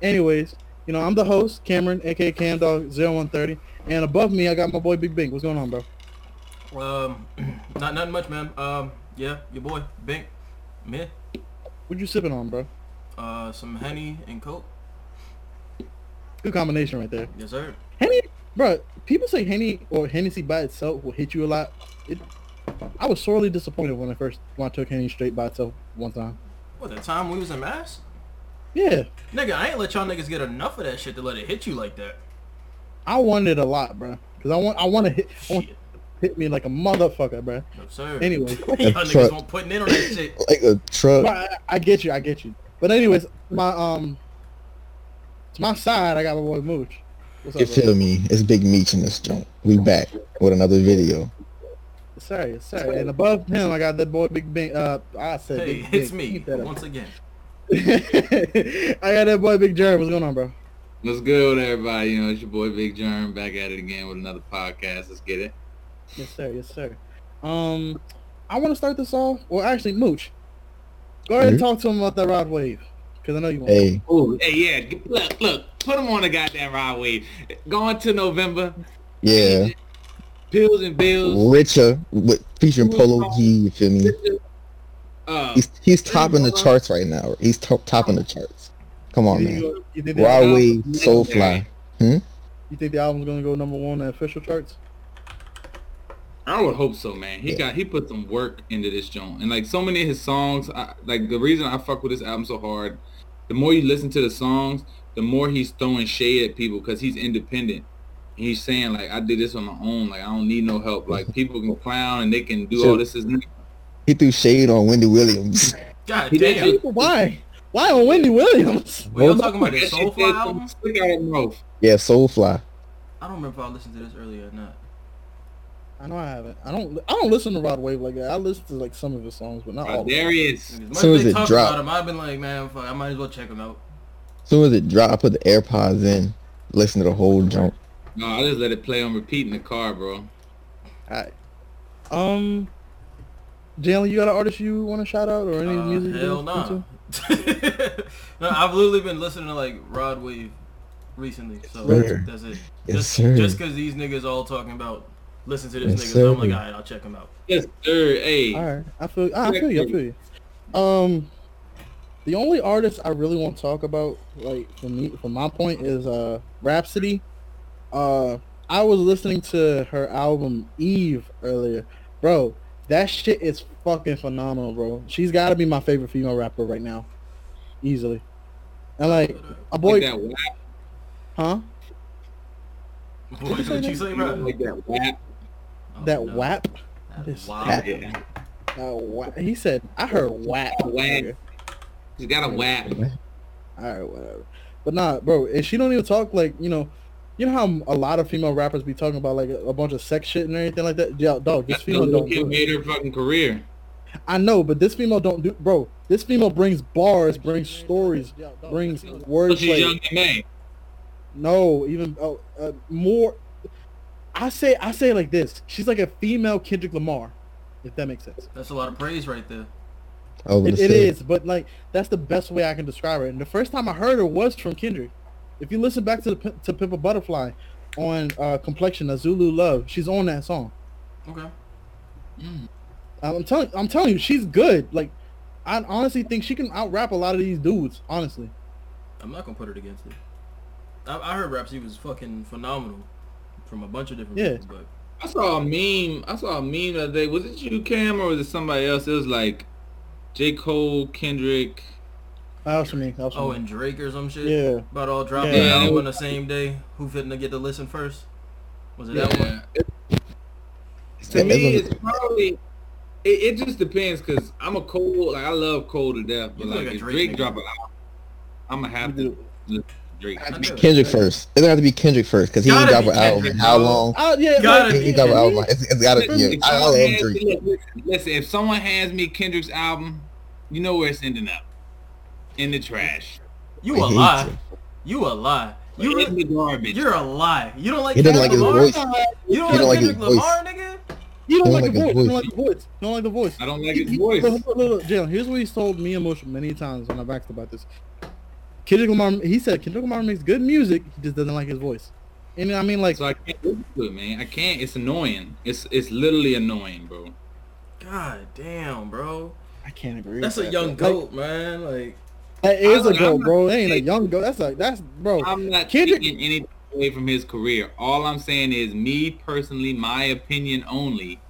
Anyways, you know, I'm the host, Cameron, aka Cam Dog 0130, and above me I got my boy Big Bink. What's going on, bro? Um, not nothing much, man. Um, yeah, your boy Bink, me, What you sipping on, bro? uh, some henny and coke. Good combination right there. Yes, sir. Henny, bro. People say Henny or Hennessy by itself will hit you a lot. It, I was sorely disappointed when I first when I took Henny straight by itself one time. What the time we was in mass? Yeah, Nigga, I ain't let y'all niggas get enough of that shit to let it hit you like that. I wanted a lot, bro. Cause I want I want to hit I want hit me like a motherfucker, bro. No, sir. Anyway. y'all niggas won't putting in on that shit. Like a truck. I, I get you, I get you. But anyways, my um, to my side, I got my boy Mooch. What's You up, bro? feel me? It's Big Meech in this joint. We back with another video. Sorry, sorry. And above him, I got that boy Big Bang. Uh, I said Hey, Big it's Bang. me Keep that up. once again. I got that boy Big Jerry. What's going on, bro? What's good with everybody? You know, it's your boy Big Germ back at it again with another podcast. Let's get it. Yes, sir. Yes, sir. Um, I want to start this off. Well, actually, Mooch, go ahead and Mhm. talk to him about that Rod Wave, because I know you want. Hey, Oh, hey, yeah. Look, look. Put him on the goddamn Rod Wave. Going to November. yeah, Pills and bills. Richer with featuring Polo G. You feel me? Uh, He's he's topping the charts right now. He's top topping the charts. Come on, man. you, you think the Wave, Soulfly. you think the album's gonna go number one on the official charts? I would hope so, man. He Yeah. got he put some work into this joint, and like so many of his songs, I, like the reason I fuck with this album so hard, the more you listen to the songs, the more he's throwing shade at people because he's independent. He's saying like, I did this on my own, like I don't need no help. Like people can clown and they can do all this. Is He threw shade on Wendy Williams. God He did damn. Why? Why on Wendy Williams? We were y'all talking about the That shit Soulfly said album? some Stick out his. Yeah, Soulfly. I don't remember if I listened to this earlier or not. I know I haven't. I don't. I don't listen to Rod Wave like that. I listen to like some of his songs, but not all. Of them. Darius. As much Soon as as they it talk drop. about him, I've been like, man, fuck, I might as well check him out. As soon as it dropped, I put the AirPods in, listen to the whole jump. No, I just let it play on repeat in the car, bro. Alright. Um, Jalen, you got an artist you want to shout out or any Uh, music? you hell listen nah. no, I've literally been listening to like Rod Wave recently, so Sir. that's it. Yes, just sir. just because these niggas all talking about listen to this Yes, nigga, so I'm like, alright, I'll check him out. Yes, sir. Hey. All right, I feel. I feel you. I feel you. Um, the only artist I really want to talk about, like for me, from my point, is uh Rapsody. Uh, I was listening to her album Eve earlier, bro. That shit is fucking phenomenal, bro. She's got to be my favorite female rapper right now, easily. And like a Like boy, that whap. huh? What, what you say, bro? Like that whap. Oh, That no. WAP. That This- wow. Yeah. Uh, wha- he said, I heard WAP. Whack. He's got a whap. All right, whatever. But nah, bro, and she don't even talk like you know, you know how a lot of female rappers be talking about like a, a bunch of sex shit and everything like that. Yeah, dog, this That's female don't kid do it. made her fucking career. I know, but this female don't do, bro. This female brings bars, brings stories, brings So words. she's young and May. No, even oh, uh, more. I say, I say it like this. She's like a female Kendrick Lamar, if that makes sense. That's a lot of praise right there. I was It, gonna it say, is, but like that's the best way I can describe her. And the first time I heard her was from Kendrick. If you listen back to the to Pimp a Butterfly on uh, Complexion, a Zulu Love, she's on that song. Okay. I'm telling, I'm telling you, she's good. Like, I honestly think she can out rap a lot of these dudes. Honestly, I'm not gonna put it against it. I, I heard Rapsody was fucking phenomenal from a bunch of different Yeah. people, but I saw a meme. I saw a meme the other day. Was it you, Cam, or was it somebody else? It was like J. Cole, Kendrick. That was for me. That was for oh, me. and Drake or some shit. Yeah. About all dropping Yeah. the album on the same day. Who fitting to get to listen first? Was it that one? To Yeah, me, it's probably. It, it just depends because I'm a Cole. Like I love Cole to death, but like like if Drake Drake drop an album, I'm gonna have to listen Drake. it had to be. Kendrick first. It's gonna have to be Kendrick first because he ain't Gotta drop an album. Kendrick, How long? Oh yeah, Gotta like, He drop an album. It's, it's gotta. Listen, Yeah, I, I love Drake. me- listen, listen, if someone hands me Kendrick's album, you know where it's ending up. In the trash. You I a hate lie. you. You a lie. You in the garbage. you're a lie. You don't like He doesn't Kendrick like his Lamar? voice. You don't He don't like like his Kendrick voice. Lamar, nigga? You don't Don't like the like voice. his You don't like the voice. You don't like the voice. I don't like He- his he- voice. Look, look, look, look, Jalen, here's what he's told me and Motion many times when I've asked about this. Kendrick Lamar. He said Kendrick Lamar makes good music. He just doesn't like his voice. And I mean, like, So I can't listen to it, man. I can't. It's annoying. It's it's literally annoying, bro. God damn, bro. I can't agree. That's with a that, young bro. goat, man. Like, That is a I'm goat, bro. That ain't a young goat. That's a that's bro. I'm not Kendrick- taking anything away from his career. All I'm saying is, me personally, my opinion only.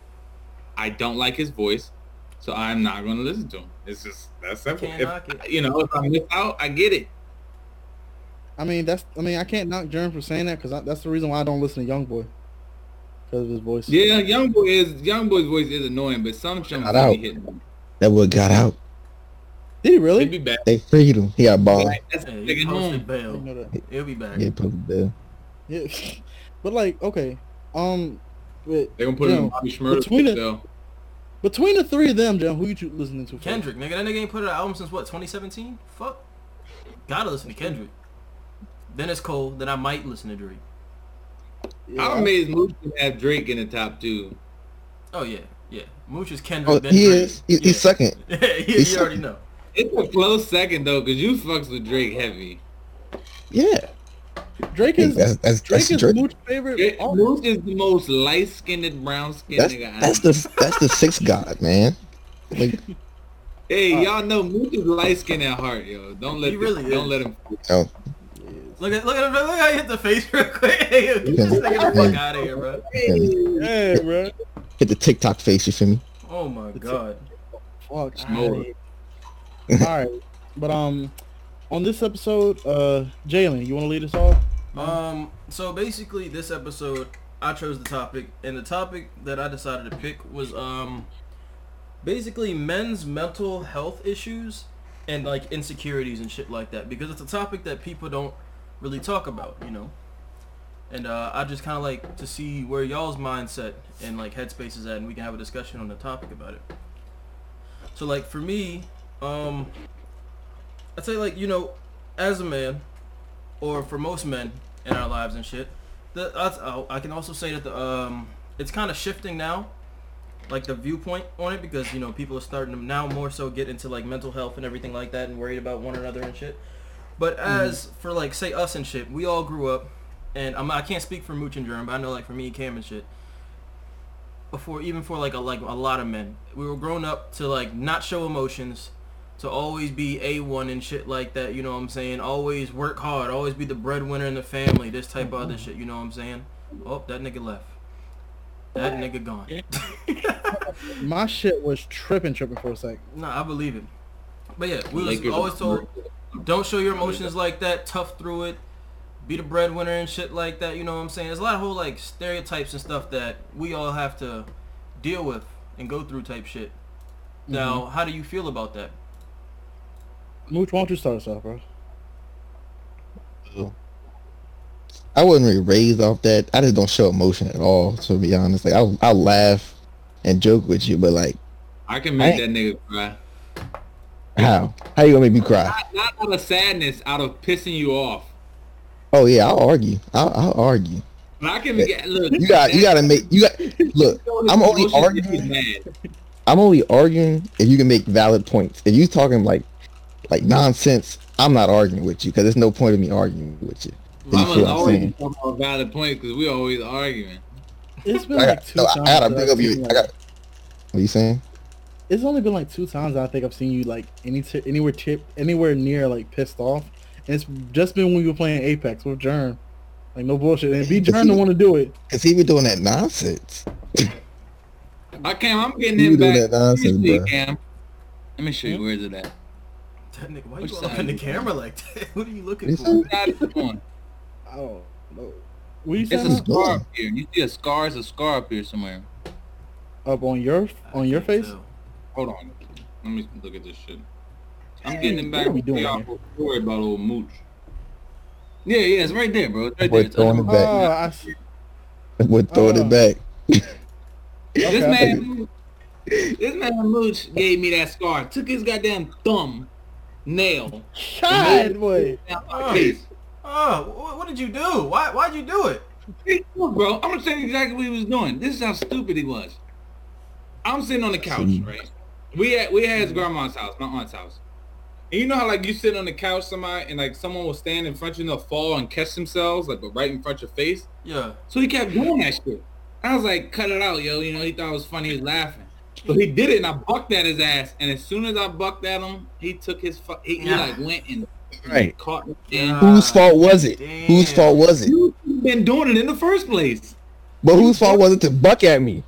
I don't like his voice, so I'm not going to listen to him. It's just that's simple. If- you know, if I miss out, I get it. I mean, that's. I mean, I can't knock Jerm for saying that because that's the reason why I don't listen to Young Boy because of his voice. Yeah, young boy is young boy's voice is annoying, but some shows Shout be hitting. That boy got out. Did he He'll really? be back. They freed him. He got ball. Like, that's hey, he posted home. I bail. didn't know that. He'll be back. Yeah, public bill. Yeah, but like, okay, um, but They're gonna put him in Jim, Bobby Shmurda's between the- cell. between the three of them, John, who you choo- listening to? first? Kendrick, nigga, that nigga ain't put out an album since what, 2017? Fuck. Gotta listen to Kendrick. Then it's Cole. Then I might listen to Drake. Yeah, I'm amazed Moose can have Drake in the top two. Oh yeah, yeah. Mooch is Kendrick. Oh, then he Drake. is. He, yeah. He's second. you, he's you already know. It's a close second though, cause you fucks with Drake heavy. Yeah. Drake is that's that's, Drake that's is Drake. Mooch's favorite. Drake- artist. Moose is the most light skinned, brown skinned That's nigga. That's the that's the sixth god, man. Like, Hey, uh, y'all know Moose is light skinned at heart, yo. Don't let He this- really don't is. let him. oh, Look at look at him. Look how he hit the face real quick. Hey, get this nigga the fuck out of here, bro. Yeah, bro. hit the TikTok face. You feel me? Oh my god. Fuck. All right, but um, on this episode, uh, Jalen, you want to lead us off? Um, so basically, this episode, I chose the topic, and the topic that I decided to pick was um, basically men's mental health issues and like insecurities and shit like that, because it's a topic that people don't really talk about, you know. And uh, I just kind of like to see where y'all's mindset and like headspace is at, and we can have a discussion on the topic about it. So like for me, um, I'd say like you know, as a man, or for most men in our lives and shit. The, oh, I can also say that the um, it's kind of shifting now, like the viewpoint on it because you know people are starting to now more so get into like mental health and everything like that and worried about one another and shit. But as for like say us and shit, we all grew up, and I'm, I can't speak for Mooch and Germ, but I know like for me and Cam and shit. Before even for like a like a lot of men, we were grown up to like not show emotions, to always be A1 and shit like that, you know what I'm saying? Always work hard, always be the breadwinner in the family, this type of other mm-hmm. shit, you know what I'm saying? Oh, that nigga left. That nigga gone. My shit was tripping, tripping for a sec. nah, I believe it. But yeah, we was always told, don't show your emotions like that, tough through it, be the breadwinner and shit like that, you know what I'm saying? There's a lot of whole like stereotypes and stuff that we all have to deal with and go through type shit. Now, mm-hmm. how do you feel about that? Mooch, why don't you start us off, bro? Oh. I wasn't really raised off that. I just don't show emotion at all. To be honest, like I'll, I'll laugh and joke with you, but like I can make I- that nigga cry. how? How you gonna make me cry? Not, not out of sadness, out of pissing you off. Oh yeah, I'll argue. I'll, I'll argue. But I can get look. You got you gotta make you got look. I'm only arguing. I'm only arguing if you can make valid points. If you talking like like nonsense, I'm not arguing with you because there's no point of me arguing with you. You I'm feel always saying? talking about valid point because we always arguing. It's been I like got, two no, I times. gotta that big I've up you. seen, I got. What you saying? It's only been like two times I think I've seen you like any t- anywhere tip anywhere near like pissed off, and it's just been when we were playing Apex with Jern. Like no bullshit, and be Jern the one to do it. Cause he be doing that nonsense. I Cam, I'm getting You him do back. that nonsense, Let me see, bro. Cam. Let me show you. Hmm? Where's it at? That nigga, why you Which going up in the camera like that? What are you looking This for? side? Side is on. I don't know. What you It's a scar up here. You see a scar? It's a scar up here somewhere. Up on your on your face? Hold on. Let me look at this shit. I'm Hey, getting him what back. are we doing Y'all here? Worry about old mooch. Yeah, yeah, it's right there, bro. It's right Boy there. It's throwing under- it back. Oh, I see. Would throwing Oh. it uh. back. This man, this man Mooch gave me that scar. Took his goddamn thumb, nail, God, boy. Oh. Oh, what, what did you do? Why why'd you do it? Hey, look, bro, I'm gonna tell you exactly what he was doing. This is how stupid he was. I'm sitting on the couch, right? We at we at his grandma's house, my aunt's house. And you know how like you sit on the couch somebody and like someone will stand in front of you and they'll fall and catch themselves like but right in front of your face. Yeah. So he kept doing that shit. I was like, cut it out, yo. You know, he thought it was funny. He was laughing. So he did it, and I bucked at his ass. And as soon as I bucked at him, he took his fu- he, he Yeah. like went and Right. caught me. Yeah. Whose fault was it? Whose fault was it? You been doing it in the first place. But whose fault was it to buck at me?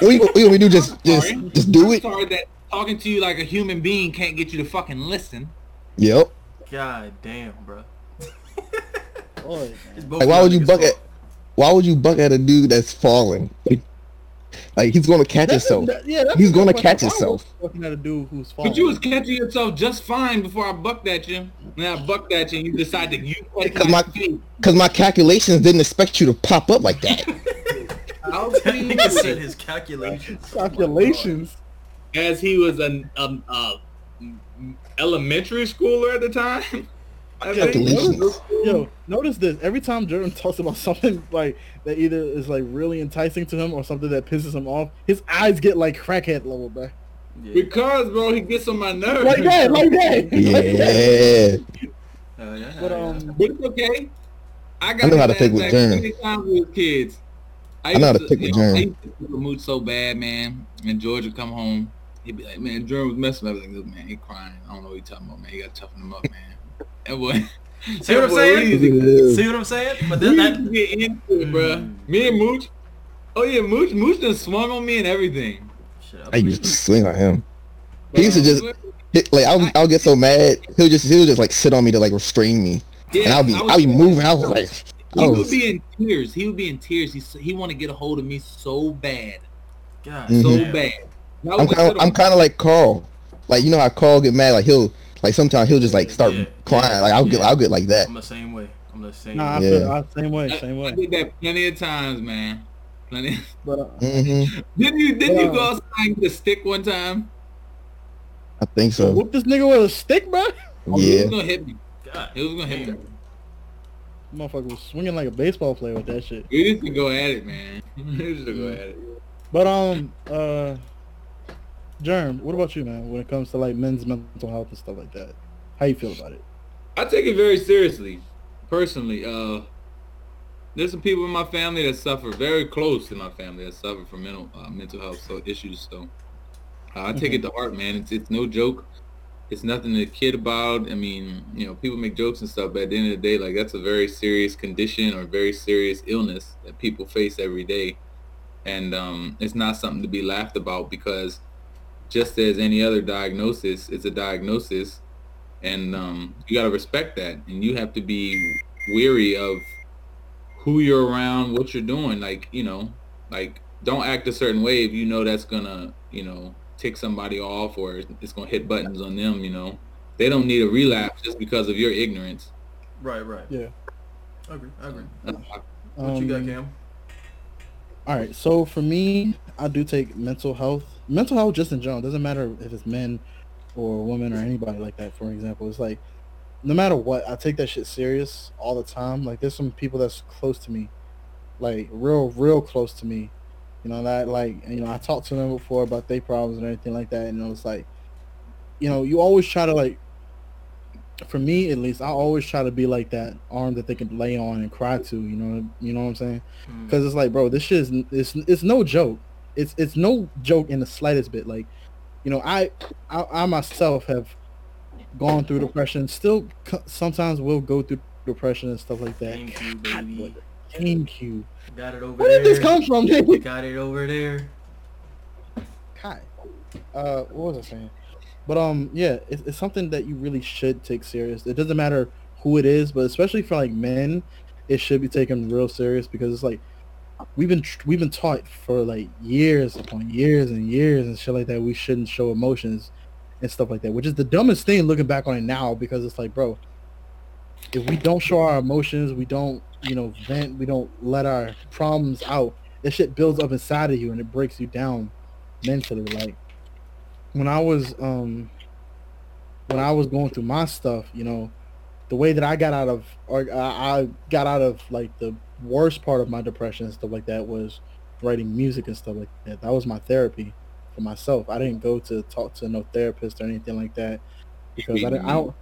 What you, what you want do? Just, just, just do I'm it? sorry that talking to you like a human being can't get you to fucking listen. Yep. God damn, bro. Boy, Like, why would you niggas' buck at? Why would you buck at a dude that's falling? Like he's gonna catch That's a- himself. that- yeah, He's gonna catch Why himself. Looking at a dude who's falling. But you was catching yourself just fine before I bucked at you. And I bucked at you and you decided you Because my, cause my calculations didn't expect you to pop up like that. How That can you nigga said his calculations. calculations. as he was an um, uh, elementary schooler at the time. I think. Calculations. Yo, notice this. Every time Jordan talks about something like that, either is like really enticing to him or something that pisses him off, his eyes get like crackhead level, bro. Yeah. Because bro, he gets on my nerves. Like that, like that. Like that. Yeah. Oh, yeah, But yeah. um, But it's okay. I got I know how to his pick with back Jern. many times we was kids. I know how to used pick with you Jern. I used to pick so bad, man. And George would come home. He'd be like, man, Jern was messing with me. I was like, man, he crying. I don't know what he talking about, man. You got to toughen him up, man. That boy. See what I'm saying? we used to- See what I'm saying? But then used to that, get into it, bro. Mm. Me and Mooch. Oh yeah, Mooch. Mooch done swung on me and everything. shit, I used to swing on him. but, He used to just hit, like I'll, I'll get so mad. He'll just he'll just like sit on me to like restrain me, Yeah, and I'll be I was- I'll be moving. I was like, He I would be in tears. He would be in tears. He he want to get a hold of me so bad, God, Mhm. so bad. I'm kind of I'm kind of like Carl. Like you know how Carl get mad. Like he'll like sometimes he'll just like start Yeah, crying. yeah, Like I'll get. I'll get like that. I'm the same way. I'm the same Nah, I way. feel Yeah. I, same way, I, same I way. did that plenty of times, man. Plenty. But uh, hmm Didn't you? Didn't you go outside and get a stick one time? I think so. whoop this nigga with a stick, bro. Oh, He was gonna hit me. God, He was gonna hit me. damn. Motherfucker was swinging like a baseball player with that shit. We used to go at it, man. We used to go at it. But um, uh, Germ, what about you, man? When it comes to like men's mental health and stuff like that, how you feel about it? I take it very seriously, personally. Uh, there's some people in my family that suffer very close to my family that suffer from mental uh, mental health so issues. So uh, I take it to heart, man. It's it's no joke. It's nothing to kid about. I mean, you know, people make jokes and stuff, but at the end of the day, like that's a very serious condition or very serious illness that people face every day, and um, it's not something to be laughed about because just as any other diagnosis, it's a diagnosis and um, you got to respect that and you have to be weary of who you're around what you're doing like you know like don't act a certain way if you know that's gonna you know tick somebody off or it's gonna hit buttons on them you know they don't need a relapse just because of your ignorance Right, right. Yeah. I agree. I agree. That's- What you got, Um, Cam? All right, so for me, I do take mental health, mental health just in general. It doesn't matter if it's men or women or anybody like that. For example, it's like no matter what, I take that shit serious all the time. Like there's some people that's close to me, like real, real close to me. You know that like you know I talked to them before about their problems and everything like that, and it was like, you know, you always try to like. For me, at least, I always try to be like that arm that they can lay on and cry to. You know, you know what I'm saying? Mm. because it's like bro this shit is it's, it's no joke it's it's no joke in the slightest bit like you know i i, I myself have gone through depression still sometimes will go through depression and stuff like that Thank you, baby. thank you Got it over where there. did this come from nigga? Got it over there. Kai. uh what was i saying but um yeah it's, it's something that you really should take serious it doesn't matter who it is but especially for like men it should be taken real serious because it's like we've been we've been taught for like years upon years and years and shit like that we shouldn't show emotions and stuff like that which is the dumbest thing looking back on it now because it's like bro if we don't show our emotions we don't you know vent we don't let our problems out This shit builds up inside of you and it breaks you down mentally like when i was um when i was going through my stuff you know the way that i got out of or i I got out of like the worst part of my depression and stuff like that was writing music and stuff like that that was my therapy for myself i didn't go to talk to no therapist or anything like that because I, didn't- I don't,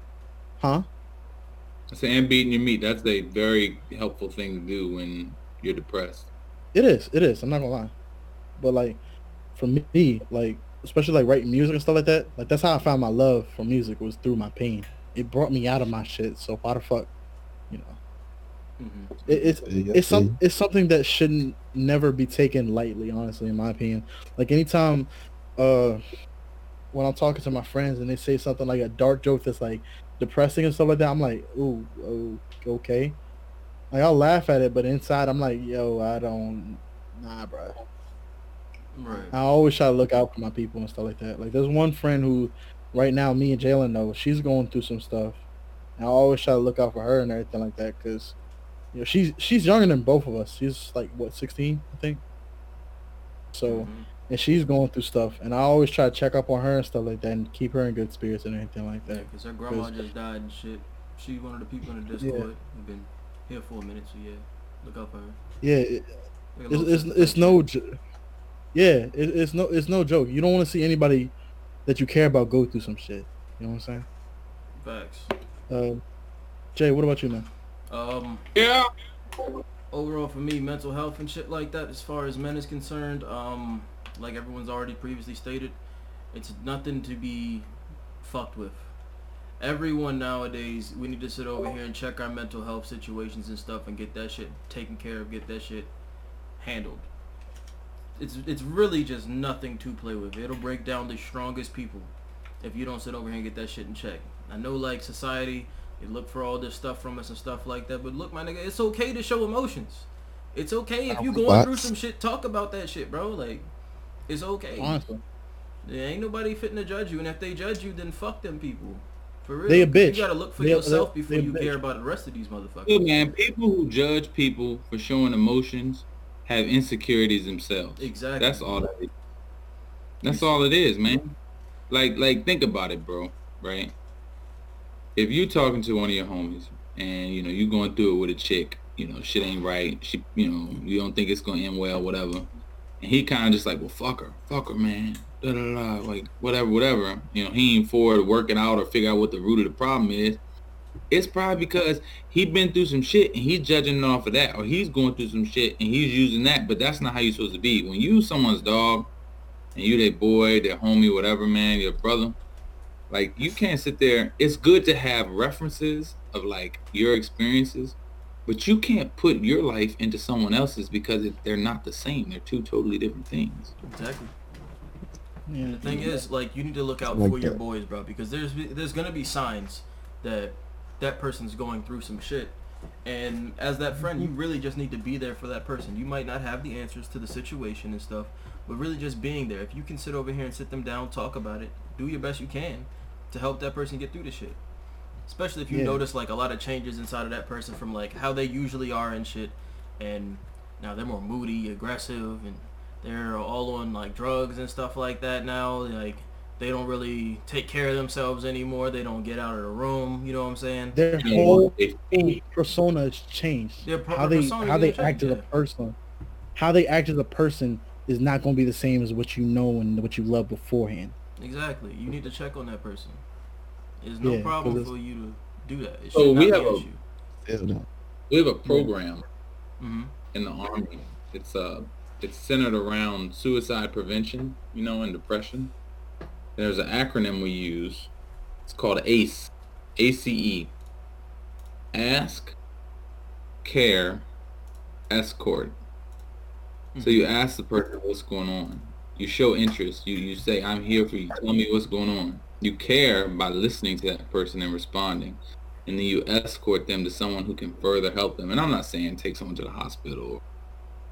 huh? I say and beating your meat. That's a very helpful thing to do when you're depressed. It is. It is. I'm not gonna lie. But like, for me, like especially like writing music and stuff like that. Like that's how I found my love for music was through my pain. It brought me out of my shit. So why the fuck, you know? hmm It, it's Yeah, it's some it's something that shouldn't never be taken lightly. Honestly, in my opinion, like anytime, uh, when I'm talking to my friends and they say something like a dark joke that's like depressing and stuff like that, I'm like, ooh, oh, okay. Like I'll laugh at it, but inside I'm like, yo, I don't, nah, bro. Right. I always try to look out for my people and stuff like that. Like there's one friend who, right now, me and Jalen know she's going through some stuff. And I always try to look out for her and everything like that because, you know, she's she's younger than both of us. She's like what 16, I think. So Mhm. and she's going through stuff, and I always try to check up on her and stuff like that, and keep her in good spirits and everything like that. because her grandma just died and shit. She one of the people in the Discord. We've been here for a minute, so yeah, look out for her. Yeah, it, it's it's, it's no, yeah, it, it's no it's no joke. You don't want to see anybody that you care about go through some shit. You know what I'm saying? facts. Uh, Jay, what about you, man? Um, Yeah. overall for me, mental health and shit like that, as far as men is concerned, um, like everyone's already previously stated, it's nothing to be fucked with. Everyone nowadays, we need to sit over here and check our mental health situations and stuff and get that shit taken care of, get that shit handled. It's it's really just nothing to play with. It'll break down the strongest people if you don't sit over here and get that shit in check. I know like society, they look for all this stuff from us and stuff like that, but look my nigga, it's okay to show emotions. It's okay if you going through some shit, talk about that shit, bro. Like, it's okay. Honestly, There ain't nobody fitting to judge you, and if they judge you, then fuck them people. For real. They a 'cause bitch. You gotta look for They yourself they- before they you bitch. care about the rest of these motherfuckers. Look, man, people who judge people for showing emotions have insecurities themselves. Exactly. That's all that is. That's all it is, man. Mm-hmm. Like, like, think about it, bro. Right? If you're talking to one of your homies and you know you're going through it with a chick, you know shit ain't right. She, you know, you don't think it's gonna end well, whatever. And he kind of just like, well, fuck her, fuck her, man. Da da da. Like whatever, whatever. You know, he ain't for working out or figure out what the root of the problem is. It's probably because he been through some shit and he's judging off of that, or he's going through some shit and he's using that. But that's not how you're supposed to be. When you someone's dog and you their boy, their homie, whatever, man, your brother, like you can't sit there. It's good to have references of like your experiences, but you can't put your life into someone else's because they're not the same. They're two totally different things. Exactly. yeah. The thing is, like, you need to look out Like for your boys, bro, because there's there's gonna be signs that that person's going through some shit, and as that friend, you really just need to be there for that person. You might not have the answers to the situation and stuff, but really just being there. If you can sit over here and sit them down, talk about it, do your best you can to help that person get through the shit. Especially if you Yeah. notice like a lot of changes inside of that person from like how they usually are and shit, and now they're more moody, aggressive, and they're all on like drugs and stuff like that now. Like they don't really take care of themselves anymore. They don't get out of the room. You know what I'm saying? Their You whole persona has changed. Their pro- how they persona how is they act change, as a person, how they act as a person is not going to be the same as what you know and what you love beforehand. Exactly. You need to check on that person. There's no Yeah, 'cause problem for you to do that. It So should we not have be an a- issue. We have a program hmm in the army. It's uh it's centered around suicide prevention, you know, and depression. There's an acronym we use. It's called ACE. ACE. Ask, care, escort. So hmm. you ask the person what's going on. You show interest. You you say, I'm here for you. Tell me what's going on. You care by listening to that person and responding. And then you escort them to someone who can further help them. And I'm not saying take someone to the hospital or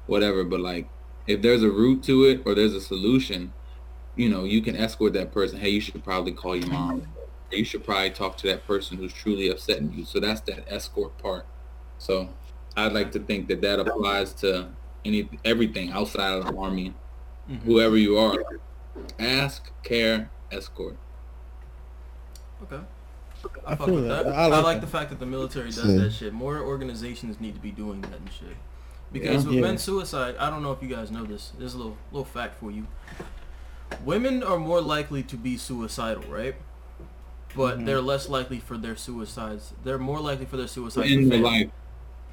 whatever, but like if there's a route to it or there's a solution, you know, you can escort that person. Hey, you should probably call your mom. You should probably talk to that person who's truly upsetting you. So that's that escort part. So I'd like to think that that applies to any everything outside of the army, hmm whoever you are. Ask, care, escort. Okay. I fuck feel with that. that. I I like like, that. the fact that the military does Yeah. that shit. More organizations need to be doing that and shit. Because with Yeah. men's suicide, I don't know if you guys know this. There's a little little fact for you. Women are more likely to be suicidal, right? but Mhm. they're less likely for their suicides. They're more likely for their suicides. in their life.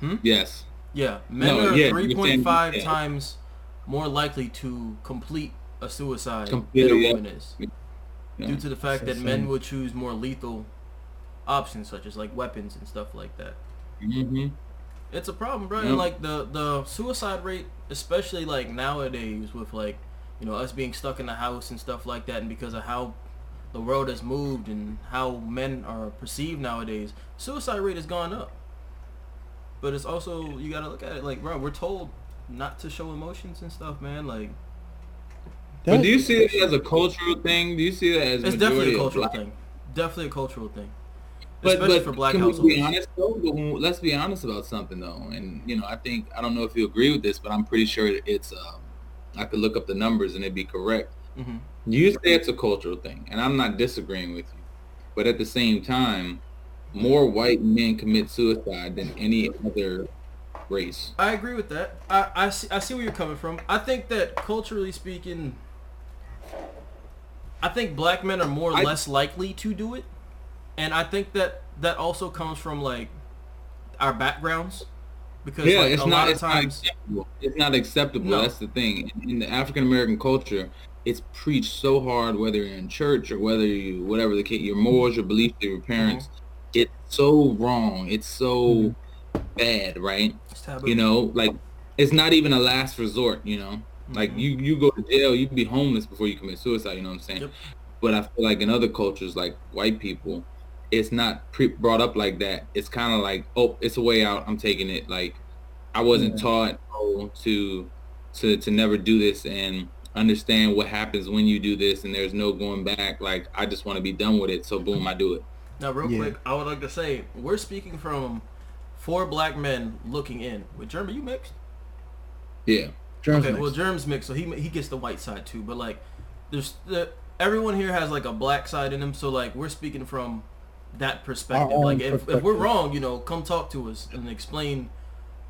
Hmm? Yes. Yeah, men No, are yeah, you're three point saying- five yeah. times more likely to complete a suicide than a Completely, yeah. woman is, due to the fact It's that men insane. would choose more lethal options, such as like weapons and stuff like that. hmm It's a problem, bro. And like the the suicide rate, especially like nowadays with like you know us being stuck in the house and stuff like that, and because of how the world has moved and how men are perceived nowadays, suicide rate has gone up. But it's also you gotta look at it like, bro, we're told not to show emotions and stuff, man. Like But do you see it as a cultural thing? Do you see that as a it's definitely a cultural black- thing. Definitely a cultural thing. But, Especially but for black can households. we be honest though? Let's be honest about something though. And you know, I think I don't know if you agree with this, but I'm pretty sure it's. Um, I could look up the numbers and it'd be correct. hmm You say it's a cultural thing, and I'm not disagreeing with you. But at the same time, more white men commit suicide than any other race. I agree with that. I, I, see, I see where you're coming from. I think that culturally speaking, I think black men are more or less likely to do it, and I think that that also comes from like our backgrounds, because yeah, like, it's not. It's not acceptable. It's not acceptable. No. That's the thing. In, in the African American culture, it's preached so hard, whether you're in church or whether you, whatever the case, your morals, your beliefs, your parents. It's so wrong. It's so bad, right? You know, like it's not even a last resort. You know, like Mhm. you you go to jail, you can be homeless before you commit suicide. You know what I'm saying? Yep. But I feel like in other cultures, like white people, it's not pre- brought up like that. It's kind of like, oh, it's a way out. I'm taking it. Like I wasn't Yeah. taught oh, to to to never do this and understand what happens when you do this and there's no going back. Like I just want to be done with it. So boom, I do it. Now, real Yeah. quick, I would like to say we're speaking from four black men looking in. With Jeremy, you mixed? Yeah. Germs okay, mixed. well, Germ's mixed, so he he gets the white side too. But like, there's the everyone here has like a black side in them. So like, we're speaking from that perspective. own Like, if, if we're wrong, you know, come talk to us and explain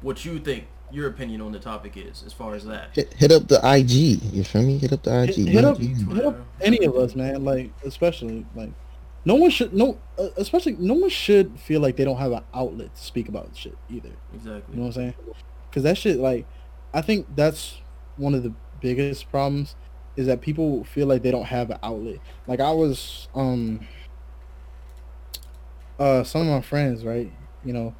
what you think your opinion on the topic is, as far as that. Hit, hit up the IG. You feel me? Hit up the IG. hit, hit up, Yeah. hit up any of us, man. Like especially like no one should no, uh, especially no one should feel like they don't have an outlet to speak about shit either. Exactly. You know what I'm saying? Because that shit, like, I think that's one of the biggest problems is that people feel like they don't have an outlet. Like I was, um, uh, some of my friends, right? You know,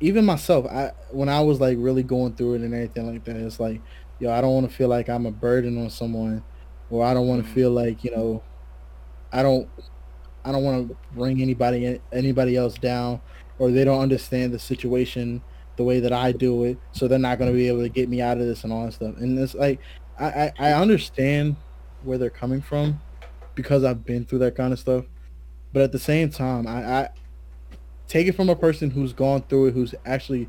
even myself, I when I was like really going through it and everything like that, it's like, yo, I don't want to feel like I'm a burden on someone, or I don't want to Mhm. feel like you know, I don't, I don't want to bring anybody anybody else down, or they don't understand the situation the way that I do it, so they're not going to be able to get me out of this and all that stuff. And it's like, I, I, I understand where they're coming from because I've been through that kind of stuff. But at the same time, I, I take it from a person who's gone through it, who's actually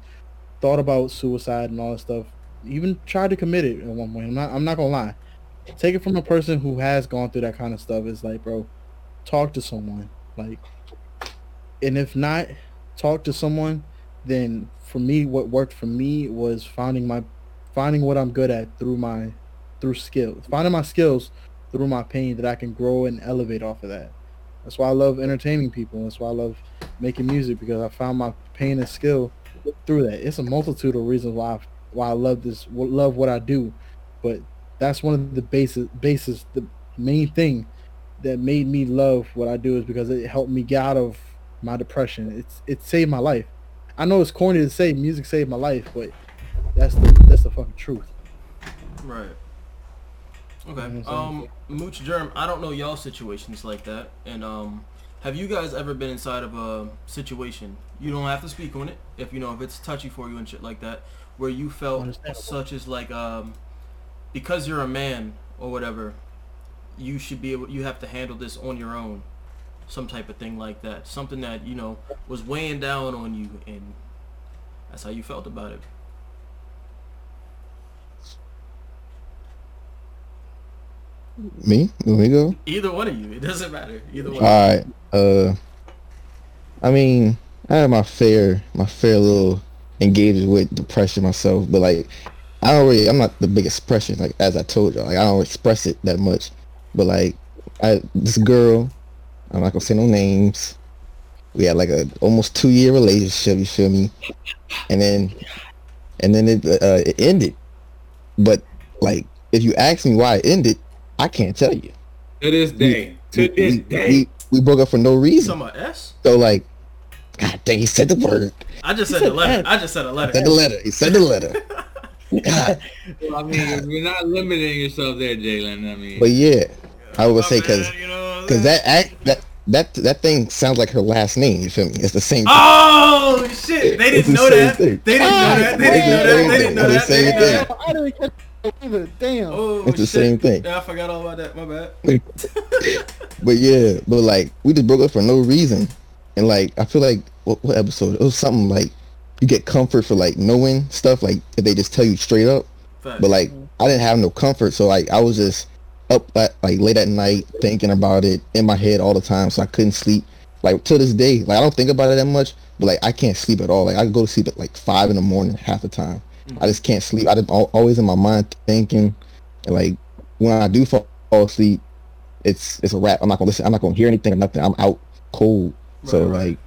thought about suicide and all that stuff, even tried to commit it at one point. I'm not, I'm not gonna lie. Take it from a person who has gone through that kind of stuff. It's like, bro, talk to someone. Like, and if not, talk to someone. Then for me, what worked for me was finding my, finding what I'm good at through my, through skills. Finding my skills through my pain that I can grow and elevate off of that. That's why I love entertaining people. That's why I love making music because I found my pain and skill through that. It's a multitude of reasons why I, why I love this, love what I do, but that's one of the basis, basis, the main thing that made me love what I do is because it helped me get out of my depression. It's it saved my life. I know it's corny to say music saved my life, but that's the that's the fucking truth. Right. You know Okay. Um, Mooch Germ, I don't know y'all situations like that, and um, have you guys ever been inside of a situation? You don't have to speak on it if you know if it's touchy for you and shit like that, where you felt such as like um, because you're a man or whatever, you should be able. You have to handle this on your own, some type of thing like that. Something that you know was weighing down on you, and that's how you felt about it. Me? Let me go. Either one of you, it doesn't matter. Either one. All right. Uh, I mean, I had my fair, my fair little engagement with depression myself, but like, I don't really, I'm not the biggest expression. Like as I told y'all, like I don't express it that much. But like, I this girl, I'm not gonna say no names. We had like a almost two year relationship. You feel me? And then, and then it uh, it ended. But like, if you ask me why it ended, I can't tell you. To this day. To We, this we, day. we, we broke up for no reason. Some of S. So like, God dang, he said the word. I just said said the letter. S. I just said a letter. Said the letter. He said the letter. God. I mean, you're not limiting yourself there, Jalen. I mean, But yeah, I would My say because bad, you know because that act that that that thing sounds like her last name. You feel me? It's the same. Oh shit! They didn't the know ah, that. They didn't know that. They didn't know that. They didn't know that. They didn't know that. I didn't catch that either. Damn. Oh It's the shit. same thing. Yeah, I forgot all about that. My bad. But yeah, but like we just broke up for no reason, and like I feel like what, what episode? It was something like you get comfort for like knowing stuff like if they just tell you straight up. Facts. But like I didn't have no comfort, so like I was just up at, like late at night thinking about it in my head all the time, so I couldn't sleep. Like to this day, like I don't think about it that much, but like I can't sleep at all. Like I go to sleep at like five in the morning half the time. I just can't sleep. I just al- always in my mind thinking, and like when I do fall, fall asleep, it's it's a wrap. I'm not gonna listen. I'm not gonna hear anything or nothing. I'm out cold. so Right, right. like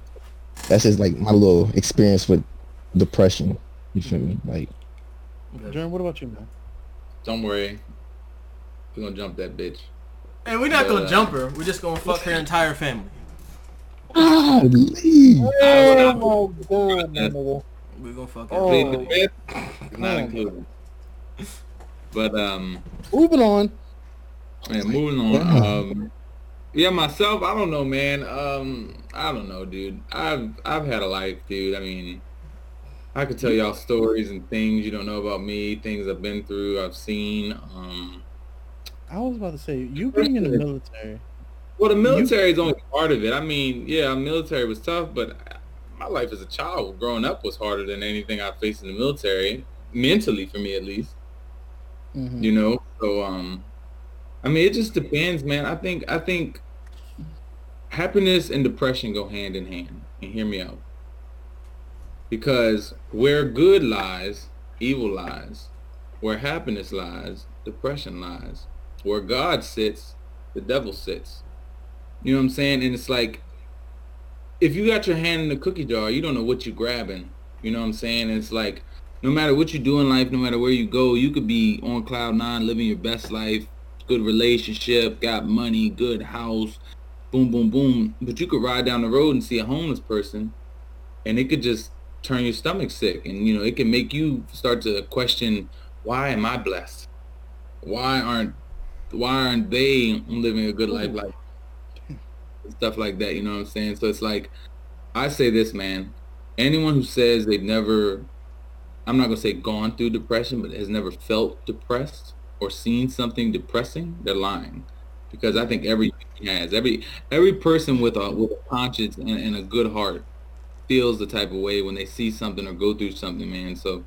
that's just like my little experience with depression. You feel me? Like Jeremy, what about you, man? don't worry. We're gonna jump that bitch. And we're not gonna Uh, jump her. We're just gonna fuck her entire family. leave. Oh my god, my nigga. We're gonna fuck Oh. her. Plead the fifth not Oh. included. But um, Moving on. yeah, moving on. Um, yeah, myself, I don't know, man. Um, I don't know, dude. I've I've had a life, dude. I mean, I could tell y'all stories and things you don't know about me, things I've been through, I've seen. Um, I was about to say, you being in the military. well, the military is only part of it. I mean, yeah, military was tough, but my life as a child, growing up, was harder than anything I faced in the military, mentally for me at least. Mhm. you know so um i mean it just depends man. I think i think happiness and depression go hand in hand and hear me out. Because where good lies evil lies. Where happiness lies depression lies. Where god sits the devil sits. You know what i'm saying? And it's like if you got your hand in the cookie jar you don't know what you're grabbing you know what i'm saying it's like no matter what you do in life, no matter where you go, you could be on cloud nine, living your best life, good relationship, got money, good house, boom, boom, boom. But you could ride down the road and see a homeless person, and it could just turn your stomach sick, and you know it can make you start to question, why am I blessed? Why aren't why aren't they living a good life like stuff like that? You know what I'm saying? So it's like I say this, man. Anyone who says they've never I'm not gonna say gone through depression, but has never felt depressed or seen something depressing, they're lying. Because I think every has every every person with a with a conscience and, and a good heart feels the type of way when they see something or go through something, man. So,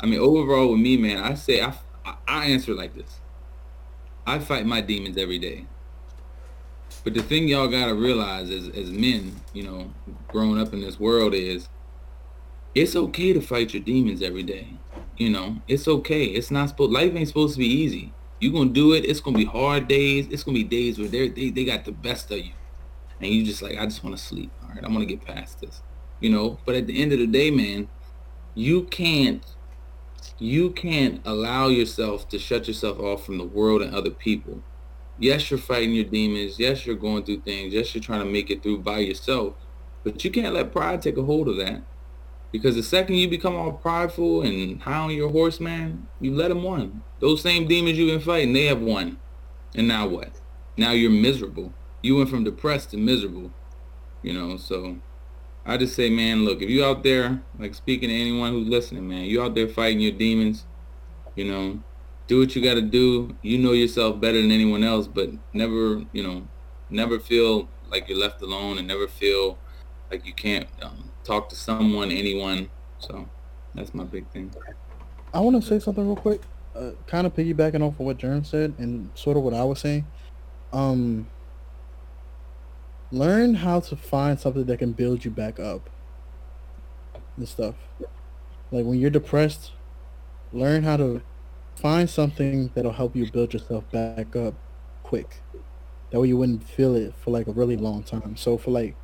I mean, overall with me, man, I say I I answer like this. I fight my demons every day. But the thing y'all gotta realize as as men, you know, growing up in this world is it's okay to fight your demons every day. You know, it's okay. It's not supposed. Life ain't supposed to be easy. You gonna do it. It's gonna be hard days. It's gonna be days where they they they got the best of you, and you just like, I just want to sleep. All right, I want to get past this. You know. But at the end of the day, man, you can't you can't allow yourself to shut yourself off from the world and other people. Yes, you're fighting your demons. Yes, you're going through things. Yes, you're trying to make it through by yourself. But you can't let pride take a hold of that. Because the second you become all prideful and high on your horse, man, you let them win. Those same demons you've been fighting, they have won. And now what? Now you're miserable. You went from depressed to miserable. You know, so I just say, man, look, if you out there, like speaking to anyone who's listening, man, you out there fighting your demons, you know, do what you got to do. You know yourself better than anyone else, but never, you know, never feel like you're left alone and never feel like you can't um, talk to someone, anyone. So that's my big thing. I want to say something real quick, uh, kind of piggybacking off of what Jerm said and sort of what I was saying. Um, learn how to find something that can build you back up and stuff. Like when you're depressed, learn how to find something that'll help you build yourself back up quick. That way you wouldn't feel it for like a really long time. So for like,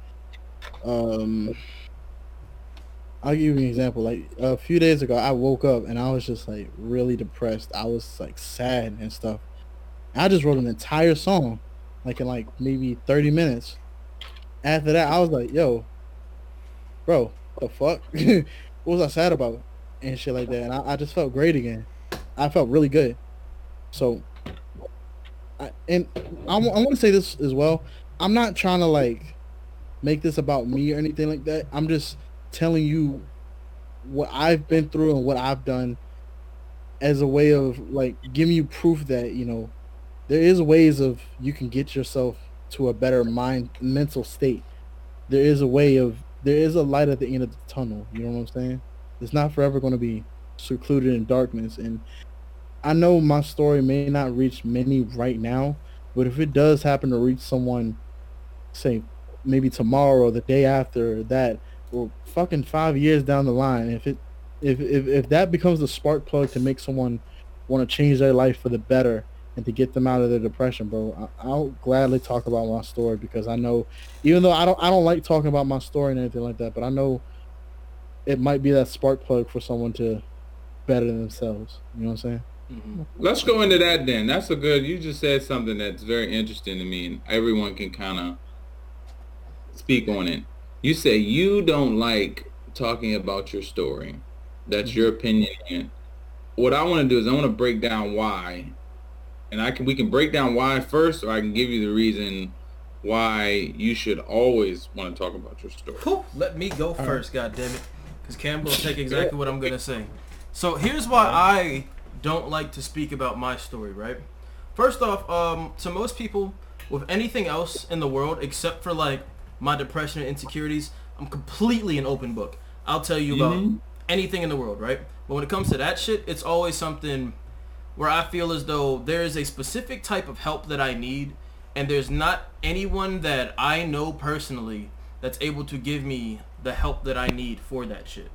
um, I'll give you an example. Like a few days ago, I woke up and I was just like really depressed. I was like sad and stuff. I just wrote an entire song, like in like maybe 30 minutes. After that, I was like, yo, bro, what the fuck? what was I sad about? And shit like that. And I, I just felt great again. I felt really good. So, I, and I, I want to say this as well. I'm not trying to like make this about me or anything like that. I'm just telling you what I've been through and what I've done as a way of like giving you proof that you know there is ways of you can get yourself to a better mind mental state. There is a way of there is a light at the end of the tunnel. You know what I'm saying? It's not forever going to be secluded in darkness. And I know my story may not reach many right now, but if it does happen to reach someone, say maybe tomorrow or the day after that, or fucking five years down the line, if it if if, if that becomes the spark plug to make someone want to change their life for the better and to get them out of their depression, bro, I, will gladly talk about my story because I know, even though I don't, I don't like talking about my story and anything like that, but I know it might be that spark plug for someone to better themselves. You know what I'm saying? Mm-hmm. Let's go into that then. That's a good. You just said something that's very interesting to me, and everyone can kind of speak on it. You say you don't like talking about your story. That's mm-hmm. your opinion. What I want to do is I want to break down why and I can we can break down why first, or I can give you the reason why you should always want to talk about your story. Whew, let me go first, God damn it, because Campbell will take exactly what I'm gonna say. So here's why I don't like to speak about my story. Right. First off, um, to most people, with anything else in the world except for like my depression and insecurities, I'm completely an open book. I'll tell you about mm-hmm. anything in the world, right? But when it comes to that shit, it's always something where I feel as though there is a specific type of help that I need and there's not anyone that I know personally that's able to give me the help that I need for that shit.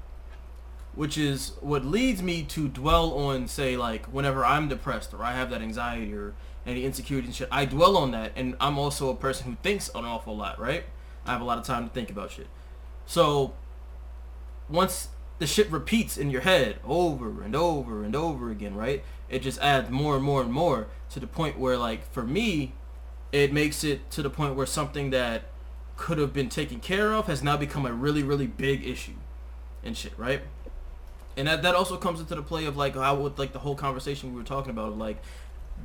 Which is what leads me to dwell on, say, like, whenever I'm depressed or I have that anxiety or any insecurity and shit, I dwell on that. And I'm also a person who thinks an awful lot, right? I have a lot of time to think about shit. So, once the shit repeats in your head over and over and over again, right? it just adds more and more and more to the point where like for me it makes it to the point where something that could have been taken care of has now become a really really big issue and shit right and that, that also comes into the play of like how with like the whole conversation we were talking about of like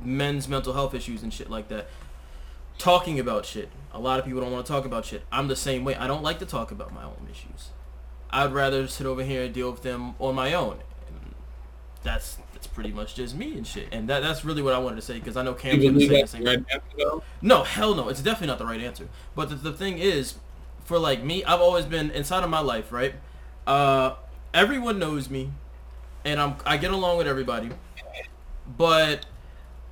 men's mental health issues and shit like that talking about shit a lot of people don't want to talk about shit i'm the same way i don't like to talk about my own issues i'd rather sit over here and deal with them on my own and that's it's pretty much just me and shit. And that that's really what I wanted to say because I know Cam's gonna say the same. Right answer, no, hell no. It's definitely not the right answer. But the, the thing is, for like me, I've always been inside of my life, right? Uh, everyone knows me, and I'm I get along with everybody, but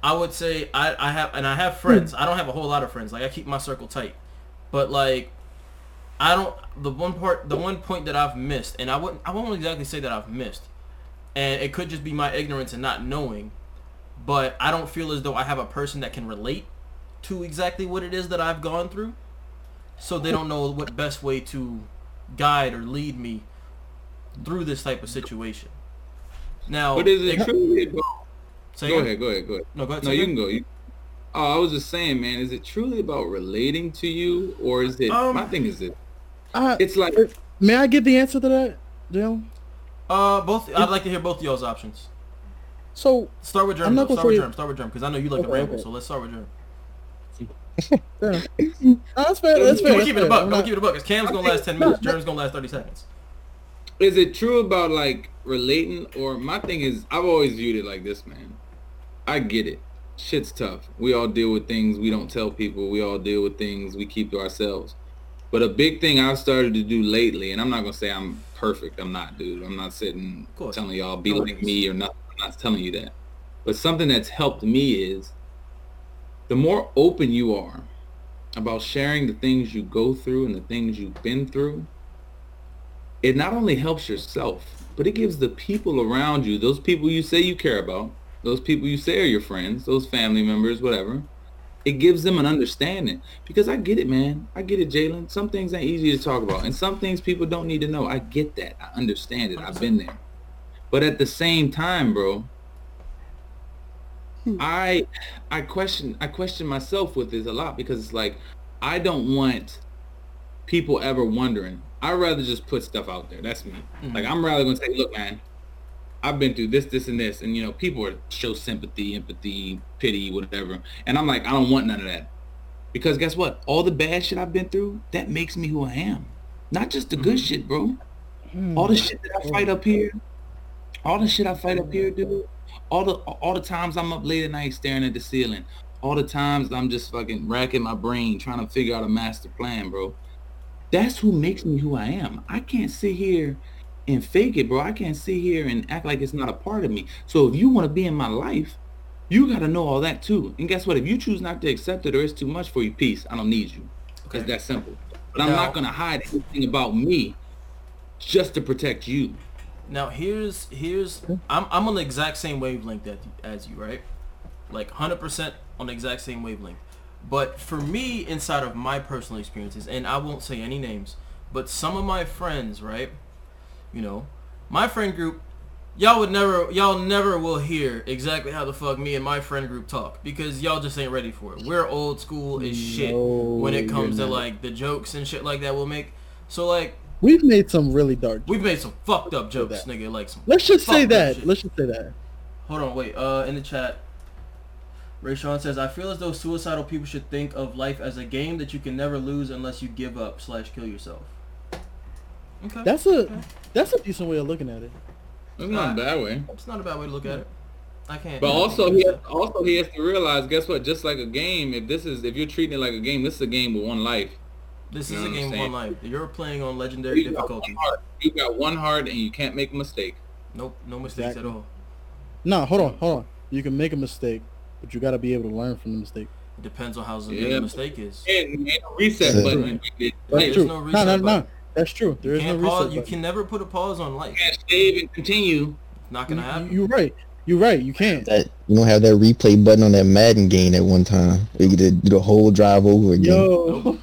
I would say I, I have and I have hmm. friends. I don't have a whole lot of friends. Like I keep my circle tight, but like I don't. The one part, the one point that I've missed, and I wouldn't I won't exactly say that I've missed and it could just be my ignorance and not knowing but I don't feel as though I have a person that can relate to exactly what it is that I've gone through so they don't know what best way to guide or lead me through this type of situation now but is it, it truly about go again? ahead go ahead go ahead no go ahead no you can go you, oh I was just saying man is it truly about relating to you or is it um, my thing is it uh, it's like may I get the answer to that Dale? Uh, both. I'd like to hear both of y'all's options. So start with Germ. Start with Germ. Start with Germ because I know you like okay, to ramble. Okay. So let's start with Germ. no, that's fair. That's fair. We keep it a buck. We keep it a buck. Cause Cam's gonna last ten minutes. Germ's gonna last thirty seconds. Is it true about like relating, or my thing is I've always viewed it like this, man. I get it. Shit's tough. We all deal with things we don't tell people. We all deal with things we keep to ourselves. But a big thing I've started to do lately, and I'm not gonna say I'm perfect. I'm not, dude. I'm not sitting telling y'all be no like me or not. I'm not telling you that. But something that's helped me is the more open you are about sharing the things you go through and the things you've been through, it not only helps yourself, but it gives the people around you, those people you say you care about, those people you say are your friends, those family members, whatever, it gives them an understanding because I get it, man. I get it, Jalen. Some things ain't easy to talk about, and some things people don't need to know. I get that. I understand it. I've been there. But at the same time, bro, hmm. I I question I question myself with this a lot because it's like I don't want people ever wondering. I'd rather just put stuff out there. That's me. Mhm. Like I'm rather gonna say, look, man, I've been through this, this, and this, and you know, people are show sympathy, empathy, pity, whatever, and I'm like, I don't want none of that, because guess what? All the bad shit I've been through, that makes me who I am. Not just the good Mhm. shit, bro. All the shit that I fight up here, all the shit I fight up here, dude. All the all the times I'm up late at night staring at the ceiling. All the times I'm just fucking racking my brain trying to figure out a master plan, bro. That's who makes me who I am. I can't sit here and fake it, bro. I can't sit here and act like it's not a part of me. So if you want to be in my life, you got to know all that too. And guess what? If you choose not to accept it or it's too much for you, peace. I don't need you. Okay. It's that simple. But I'm not gonna hide anything about me just to protect you. Now here's here's I'm I'm on the exact same wavelength that, as you, right? Like 100% on the exact same wavelength. But for me, inside of my personal experiences, and I won't say any names, but some of my friends, right? You know, my friend group, y'all would never, y'all never will hear exactly how the fuck me and my friend group talk because y'all just ain't ready for it. We're old school as shit No, when it comes to like the jokes and shit like that we'll make. So like, We've made some really dark. we've made some fucked up jokes, nigga. Like some Let's just say that. Let's just say that. Hold on, wait. Uh, in the chat, Ray Sean says, "I feel as though suicidal people should think of life as a game that you can never lose unless you give up slash kill yourself." Okay, That's a that's a decent way of looking at it. It's not a bad way. it's not a bad way to look at it. I can't. But also he has, also he has to realize, guess what? Just like a game, if this is if you're treating it like a game, this is a game with one life. this you is a game of saying? one life. You're playing on legendary You difficulty. one heart. you got one heart and you can't make a mistake. Nope, no mistakes Exactly. at all. No, hold on, hold on. You can make a mistake, but you got to be able to learn from the mistake. It depends on how severe Yeah. the mistake is. And, and a reset Yeah. button. You There That's is true. no No, reset no, no. button. That's true. There You is no can't reset pause. You can never put a pause on life. You can't save and continue. Not gonna You- happen. You're right. You're right. You can't. That you don't have that replay button on that Madden game at one time. You get to do the whole drive over again. Yo, Nope.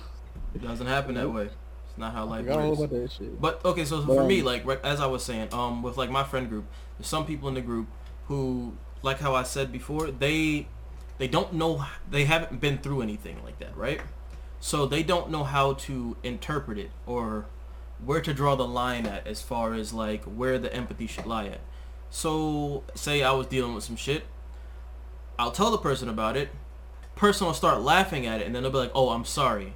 It doesn't happen that way. It's not how life forgot works. about that shit. But okay, so But, for me, um, like as I was saying, um, with like my friend group, there's some people in the group who, like how I said before, they they don't know, they haven't been through anything like that, right? So they don't know how to interpret it or where to draw the line at as far as like where the empathy should lie at. So say I was dealing with some shit, I'll tell the person about it. Person will start laughing at it, and then they'll be like, "Oh, I'm sorry."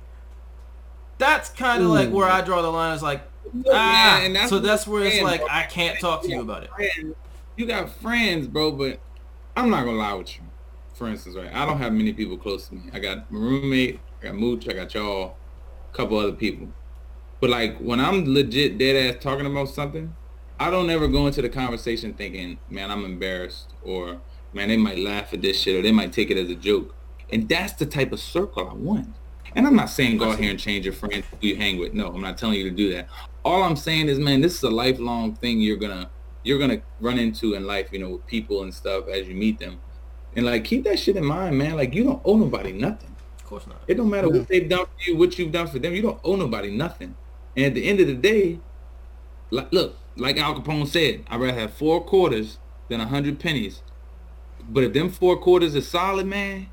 That's kind of like where I draw the line. Is like, ah, that's so that's where it's saying, like bro. I can't talk to you about it. You got friends, bro, but I'm not gonna lie with you. For instance, right? I don't have many people close to me. I got my roommate, I got Mooch, I got y'all, a couple other people. But like when I'm legit dead ass talking about something, I don't ever go into the conversation thinking, man, I'm embarrassed or man, they might laugh at this shit or they might take it as a joke. And that's the type of circle I want. And I'm not saying go out here and change your friends who you hang with. No, I'm not telling you to do that. All I'm saying is, man, this is a lifelong thing you're gonna you're gonna run into in life, you know, with people and stuff as you meet them. And like keep that shit in mind, man. Like you don't owe nobody nothing. Of course not. It don't matter Yeah. what they've done for you, what you've done for them. You don't owe nobody nothing. And at the end of the day, like look, like Al Capone said, I'd rather have four quarters than a hundred pennies. But if them four quarters are solid, man,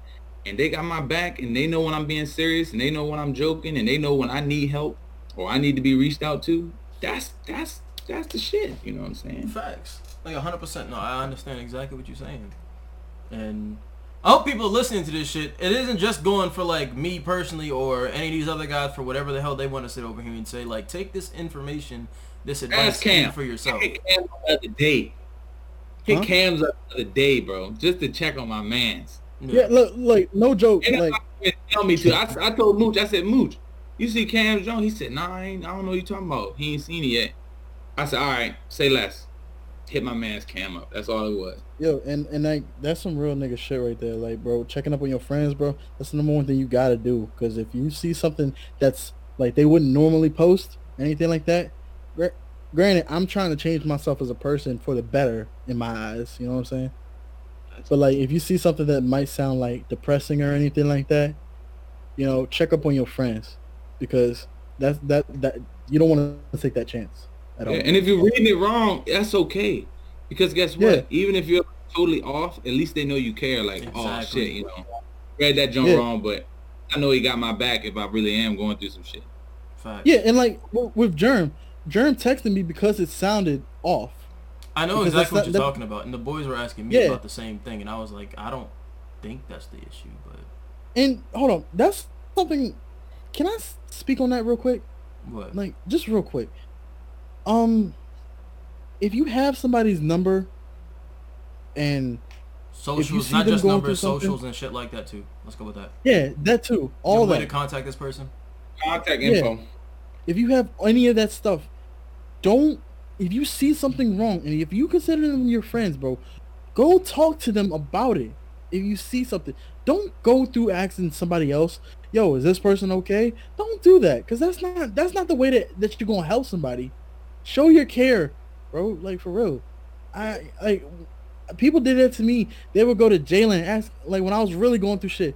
and they got my back and they know when I'm being serious and they know when I'm joking and they know when I need help or I need to be reached out to, that's that's that's the shit. You know what I'm saying? Facts. Like hundred percent. No, I understand exactly what you're saying. And I hope people are listening to this shit. It isn't just going for like me personally or any of these other guys for whatever the hell they want to sit over here and say. Like, take this information, this advice Cam. for yourself. Hit Cam up the other day. Hit Huh? Cam's up the other day, bro, just to check on my man's. Yeah, look, like no joke. And Like like, tell me to. I, I told Mooch, I said, Mooch, you see Cam Jones? He said, Nah, I, ain't, I don't know what you talking about. He ain't seen it yet. I said, all right, say less. Hit my man's Cam up. That's all it was. yo, and and like that's some real nigga shit right there. Like, bro, checking up on your friends, bro. That's the number one thing you gotta do. Because if you see something that's like they wouldn't normally post, anything like that. gra- Granted, I'm trying to change myself as a person for the better in my eyes. You know what I'm saying? But like, if you see something that might sound like depressing or anything like that, you know, check up on your friends because that's that that you don't want to take that chance. Yeah, and if you're reading it wrong, that's okay. Because guess what? Yeah. Even if you're totally off, at least they know you care. Like, oh shit, you know, read that joint Yeah. wrong, but I know he got my back if I really am going through some shit. Fact. Yeah, and like with Germ, Germ texted me because it sounded off. I know Because exactly what you're that- talking about, and the boys were asking me Yeah. about the same thing, and I was like, I don't think that's the issue, but And hold on, that's something. Can I speak on that real quick? what? Like, just real quick. Um, if you have somebody's number, and socials, not just going numbers, socials and shit like that too. Let's go with that. yeah, that too, All all way to contact this person. Contact Yeah. info. if you have any of that stuff, don't. If you see something wrong, and if you consider them your friends, bro, go talk to them about it. If you see something, don't go through asking somebody else, "Yo, is this person okay?" Don't do that, cause that's not that's not the way that that you're gonna help somebody. Show your care, bro. Like for real. I like people did that to me. They would go to Jalen ask, like when I was really going through shit.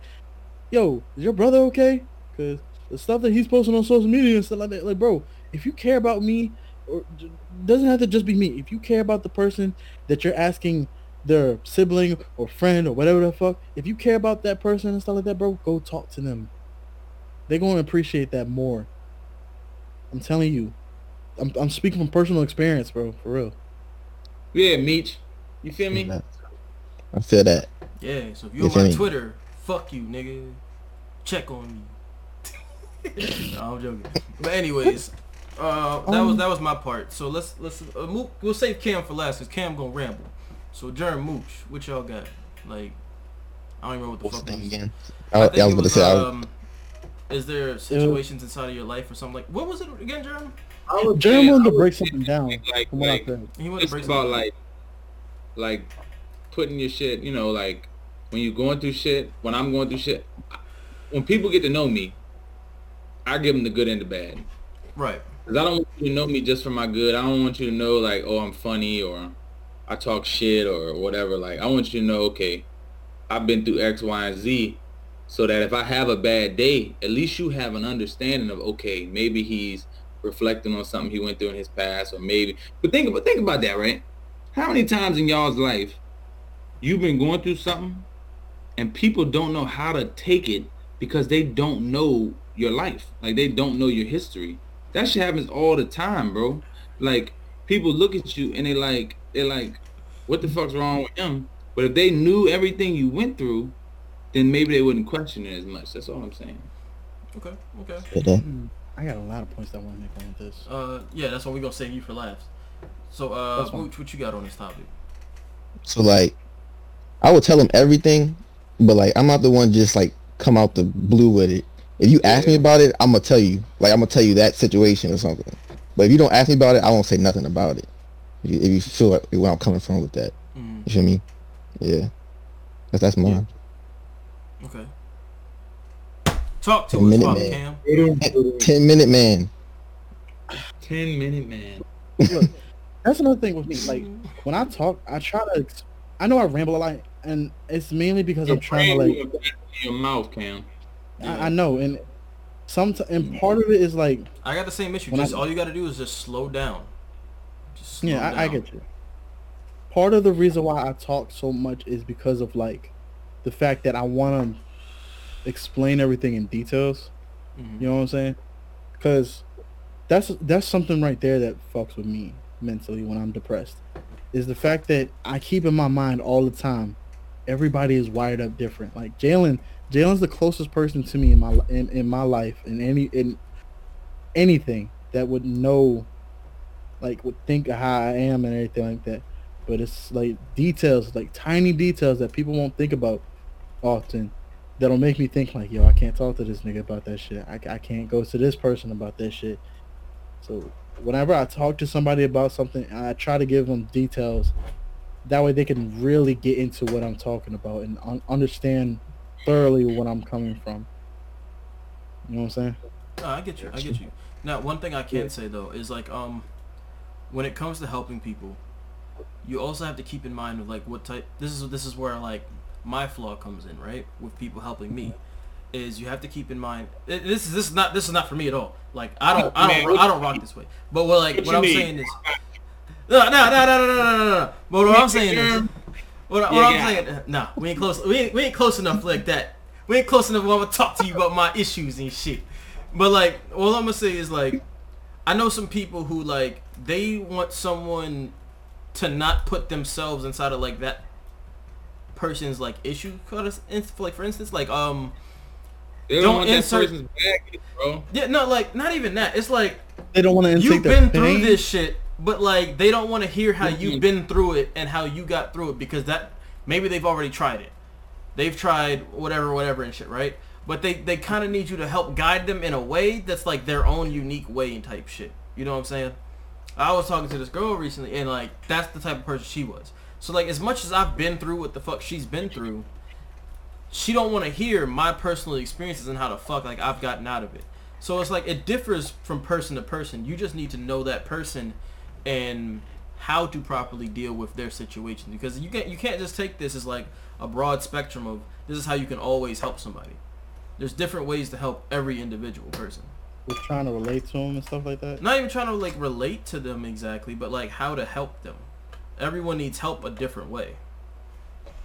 Yo, is your brother okay? Cause the stuff that he's posting on social media and stuff like that, like bro, if you care about me, or doesn't have to just be me. If you care about the person that you're asking their sibling or friend or whatever the fuck, if you care about that person and stuff like that, bro, go talk to them. They're gonna appreciate that more. I'm telling you. I'm I'm speaking from personal experience, bro, for real. Yeah, Meech. You feel me? I feel that. Yeah. So if you If on my any- Twitter, fuck you, nigga. Check on me. no, I'm joking. But anyways, uh, that was Um, that was my part. So let's let's uh, move, we'll save Cam for last, cause Cam gonna ramble. So Jerm Mooch, what y'all got? Like, I don't even remember what the What's fuck the name it was. again? I I, I think was going to was, say. I was, um, is there situations inside of your life or something like? What was it again, Jerm? I was Jerem saying- wanted to break something down. Like, From what I like, said. He wanted to it's break about something. like, like putting your shit. You know, like when you're going through shit. When I'm going through shit. When people get to know me, I give them the good and the bad. right. Cause I don't want you to know me just for my good. I don't want you to know like, oh, I'm funny or I talk shit or whatever. Like, I want you to know, okay, I've been through X, Y, and Z, so that if I have a bad day, at least you have an understanding of, okay, maybe he's reflecting on something he went through in his past, or maybe. But think about think about that, right? How many times in y'all's life you've been going through something, and people don't know how to take it because they don't know your life, like they don't know your history. That shit happens all the time, bro. Like people look at you and they like they're like, what the fuck's wrong with him? But if they knew everything you went through, then maybe they wouldn't question it as much. That's all I'm saying. Okay. Okay. Uh, hmm. Feel that. I got a lot of points that I want to make on this. Uh, yeah, that's why we're gonna save you for last. So, uh, That's fine. Mooch, what you got on this topic? So like, I would tell them everything, but like I'm not the one just like come out the blue with it. If you ask me about it, I'm gonna tell you. Like I'm gonna tell you that situation or something. But if you don't ask me about it, I won't say nothing about it. If you, if you feel like where I'm coming from with that, Mm, you feel me? Yeah, that's that's mine. okay. Talk to A us, minute Pop man. Cam. Ten minute man. Ten minute man. Look, that's another thing with me. Like when I talk, I try to. I know I ramble a lot, and it's mainly because I'm trying to like. your mouth, Cam. Yeah. I, I know, and some and part of it is like, I got the same issue. When I- Just all you got to do is just slow down. Just slow yeah, I, I get you. Part of the reason why I talk so much is because of like the fact that I want to explain everything in details. Mhm. You know what I'm saying? Because that's that's something right there that fucks with me mentally when I'm depressed. Is the fact that I keep in my mind all the time. Everybody is wired up different. Like Jalen, Jalen's the closest person to me in my in, in my life in any in anything that would know, like would think of how I am and everything like that. But it's like details, like tiny details that people won't think about often that'll make me think like, yo, I can't talk to this nigga about that shit. I, I can't go to this person about that shit. So whenever I talk to somebody about something, I try to give them details. That way they can really get into what I'm talking about and un- understand thoroughly what I'm coming from. You know what I'm saying? No, I get you. I get you. Now, one thing I can Yeah. say though is like, um, when it comes to helping people, you also have to keep in mind of like what type. This is this is where like my flaw comes in, right? With people helping me, is you have to keep in mind. This is this is not this is not for me at all. Like I don't I don't what- I don't rock this way. But what like what what I'm need? saying is. No, no, no, no, no, no, no, no, no. But what I'm saying is, what, what Yeah, I'm yeah. saying, nah, we ain't close. We ain't, we ain't close enough like that. We ain't close enough. Where I'm gonna talk to you about my issues and shit. But like, all I'm gonna say is like, I know some people who like they want someone to not put themselves inside of like that person's like issue. Cause like for instance, like um, They don't, Don't want insert- that person's baggage, bro. yeah, no, like not even that. It's like They don't want to you've their been through pain. this shit, but like they don't want to hear how Mhm. you've been through it and how you got through it because that maybe they've already tried it. They've tried whatever, whatever and shit, right? But they they kind of need you to help guide them in a way that's like their own unique way and type shit. You know what I'm saying? I was talking to this girl recently, and like that's the type of person she was. So like as much as I've been through what the fuck she's been through, she don't want to hear my personal experiences and how the fuck like I've gotten out of it. So it's like it differs from person to person. You just need to know that person and how to properly deal with their situation because you can't you can't just take this as like a broad spectrum of this is how you can always help somebody. There's different ways to help every individual person. Was trying to relate to them and stuff like that. Not even trying to like relate to them exactly, but like how to help them. Everyone needs help a different way.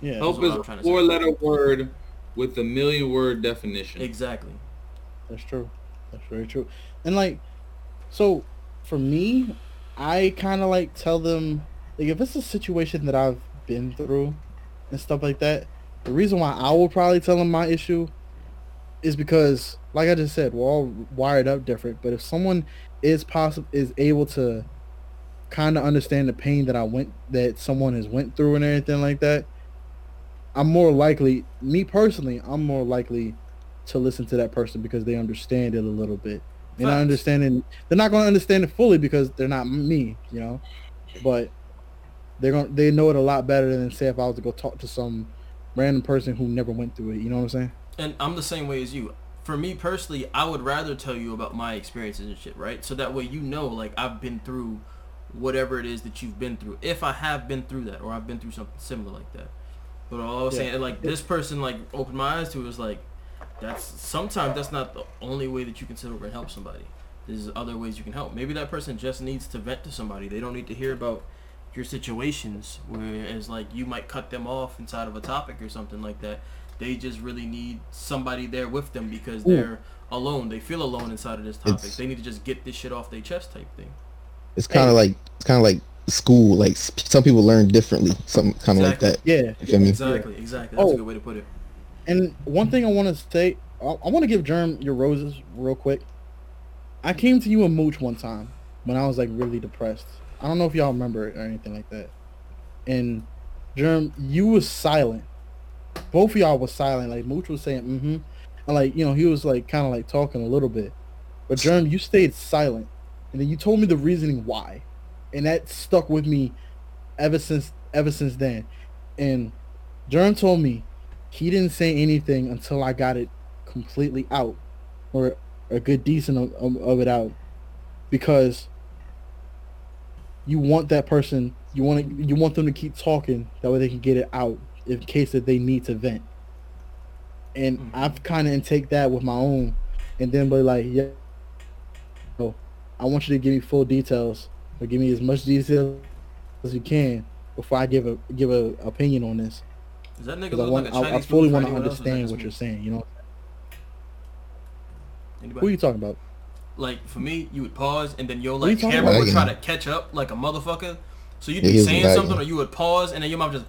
Yeah. Help what is I'm a trying to say. four-letter word with a million-word definition. Exactly. That's true. That's very true. And like, so for me, I kind of like tell them like if it's a situation that I've been through and stuff like that. The reason why I will probably tell them my issue is because, like I just said, we're all wired up different. But if someone is possible is able to kind of understand the pain that I went that someone has went through and everything like that, I'm more likely, me personally, I'm more likely to listen to that person because they understand it a little bit. They're not Facts. understanding. They're not going to understand it fully because they're not me, you know. But they're going. They know it a lot better than say if I was to go talk to some random person who never went through it. You know what I'm saying? And I'm the same way as you. For me personally, I would rather tell you about my experiences and shit, right? So that way you know, like, I've been through whatever it is that you've been through. If I have been through that, or I've been through something similar like that. But all I was Yeah. saying, like, this person, like, opened my eyes to it was like, that's sometimes that's not the only way that you can sit over and help somebody. There's other ways you can help. Maybe that person just needs to vent to somebody. They don't need to hear about your situations, whereas like you might cut them off inside of a topic or something like that. They just really need somebody there with them because they're alone. They feel alone inside of this topic. It's- they need to just get this shit off their chest type thing. It's kind of like it's kind of like school. Like some people learn differently. Something kind of Exactly. like that. Yeah. You feel me? Exactly, exactly. That's Oh. a good way to put it. And one thing I want to say, I, I want to give Germ your roses real quick. I came to you and Mooch one time when I was like really depressed. I don't know if y'all remember it or anything like that. And Germ, you was silent. Both of y'all was silent. Like Mooch was saying, mm-hmm. And like, you know, he was like kind of like talking a little bit. But Germ, you stayed silent. And then you told me the reasoning why. And that stuck with me ever since ever since then. And Germ told me he didn't say anything until I got it completely out or a good decent of, of, of it out because you want that person you want to, you want them to keep talking that way they can get it out in case that they need to vent and Mhm. I've kind of take that with my own and then be like yeah oh, I want you to give me full details or give me as much detail as you can before I give a give a opinion on this Does that nigga because I want like a I, Chinese I fully want to anyone else, or is that understand what you're saying. You know, Anybody? who are you talking about? like for me, you would pause and then your What are you like camera would try to catch up like a motherfucker. So you'd be he was saying lagging. something or you would pause and then your mom just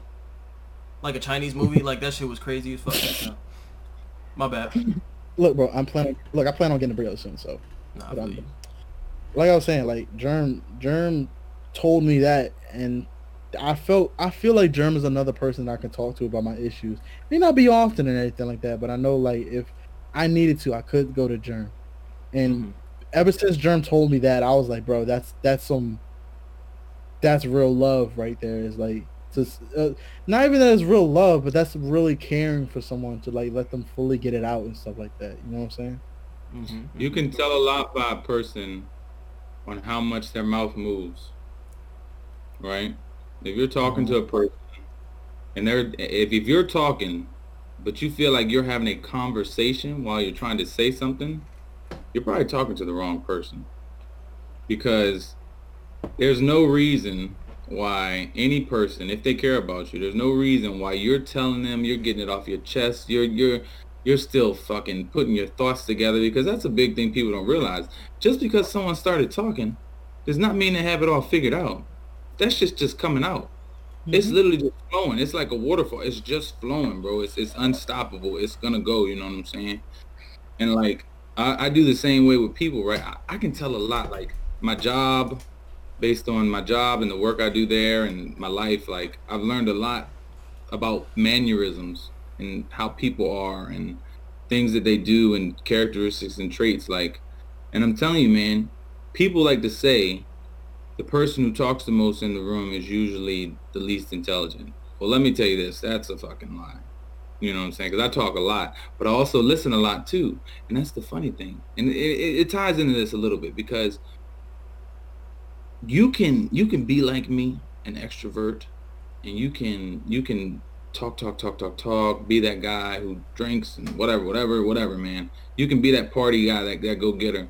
like a Chinese movie. like that shit was crazy as fuck. My bad. Look, bro, I'm planning. Look, I plan on getting a burrito soon. So, Nah, like I was saying, like Germ, Germ told me that, and I felt I feel like Germ is another person I can talk to about my issues. May not be often and anything like that, but I know like if I needed to, I could go to Germ. And Mhm. ever since Germ told me that, I was like, bro, that's that's some that's real love right there. Is like just uh, not even that it's real love, but that's really caring for someone to like let them fully get it out and stuff like that. You know what I'm saying? Mhm, You can tell a lot by a person on how much their mouth moves. Right? If you're talking to a mm-hmm. person and they're if, if you're talking but you feel like you're having a conversation while you're trying to say something, you're probably talking to the wrong person. Because there's no reason why any person, if they care about you, there's no reason why you're telling them you're getting it off your chest. You're you're you're still fucking putting your thoughts together because that's a big thing people don't realize. Just because someone started talking does not mean they have it all figured out. That's just just coming out. Mm-hmm. It's literally just flowing. It's like a waterfall. It's just flowing, bro. It's it's unstoppable. It's gonna go. You know what I'm saying? And like I, I do the same way with people, right? I, I can tell a lot. Like my job, based on my job and the work I do there and my life, like I've learned a lot about mannerisms and how people are and things that they do and characteristics and traits. Like, and I'm telling you, man, people like to say the person who talks the most in the room is usually the least intelligent. Well, let me tell you this, that's a fucking lie. You know what I'm saying? Because I talk a lot, but I also listen a lot too. And that's the funny thing. And it, it, it ties into this a little bit because you can you can be like me, an extrovert, and you can you can talk, talk, talk, talk, talk, be that guy who drinks and whatever, whatever, whatever, man. You can be that party guy, that, that go-getter.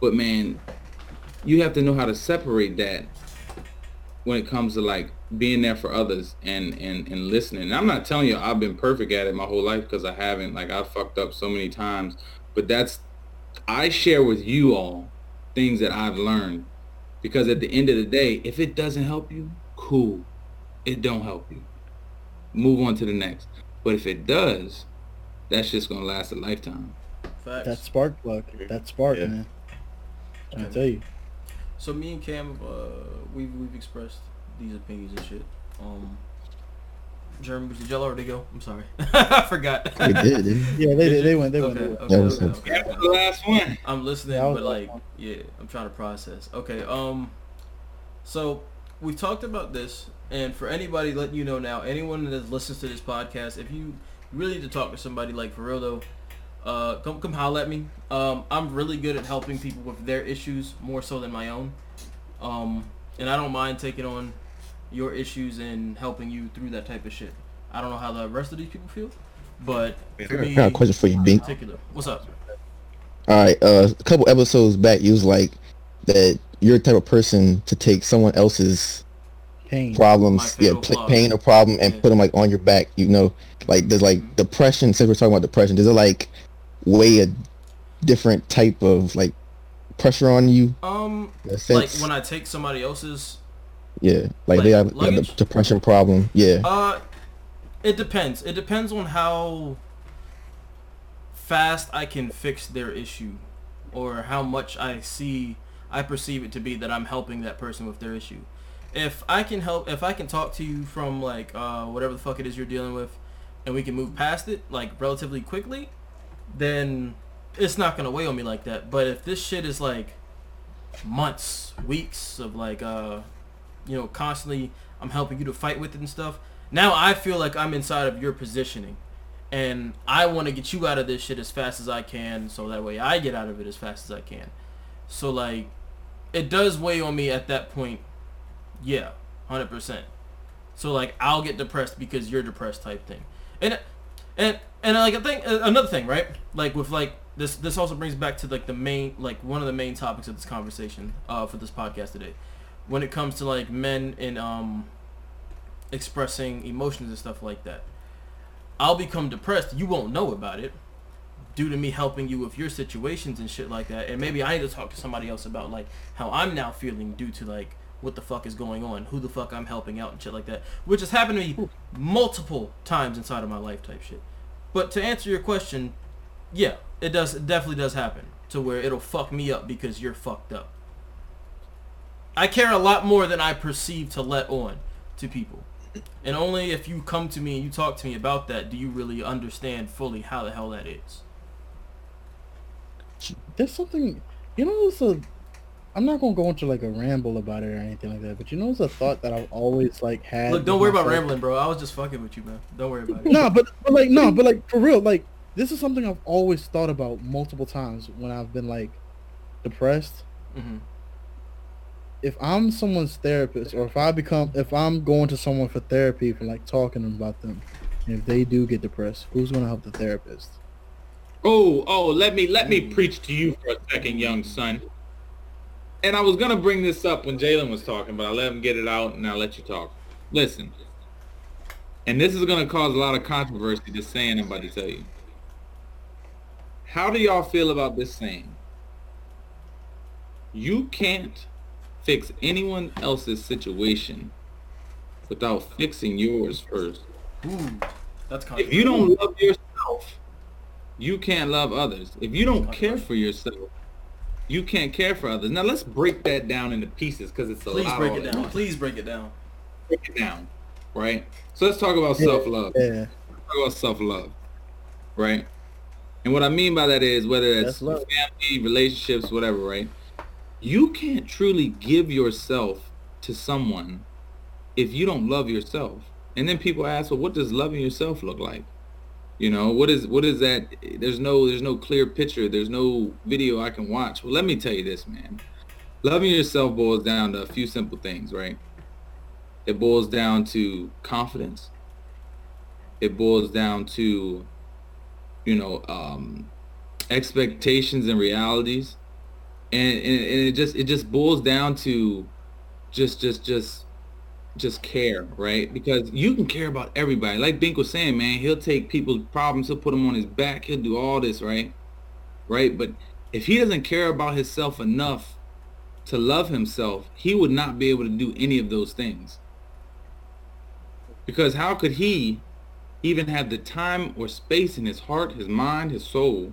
But man, you have to know how to separate that when it comes to like being there for others and and and listening. And I'm not telling you I've been perfect at it my whole life because I haven't. Like I've fucked up so many times. But that's I share with you all things that I've learned because at the end of the day, if it doesn't help you, cool. It don't help you. Move on to the next. But if it does, that's just gonna last a lifetime. Facts. That spark plug. That spark, yeah. man. I tell you. So me and Cam, uh, we've we've expressed these opinions and shit. Um, Jeremy, did y'all already go? I'm sorry, I forgot. They did. yeah, they did. They went. They okay, went. Okay, that was okay, okay. the last one. I'm listening, but like, yeah, I'm trying to process. Okay. Um, so we've talked about this, and for anybody letting you know now, anyone that listens to this podcast, if you really need to talk to somebody like for real though, uh, come come holler at me. Um, I'm really good at helping people with their issues more so than my own. Um, and I don't mind taking on your issues and helping you through that type of shit. I don't know how the rest of these people feel, but for me, I got a question for you, Bink. Particular. What's up? All right, uh, a couple episodes back, you was like that you're the type of person to take someone else's pain problems, yeah, pl- pain or problem, and yeah. put them like on your back. You know, like there's like depression. Since we're talking about depression, does it like weigh a different type of like pressure on you? Um, like when I take somebody else's. Yeah, like, like they have, have a depression problem. Yeah. Uh, it depends. It depends on how fast I can fix their issue, or how much I see I perceive it to be that I'm helping that person with their issue. If I can help, if I can talk to you from like uh, whatever the fuck it is you're dealing with, and we can move past it like relatively quickly, then it's not gonna weigh on me like that. But if this shit is like months, weeks of like uh, you know, constantly I'm helping you to fight with it and stuff. Now I feel like I'm inside of your positioning. And I want to get you out of this shit as fast as I can so that way I get out of it as fast as I can. So like it does weigh on me at that point. Yeah, 100%. So like I'll get depressed because you're depressed type thing. And and and like I think another thing, right? Like with like this this also brings back to like the main like one of the main topics of this conversation uh for this podcast today. When it comes to like men and um expressing emotions and stuff like that. I'll become depressed. You won't know about it due to me helping you with your situations and shit like that. And maybe I need to talk to somebody else about like how I'm now feeling due to like what the fuck is going on, who the fuck I'm helping out and shit like that, which has happened to me multiple times inside of my life type shit. But to answer your question, yeah, it does it definitely does happen to where it'll fuck me up because you're fucked up. I care a lot more than I perceive to let on to people. And only if you come to me and you talk to me about that do you really understand fully how the hell that is there's something you know it's a I'm not gonna go into like a ramble about it or anything like that, but you know, it's a thought that I've always like had. Look, don't worry about rambling, bro. I was just fucking with you, man. Don't worry about it. no, but, but like no, but like for real, like this is something I've always thought about multiple times when I've been like depressed. Mm-hmm. if I'm someone's therapist, or if I become, if I'm going to someone for therapy for like talking about them, and if they do get depressed, who's gonna help the therapist? Oh, oh, let me let me hmm. preach to you for a second, young son. And I was gonna bring this up when Jalen was talking, but I let him get it out, and I'll let you talk. Listen, and this is gonna cause a lot of controversy. Just saying, I'm about to tell you. How do y'all feel about this saying? You can't fix anyone else's situation without fixing yours first. Ooh, that's If you don't love yourself, you can't love others. If you don't care for yourself, you can't care for others. Now let's break that down into pieces because it's a Please lot. break it down. Please break it down. break it down, right? So let's talk about Yeah. self-love. Yeah, talk about self-love, right? And what I mean by that is whether it's That's family, relationships, whatever, right? You can't truly give yourself to someone if you don't love yourself. And then people ask, well, what does loving yourself look like? You know, what is what is that? There's no there's no clear picture. There's no video I can watch. Well, let me tell you this, man. Loving yourself boils down to a few simple things, right? It boils down to confidence. It boils down to, you know, um, expectations and realities, and, and and it just it just boils down to, just just just just care, right? Because you can care about everybody. Like Bink was saying, man, he'll take people's problems, he'll put them on his back, he'll do all this, right? Right? But if he doesn't care about himself enough to love himself, he would not be able to do any of those things. Because how could he even have the time or space in his heart, his mind, his soul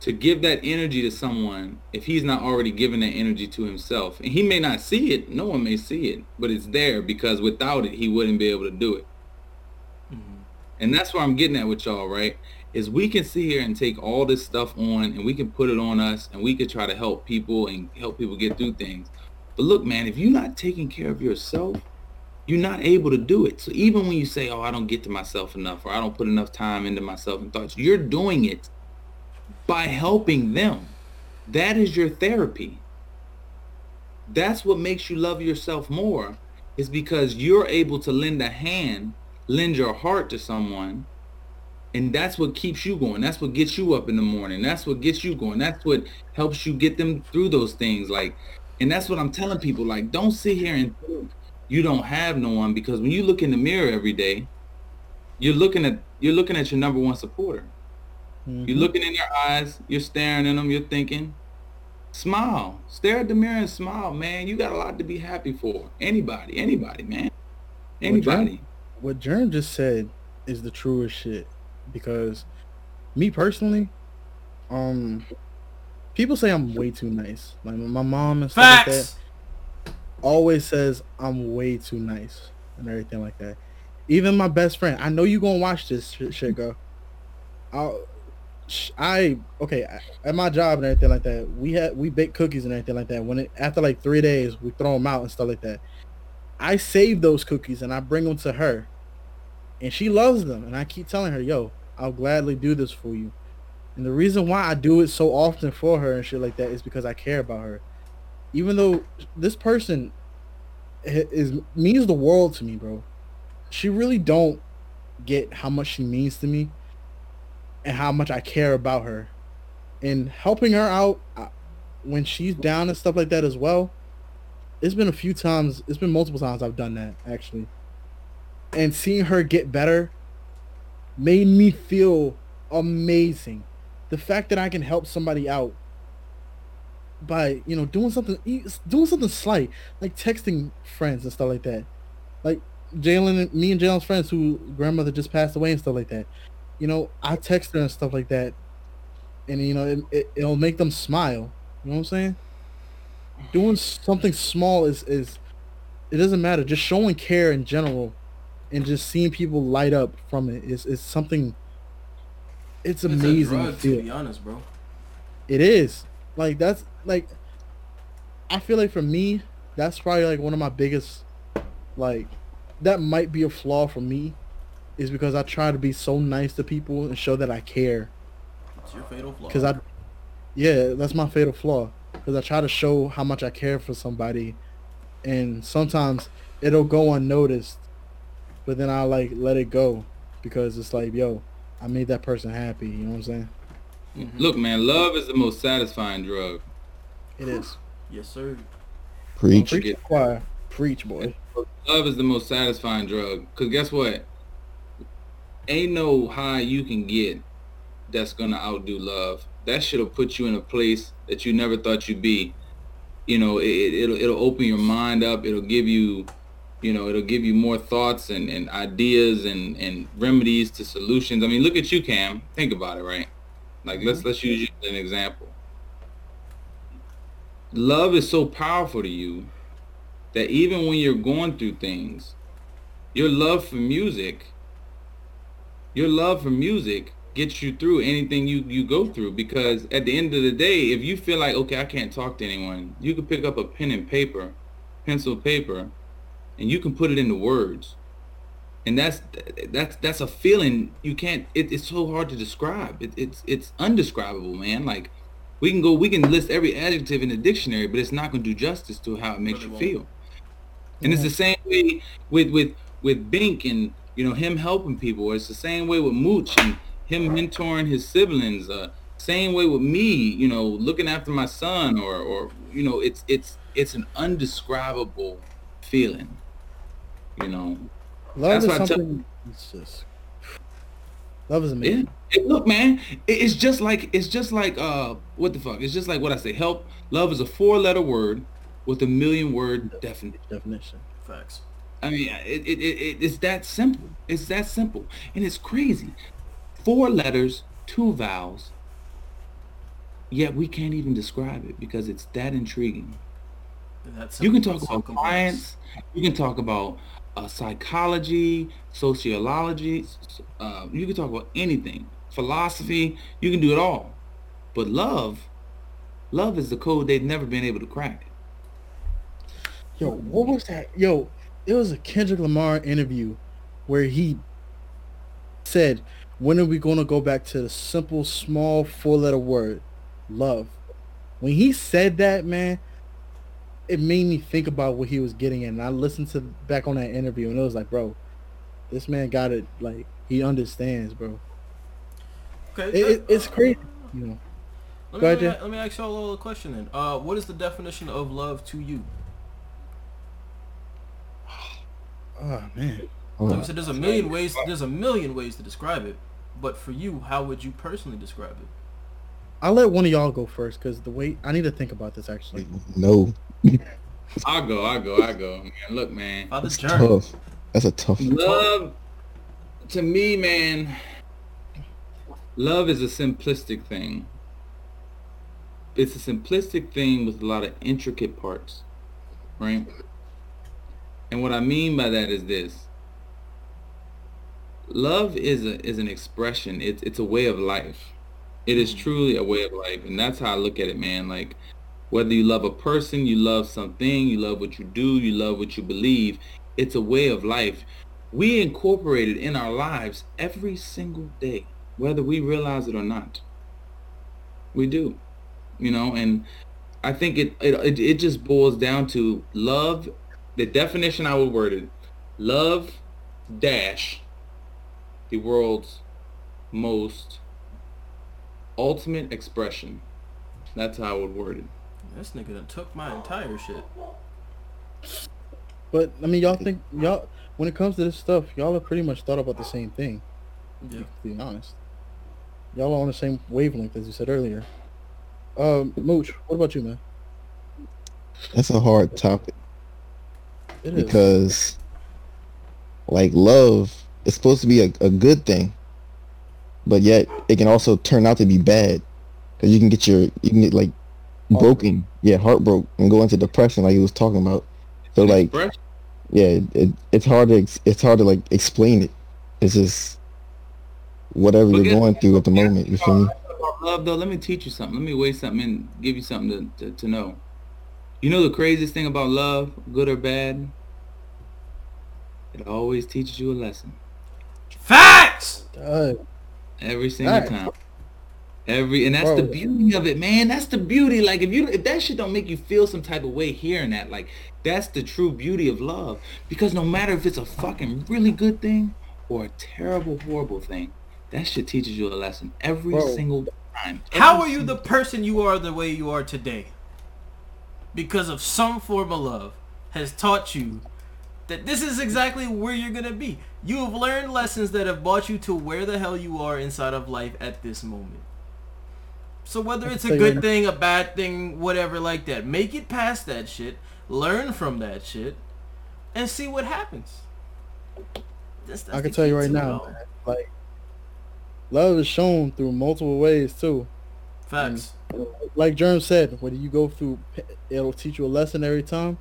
to give that energy to someone if he's not already giving that energy to himself? And he may not see it, no one may see it, but it's there because without it, he wouldn't be able to do it. Mm-hmm. And that's where I'm getting at with y'all, right? Is we can sit here and take all this stuff on and we can put it on us and we could try to help people and help people get through things. But look, man, if you're not taking care of yourself, you're not able to do it. So even when you say, oh, I don't get to myself enough or I don't put enough time into myself and thoughts, you're doing it by helping them. That is your therapy. That's what makes you love yourself more is because you're able to lend a hand, lend your heart to someone and that's what keeps you going. That's what gets you up in the morning. That's what gets you going. That's what helps you get them through those things. Like, and that's what I'm telling people. Like, don't sit here and think you don't have no one because when you look in the mirror every day, you're looking at you're looking at your number one supporter. Mhm. You're looking in their eyes. You're staring in them. You're thinking, smile. Stare at the mirror and smile, man. You got a lot to be happy for. Anybody, anybody, man. Anybody. what Germ just said is the truest shit because me personally, um, people say I'm way too nice. Like my mom and stuff like that always says I'm way too nice and everything like that. Even my best friend, I know you gonna watch this shit, shit go. I'll, sh- I okay at my job and everything like that. We had we bake cookies and everything like that. When it after like three days, we throw them out and stuff like that. I save those cookies and I bring them to her, and she loves them. And I keep telling her, "Yo, I'll gladly do this for you." And the reason why I do it so often for her and shit like that is because I care about her. Even though this person is means the world to me, bro. She really don't get how much she means to me and how much I care about her. And helping her out uh, when she's down and stuff like that as well. It's been a few times, it's been multiple times I've done that actually. And seeing her get better made me feel amazing. The fact that I can help somebody out by, you know, doing something doing something slight, like texting friends and stuff like that. Like Jalen, me and Jalen's friends who grandmother just passed away and stuff like that. You know, I text her and stuff like that, and you know, it, it, it'll make them smile. You know what I'm saying? Doing something small is is it doesn't matter. Just showing care in general, and just seeing people light up from it is is something. It's It's amazing to drug, feel. to be honest, bro. It is. Like that's like I feel like for me, that's probably like one of my biggest like that might be a flaw for me is because I try to be so nice to people and show that I care. It's your fatal flaw. Cuz I yeah, that's my fatal flaw cuz I try to show how much I care for somebody and sometimes it'll go unnoticed, but then I like let it go because it's like, yo, I made that person happy. You know what I'm saying? Mhm. Look, man, love is the most satisfying drug. It is. Yes, sir. Preach. Preach, choir. Preach, boy. Love is the most satisfying drug. Cause guess what? Ain't no high you can get that's gonna outdo love. That shit'll put you in a place that you never thought you'd be. You know, it, it- it'll it'll open your mind up. It'll give you, you know, it'll give you more thoughts and, and ideas and, and remedies to solutions. I mean, look at you, Cam. Think about it, right? Like let's mm-hmm. let's use you as an example. Love is so powerful to you that even when you're going through things, your love for music, your love for music gets you through anything you, you go through because at the end of the day, if you feel like, okay, I can't talk to anyone, you can pick up a pen and paper, pencil paper, and you can put it into words. And that's that's that's a feeling you can't it, it's so hard to describe. It, it's it's undescribable, man. Like we can go we can list every adjective in the dictionary, but it's not gonna do justice to how it makes Really you won't. feel. And it's the same way with with with Bink and you know him helping people. It's the same way with Mooch and him mentoring his siblings. Uh, same way with me, you know, looking after my son, or or you know, it's it's it's an undescribable feeling. You know, Love That's is why I tell- something. It's just. Love is yeah. amazing. It- look, man, it- it's just like it's just like uh, what the fuck? It's just like what I say. Help. Love is a four-letter word with a million-word definition. Definition. Facts. I mean, it, it, it, it, it's that simple. It's that simple. And it's crazy. Four letters, two vowels, yet we can't even describe it because it's that intriguing. That's You can talk about complex. science. You can talk about uh, psychology, sociology. Uh, you can talk about anything. Philosophy. You can do it all. But love, love is the code they've never been able to crack. Yo, what was that? Yo, it was a Kendrick Lamar interview where he said, "When are we going to go back to the simple, small, four-letter word, love?" When he said that, man, it made me think about what he was getting at. And I listened to back on that interview, and it was like, bro, this man got it. Like he understands, bro. Okay. It, it, uh, it's crazy, you know. Let me, let, me, let me ask y'all a little question then. Uh, what is the definition of love to you? Oh man. Like I said, there's a million ways. There's a million ways to describe it, but for you, how would you personally describe it? I'll let one of y'all go first because the way I need to think about this actually. No, I'll go. I'll go. I'll go. Man, look, man. That's tough. That's a tough. Love, to me, man, love is a simplistic thing. It's a simplistic thing with a lot of intricate parts, right? And what I mean by that is this. Love is a is an expression. It's it's a way of life. It is mm. truly a way of life, and that's how I look at it, man. Like whether you love a person, you love something, you love what you do, you love what you believe, it's a way of life. We incorporate it in our lives every single day, whether we realize it or not. We do, you know, and I think it it it, it just boils down to love. The definition I would word it: love dash the world's most ultimate expression. That's how I would word it. This nigga done took my entire shit. But I mean, y'all think y'all when it comes to this stuff, y'all have pretty much thought about the same thing. Yeah. To be honest, y'all are on the same wavelength as you said earlier. Um, Mooch, what about you, man? That's a hard topic It is. because, like, love is supposed to be a, a good thing, but yet it can also turn out to be bad because you can get your you can get like broken, yeah, heartbroken and go into depression, like he was talking about. So like, yeah, it, it, it's hard to ex- it's hard to like explain it. It's just whatever But you're going through at the moment. You feel me? love though, let me teach you something. Let me weigh something and give you something to, to, to know. You know the craziest thing about love, good or bad? It always teaches you a lesson. Facts. Every single Alright. time. Every and that's the Bro. beauty of it, man. That's the beauty. Like if you if that shit don't make you feel some type of way hearing that, like that's the true beauty of love. Because no matter if it's a fucking really good thing or a terrible, horrible thing, that shit teaches you a lesson every Bro. single time. How are you the person you are the way you are today? Because of some form of love has taught you that this is exactly where you're gonna be. You have learned lessons that have brought you to where the hell you are inside of life at this moment. So whether it's a tell you right good thing, a bad thing, whatever like that, make it past that shit, learn from that shit, and see what happens. That's- that's I can tell you right now, man, like love is shown through multiple ways too. Facts. Like Germ said, when you go through, it'll teach you a lesson every time.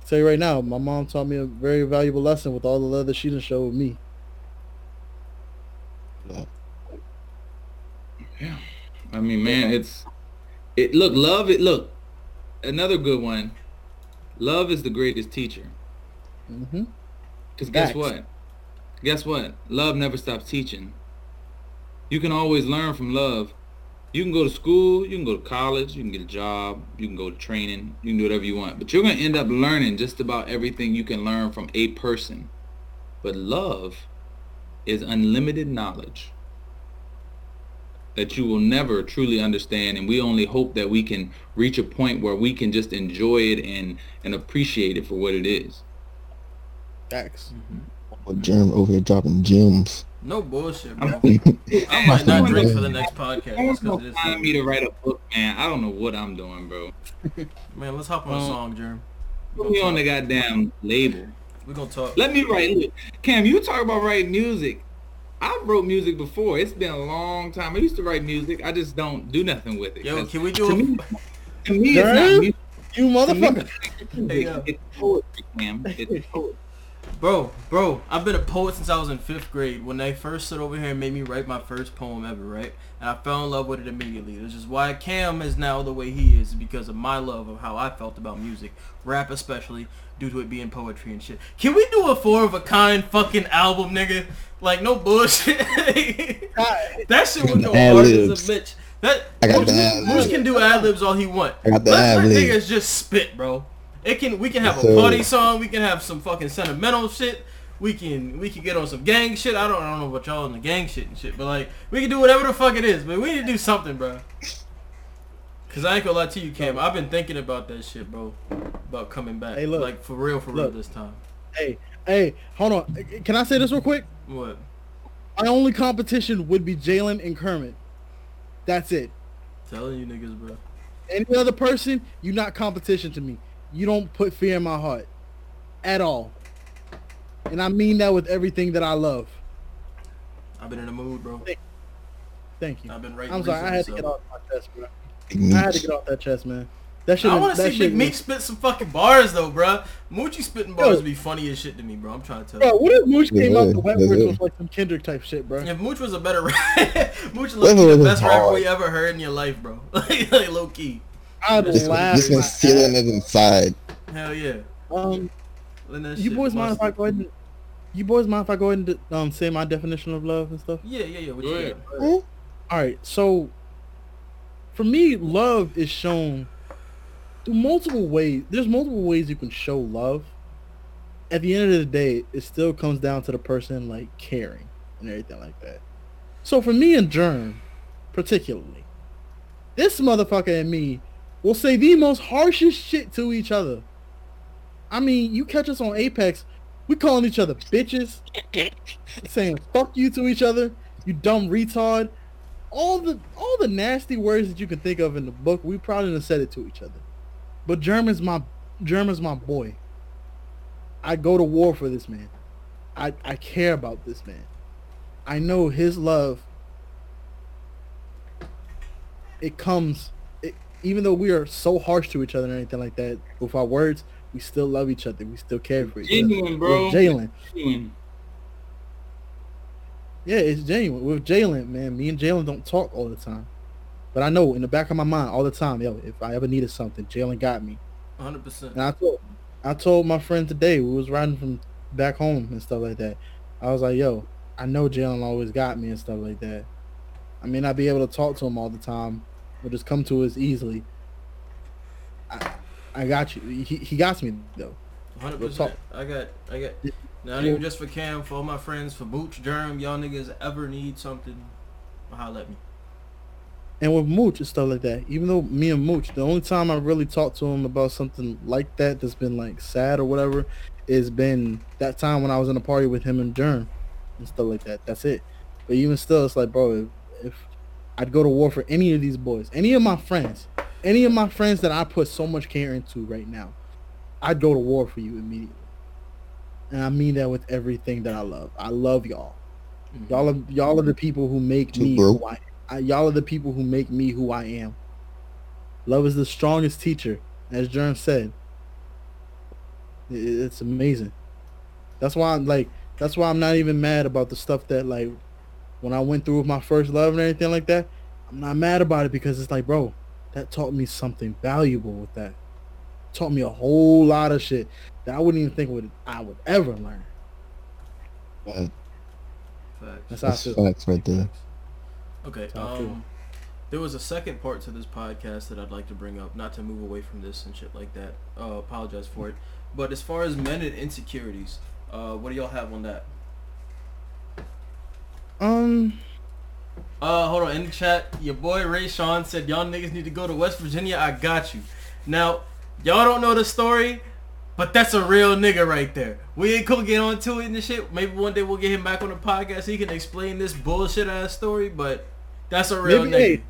I'll tell you right now, my mom taught me a very valuable lesson with all the love that she done showed me. Yeah, I mean, man, it's it. Look, love it. Look, another good one. Love is the greatest teacher. hmm Cause guess Facts. what? Guess what? Love never stops teaching. You can always learn from love. You can go to school, you can go to college, you can get a job, you can go to training, you can do whatever you want. But you're gonna end up learning just about everything you can learn from a person. But love is unlimited knowledge that you will never truly understand and we only hope that we can reach a point where we can just enjoy it and and appreciate it for what it is. Facts. With Germ over here dropping gems. No bullshit, bro. I'm- might not I'm drink for the next podcast Someone's because gonna it find is. me to write a book, man. I don't know what I'm doing, bro. Man, let's hop on a Um, song, Germ. Put me on the goddamn label. We're gonna talk. Let me write. Look, Cam, you talk about writing music. I wrote music before. It's been a long time. I used to write music. I just don't do nothing with it. Yo, 'Cause can we to do me, a... to me, it's not music. You motherfucker. Hey, yo. It's poetry, Cam. It's poetry. Bro, bro, I've been a poet since I was in fifth grade. When they first stood over here and made me write my first poem ever, right? And I fell in love with it immediately. This is why Cam is now the way he is because of my love of how I felt about music, rap especially, due to it being poetry and shit. Can we do a four of a kind fucking album, nigga? Like no bullshit. that shit would go hard as a bitch. That I got Moose- the. Moose can do ad libs all he want. I got the Let, let ad-libs. niggas just spit, bro. It can we can have a sir. party song, we can have some fucking sentimental shit. We can we can get on some gang shit. I don't I don't know about y'all on the gang shit and shit, but like we can do whatever the fuck it is, but we need to do something, bro. Cause I ain't gonna lie to you, Cam. I've been thinking about that shit, bro. About coming back, Hey, look. like for real, for real this time. Hey, hey, hold on. Can I say this real quick? What? My only competition would be Jalen and Kermit. That's it. Telling you niggas, bro. Any other person, you not competition to me. You don't put fear in my heart. At all. And I mean that with everything that I love. I've been in the mood, bro. Thank you. I've been writing. I'm sorry, I had to get off my chest, bro. Big I had to get off that chest, man. That shit. I want to see shit Big Meech was- spit some fucking bars though, bruh. Moochie spitting bars Yo. would be funny as shit to me, bro. I'm trying to tell Bro, you. what if Mooch Yeah, came out the yeah, wet yeah, words yeah. was like some Kendrick type shit, bro? If Mooch was a better rapper, Mooch Wet low key Words the is best rapper we ever heard in your life, bro. like, like low key. I'd Just, laugh. just been my stealing it inside. Hell yeah. Um, you boys mind if I go ahead and you boys mind if I go ahead and um say my definition of love and stuff? Yeah, yeah, yeah. What Go you ahead. got? All right, so for me, love is shown through multiple ways. There's multiple ways you can show love. At the end of the day, it still comes down to the person like caring and everything like that. So for me and Germ, particularly, this motherfucker and me will say the most harshest shit to each other. I mean, you catch us on Apex, we calling each other bitches, saying fuck you to each other, you dumb retard. All the all the nasty words that you can think of in the book, we probably done said it to each other. But German's my German's my boy. I go to war for this man. I, I care about this man. I know his love it comes even though we are so harsh to each other and anything like that with our words, we still love each other. We still care for each other. Genuine, bro. With Jalen, Genuine. Yeah, it's genuine. With Jalen, man, me and Jalen don't talk all the time. But I know in the back of my mind all the time, yo, if I ever needed something, Jalen got me. 100%. And I told I told my friend today, we was riding from back home and stuff like that. I was like, yo, I know Jalen always got me and stuff like that. I may not be able to talk to him all the time, or just come to us easily. I, I got you. He, he got me though. Hundred Real talk. percent. I got, I got. Not even just for Cam, for all my friends, for Booch, Germ, y'all niggas ever need something, holla at me. And with Mooch and stuff like that, even though me and Mooch, the only time I really talked to him about something like that that's been like sad or whatever, is been that time when I was in a party with him and Germ and stuff like that. That's it. But even still, it's like, bro, I'd go to war for any of these boys, any of my friends, any of my friends that I put so much care into right now, I'd go to war for you immediately. And I mean that with everything that I love. I love y'all. Mhm. Y'all are y'all are the people who make Too, me bro. who I, I y'all are the people who make me who I am. Love is the strongest teacher, as Germ said. I- It's amazing. That's why I'm like that's why I'm not even mad about the stuff that like when I went through with my first love and everything like that. I'm not mad about it because it's like, bro, that taught me something valuable with that. Taught me a whole lot of shit that I wouldn't even think would I would ever learn. Facts. That's how That's facts right there. Okay. That's how I feel. Um, there was a second part to this podcast that I'd like to bring up, not to move away from this and shit like that. Uh, apologize for it. But as far as men and insecurities, uh, what do y'all have on that? Um, Uh, hold on. In the chat, your boy Ray Sean said y'all niggas need to go to West Virginia. I got you. Now, y'all don't know the story, but that's a real nigga right there. We ain't gonna get on to it and shit. Maybe one day we'll get him back on the podcast. So he can explain this bullshit ass story, but that's a real maybe nigga. hey,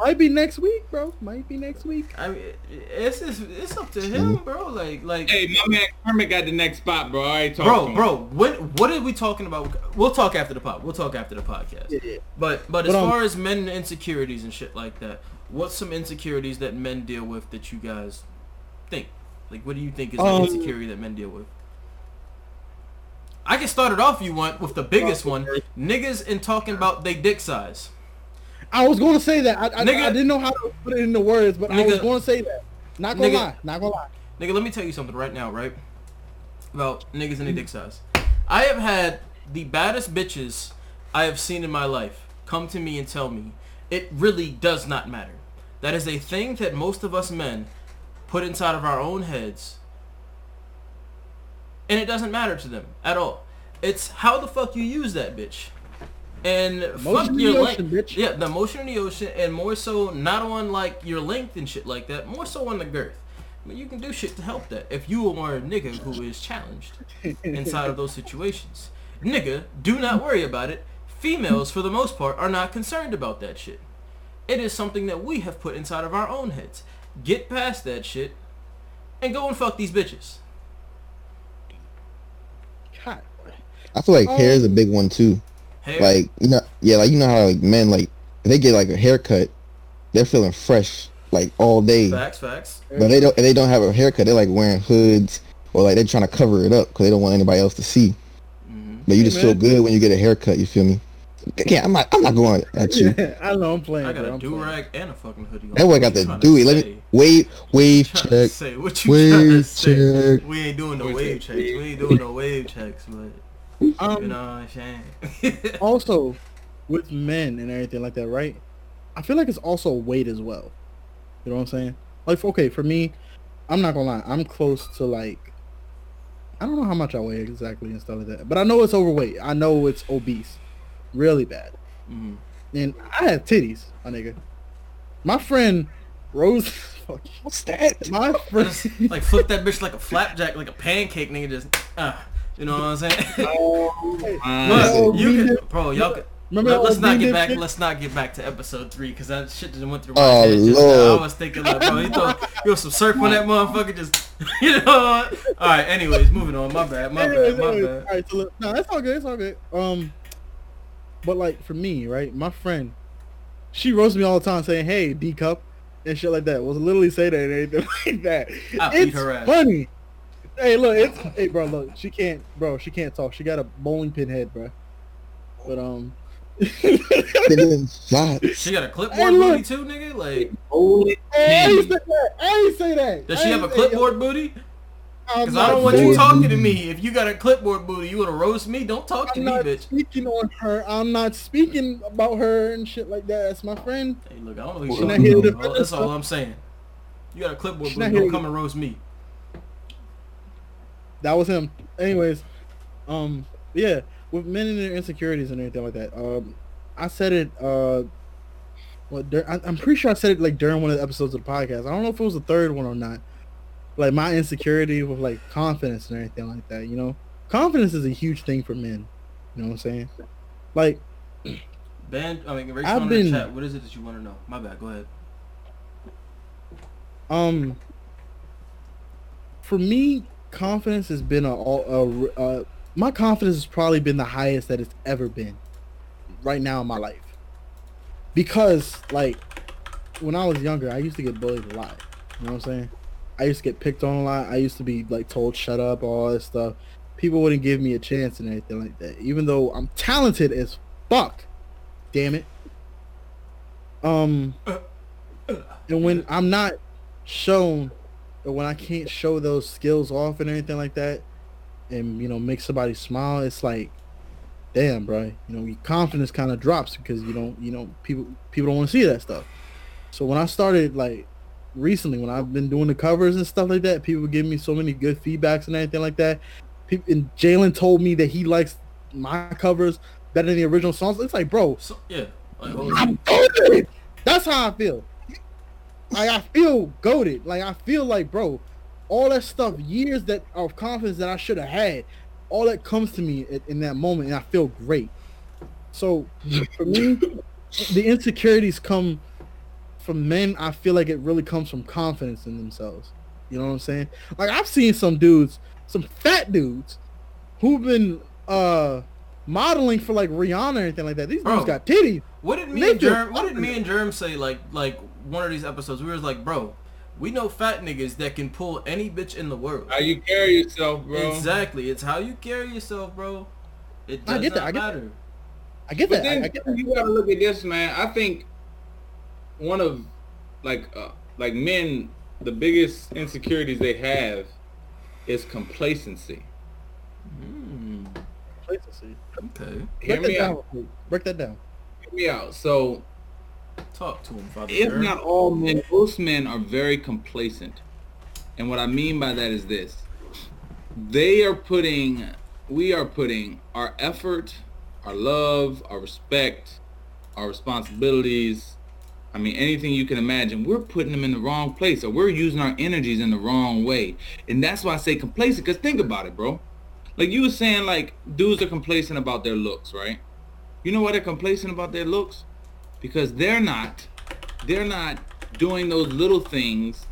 might be next week, bro. Might be next week. I mean, it's it's, it's up to him, bro. Like like. Hey, my man Kermit got the next spot, bro. I already talked to Bro, him. bro, what what are we talking about? We'll talk after the pod. We'll talk after the podcast. Yeah, yeah. But but as But, um, far as men insecurities and shit like that, what's some insecurities that men deal with that you guys think? Like, what do you think is an Um, insecurity that men deal with? I can start it off if you want with the biggest one. Niggas in talking about they dick size. I was going to say that. I, I, Nigga. I didn't know how to put it into words, but I was going to say that. Not gonna Nigga. lie. Not gonna lie. Nigga, let me tell you something right now, right? About niggas and their dick size. I have had the baddest bitches I have seen in my life come to me and tell me it really does not matter. That is a thing that most of us men put inside of our own heads. And it doesn't matter to them at all. It's how the fuck you use that bitch. And fuck Motion in the your ocean, length. bitch. Yeah, the motion in the ocean, and more so not on like your length and shit like that. More so on the girth. But you can do shit to help that if you are a nigga who is challenged inside of those situations. Nigga, do not worry about it. Females, for the most part, are not concerned about that shit. It is something that we have put inside of our own heads. Get past that shit and go and fuck these bitches. God. I feel like Um, hair is a big one too. Hair, Like you know, yeah, like you know how like men like if they get like a haircut, they're feeling fresh like all day. facts, facts. But they don't. If they don't have a haircut, they're like wearing hoods or like they're trying to cover it up because they don't want anybody else to see. hmm But you Hey, just feel good when you get a haircut. You feel me? Yeah, I'm not. I'm not going at you. I know I'm playing. I got bro, a I'm do rag and a fucking hoodie. on. That boy What got the tryna dewy. Let me wave, wave Tryna check, Say what you trying to wave say? check. We ain't doing no Wave wave checks. We ain't doing no wave checks, but you Um, know what I'm saying. also, with men and everything like that, right? I feel like it's also weight as well. You know what I'm saying? Like, okay, for me, I'm not gonna lie. I'm close to like, I don't know how much I weigh exactly and stuff like that, but I know it's overweight. I know it's obese, really bad. Mhm. And I have titties, my nigga. My friend Rose, fuck. What's that? my friend. like flip that bitch like a flapjack, like a pancake, nigga. Just, uh, you know what I'm saying? Uh, But Oh, you can, did- bro, y'all. Can, Remember let's not get back. shit? Let's not get back to episode three because that shit just went through my Oh, head. Just now. Lord. I was thinking like, bro, you throw, you some surf on that motherfucker. Just, you know. All right. Anyways, moving on. My bad. My Anyways, bad. My anyways, bad. All right, so look, no, it's all good. It's all good. Um, but like for me, right, my friend, she roasts me all the time saying, "Hey, D cup," and shit like that. Was literally say that and anything like that. I it's her ass. funny. Hey, look, it's hey, bro. Look, she can't, bro. She can't talk. She got a bowling pin head, bro. But um, They getting shot. She got a clipboard Hey, look. booty too, nigga. Like, hey, I ain't say that. I ain't say that. does I she have a ain't say- clipboard booty? Because I don't want you talking to me. If you got a clipboard booty, you want to roast me? Don't talk to I'm me, not bitch. speaking on her. I'm not speaking about her and shit like that. That's my friend. Hey, look, I don't know who She's you're not talking here to about. defend That's all. I'm saying. You got a clipboard She's booty, don't come and roast me. That was him. Anyways, um, yeah, with men and their insecurities and everything like that. Um, I said it. Uh, what? I, I'm pretty sure I said it like during one of the episodes of the podcast. I don't know if it was the third one or not. Like my insecurity with like confidence and everything like that. You know, confidence is a huge thing for men. You know what I'm saying? Like, Ben, I mean, I've been- the chat. What is it that you want to know? My bad. Go ahead. um, for me, confidence has been a, a, a, a my confidence has probably been the highest that it's ever been right now in my life. Because like when I was younger, I used to get bullied a lot. You know what I'm saying? I used to get picked on a lot. I used to be like told shut up, all this stuff. People wouldn't give me a chance and anything like that. Even though I'm talented as fuck. Damn it. Um and when I'm not shown or when I can't show those skills off and everything like that and you know make somebody smile, it's like damn, bro. You know, your confidence kind of drops because you don't, you know, people people don't want to see that stuff. So when I started like recently, when I've been doing the covers and stuff like that, people give me so many good feedbacks and everything like that. People, and Jalen told me that he likes my covers better than the original songs. It's like, bro, So yeah, like. I'm oh, goaded. That's how I feel. Like I feel goaded. Like I feel like, bro, all that stuff, years that of confidence that I should have had, all that comes to me in, in that moment, and I feel great. So for me, the insecurities come from men. I feel like it really comes from confidence in themselves. You know what I'm saying? Like I've seen some dudes, some fat dudes, who've been uh modeling for like Rihanna or anything like that. These Bro. dudes got titties. What did me and feel Germ? What did me and Germ say? Like, like one of these episodes, we was like, bro, we know fat niggas that can pull any bitch in the world. How you carry yourself, bro. Exactly. It's how you carry yourself, bro. It I does get that, not I get that. I get But that. I, then I get that. you gotta look at this, man. I think one of like uh, like men, the biggest insecurities they have is complacency. Mm, Complacency. okay. Hear Break that me down. out. real quick. Break that down. Hear me out. So Talk to him, Father if Germ. not all men, most men are very complacent. And what I mean by that is this. They are putting, we are putting our effort, our love, our respect, our responsibilities, I mean, anything you can imagine, we're putting them in the wrong place or we're using our energies in the wrong way. And that's why I say complacent, because think about it, bro. Like you were saying, like, dudes are complacent about their looks, right? You know why they're complacent about their looks? Because they're not, they're not doing those little things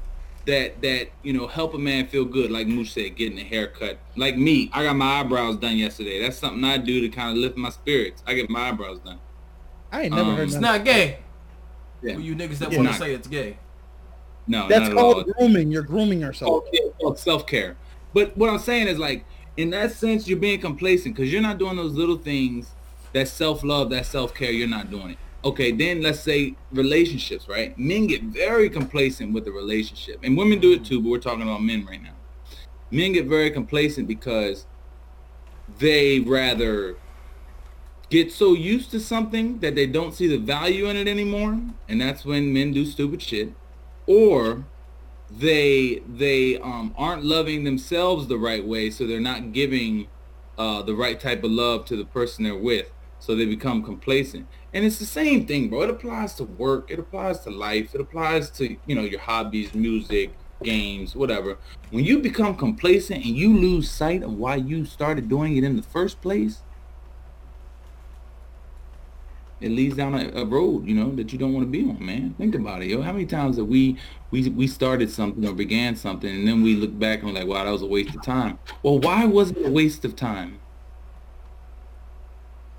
that, that, you know, help a man feel good. Like Mooch said, getting a haircut. Like me, I got my eyebrows done yesterday. That's something I do to kind of lift my spirits. I get my eyebrows done. I ain't never Um, heard It's not gay. Yeah. For you niggas that Yeah. want to say it's gay. No, That's not at all. called grooming. You're grooming yourself. self care. But what I'm saying is like, in that sense, you're being complacent because you're not doing those little things. That self love, that self care, you're not doing it. Okay, then let's say relationships, right? Men get very complacent with the relationship, and women do it too. But we're talking about men right now. Men get very complacent because they rather get so used to something that they don't see the value in it anymore, and that's when men do stupid shit, or they they um, aren't loving themselves the right way, so they're not giving uh, the right type of love to the person they're with, so they become complacent. And it's the same thing, bro. It applies to work. It applies to life. It applies to you know your hobbies, music, games, whatever. When you become complacent and you lose sight of why you started doing it in the first place, it leads down a, a road, you know, that you don't want to be on, man. Think about it, yo. How many times have we we we started something or began something and then we look back and we're like, wow, that was a waste of time. Well, why was it a waste of time?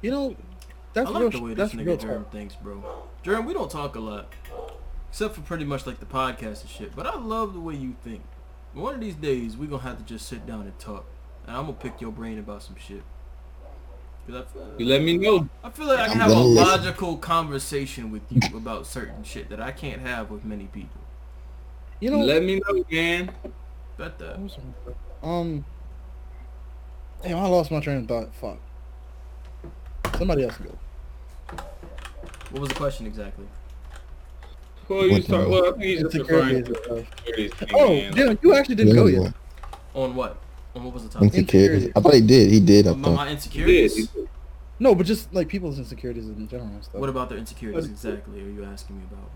You know, that's I like real. the way that's this real nigga Germ thinks, bro. Germ, we don't talk a lot. Except for pretty much like the podcast and shit. But I love the way you think. One of these days, we gonna have to just sit down and talk. And I'm gonna pick your brain about some shit. 'Cause I feel, You let me know. I feel like I can I'm have a listen. logical conversation with you about certain shit that I can't have with many people. You know, let me know, man. Bet that. Um. Damn, I lost my train of thought. Fuck. Somebody else go. What was the question exactly? Well, you What start. the- Well, I think he's just referring Insecurities to stuff. Oh, damn, you actually didn't go Yeah, yet. On what? On what was the topic? Insecurities. I thought he did. He did. I My, thought. my He did, insecurities. he did. No, but just like people's insecurities in general and stuff. What about their insecurities exactly? Are you asking me about?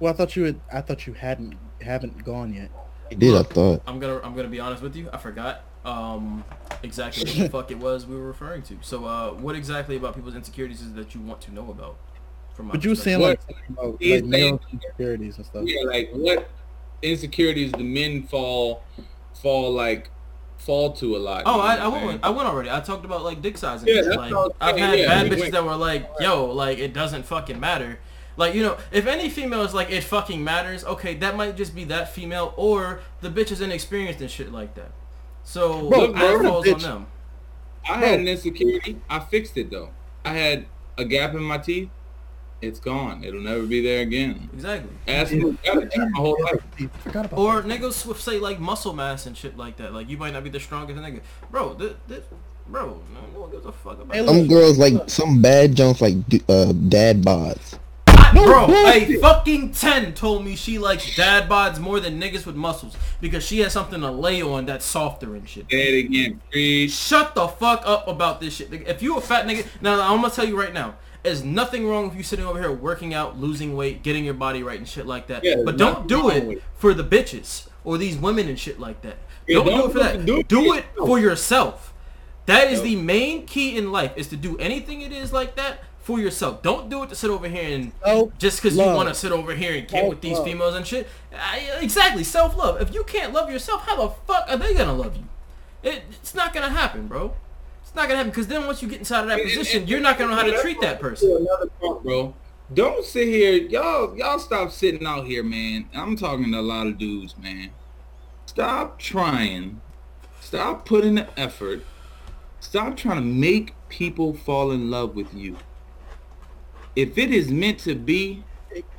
well, I thought you had. I thought you hadn't haven't gone yet. He did. I thought. I'm gonna I'm gonna be honest with you. I forgot um exactly what the fuck it was we were referring to. So uh, what exactly about people's insecurities is that you want to know about? From my But you were saying perspective? like something about He's like male saying- insecurities and stuff. Yeah, like what insecurities the men fall fall like fall to a lot. Oh, you know I, I went? I went already. I talked about like dick size and Yeah, shit. Like what I was I've had yeah, bad we bitches went- that were like, yo, like it doesn't fucking matter. Like you know, if any female is like it fucking matters, okay, that might just be that female or the bitch is inexperienced and shit like that. So Bro, that I'm a falls on them. I had an insecurity. I fixed it though. I had a gap in my teeth. It's gone. It'll never be there again. Exactly. Ask me my whole life. Forgot about Or that. niggas with say like muscle mass and shit like that. Like you might not be the strongest nigga, bro. This, this, bro, no one gives a fuck about. Hey, that. Some girls like some bad jumps like uh dad bods. I- No bro, a fucking ten told me she likes dad bods more than niggas with muscles because she has something to lay on that's softer and shit. Say it again. Preach. Shut the fuck up about this shit. If you a fat nigga, now I'm gonna tell you right now. There's nothing wrong with you sitting over here working out, losing weight, getting your body right and shit like that. Yeah, but don't do it with for the bitches or these women and shit like that. Yeah, don't, do don't it for that. do it Do for it yourself. for yourself. That is the main key in life is to do anything it is like that for yourself. Don't do it to sit over here and Self just because you want to sit over here and get with these Self-love. females and shit. I, exactly, self love. If you can't love yourself, how the fuck are they gonna love you? It, it's not gonna happen, bro. It's not gonna happen because then once you get inside of that And- and- position, and- you're not gonna know how to treat that person. do Another part, bro. Don't sit here, y'all. Y'all stop sitting out here, man. I'm talking to a lot of dudes, man. Stop trying. Stop putting the effort. Stop trying to make people fall in love with you. If it is meant to be,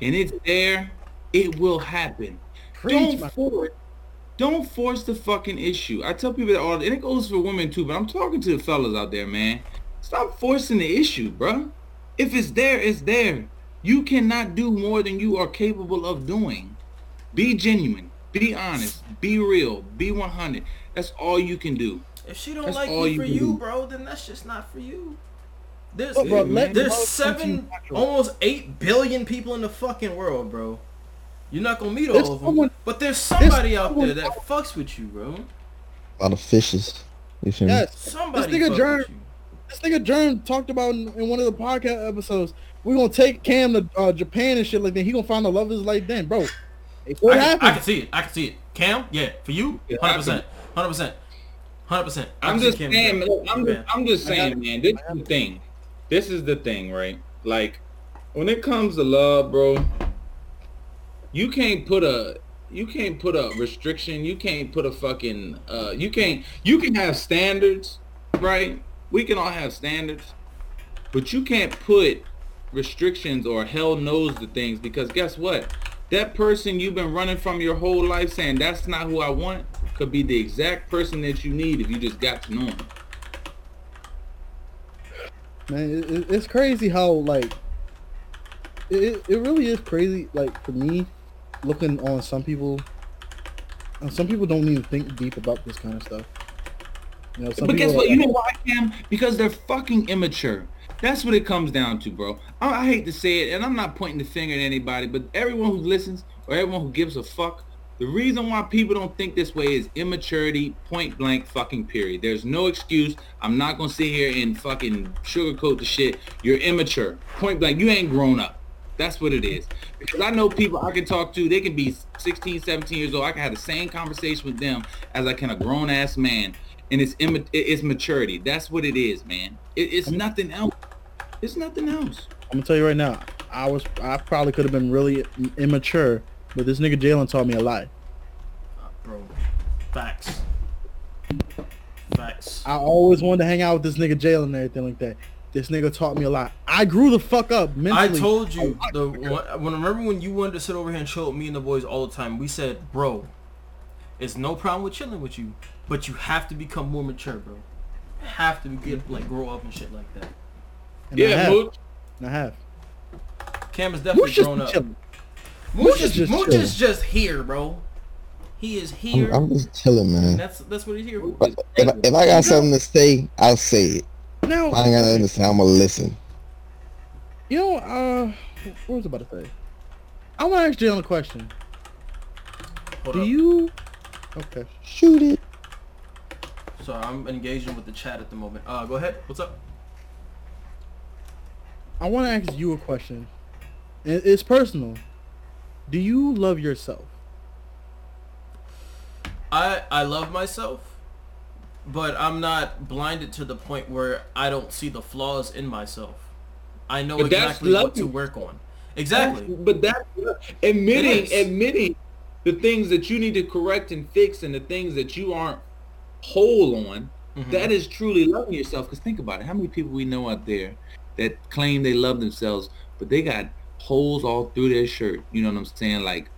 and it's there, it will happen. Preach, don't my- force don't force the fucking issue. I tell people that all and it goes for women too, but I'm talking to the fellas out there, man. Stop forcing the issue, bruh. If it's there, it's there. You cannot do more than you are capable of doing. Be genuine. Be honest. Be real. Be 100. That's all you can do. If she don't That's like all you you for you, do. bro, then that's just not for you. There's Look, bro, Yeah, let man. the there's love come to you seven, almost eight billion people in the fucking world, bro. You're not gonna meet all There's of them, someone- but there's somebody out someone- there that fucks with you, bro. A lot of fishes. You feel me? Yes. Somebody nigga fuck Germ- with you. This nigga Germ talked about in, in one of the podcast episodes. We're gonna take Cam to uh, Japan and shit like that. He gonna find the love of his life then, bro. What I can, I can see it. I can see it. Cam, yeah, for you, hundred percent, hundred percent, hundred percent. I'm just saying, look, I'm just, I'm just saying, man. This is the thing. This is the thing, right? Like, when it comes to love, bro, you can't put a, you can't put a restriction. You can't put a fucking, uh, you can't, you can have standards, right? We can all have standards, but you can't put restrictions or hell knows the things because guess what? That person you've been running from your whole life saying that's not who I want could be the exact person that you need if you just got to know him. Man, it, it- it's crazy how like it- it really is crazy. Like for me, looking on some people, and some people don't even think deep about this kind of stuff. You know, some but guess what? are You like- know why, Cam? Because they're fucking immature. That's what it comes down to, bro. I, I hate to say it, and I'm not pointing the finger at anybody, but everyone who listens or everyone who gives a fuck, the reason why people don't think this way is immaturity, point blank fucking period. There's no excuse. I'm not gonna sit here and fucking sugarcoat the shit. You're immature. Point blank. You ain't grown up. That's what it is. Because I know people I can talk to, they can be 16, 17 years old. I can have the same conversation with them as I can a grown ass man. And it's imma- it's maturity. That's what it is, man. It, it's nothing else. It's nothing else. I'm gonna tell you right now. I was I probably could have been really immature, but this nigga Jalen taught me a lie. Uh, bro. Facts. Facts. I always wanted to hang out with this nigga Jalen and everything like that. This nigga taught me a lot. I grew the fuck up mentally. I told you the when, when remember when you wanted to sit over here and chill with me and the boys all the time. We said, bro, It's no problem with chilling with you, but you have to become more mature, bro. Have to get like grow up and shit like that. And I Yeah, have. Mooch. And I have. Cam is definitely Mooch grown up. chilling. Mooch, Mooch is is just Mooch is just here, bro. He is here. I'm, I'm just chilling, man. that's that's what he's here for. If, if I got something to say, I'll say it. Now, I ain't got nothing to say, I'm gonna listen. you know, uh, what was I about to say? I want to ask Jalen a question. Hold Do up. you? Okay. Shoot it. Sorry, I'm engaging with the chat at the moment. Uh, go ahead. What's up? I want to ask you a question. It- It's personal. Do you love yourself? I I love myself, but I'm not blinded to the point where I don't see the flaws in myself. I know But exactly what to work on. Exactly. But that's admitting, It is. admitting the things that you need to correct and fix, and the things that you aren't whole on. Mhm. That is truly loving yourself. Because think about it, how many people we know out there that claim they love themselves, but they got holes all through their shirt. You know what I'm saying? Like,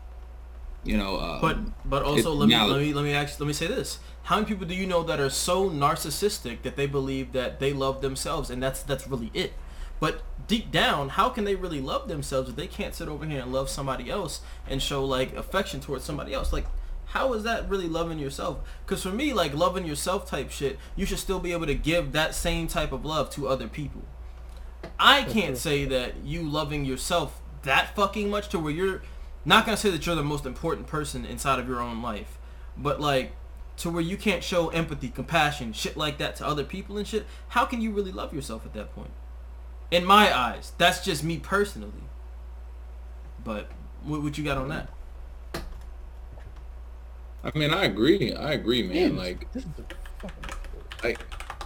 you know. Uh, But but also let me let me let me actually let me say this. How many people do you know that are so narcissistic that they believe that they love themselves and that's that's really it? But deep down, how can they really love themselves if they can't sit over here and love somebody else and show like affection towards somebody else? Like how is that really loving yourself? Because for me, like loving yourself type shit, you should still be able to give that same type of love to other people. I can't say that you loving yourself that fucking much to where you're not gonna say that you're the most important person inside of your own life, but like to where you can't show empathy, compassion, shit like that to other people and shit. How can you really love yourself at that point? In my eyes, that's just me personally. But what, what you got on that? I mean, I agree. I agree, man. Man, Like, this is a fucking- like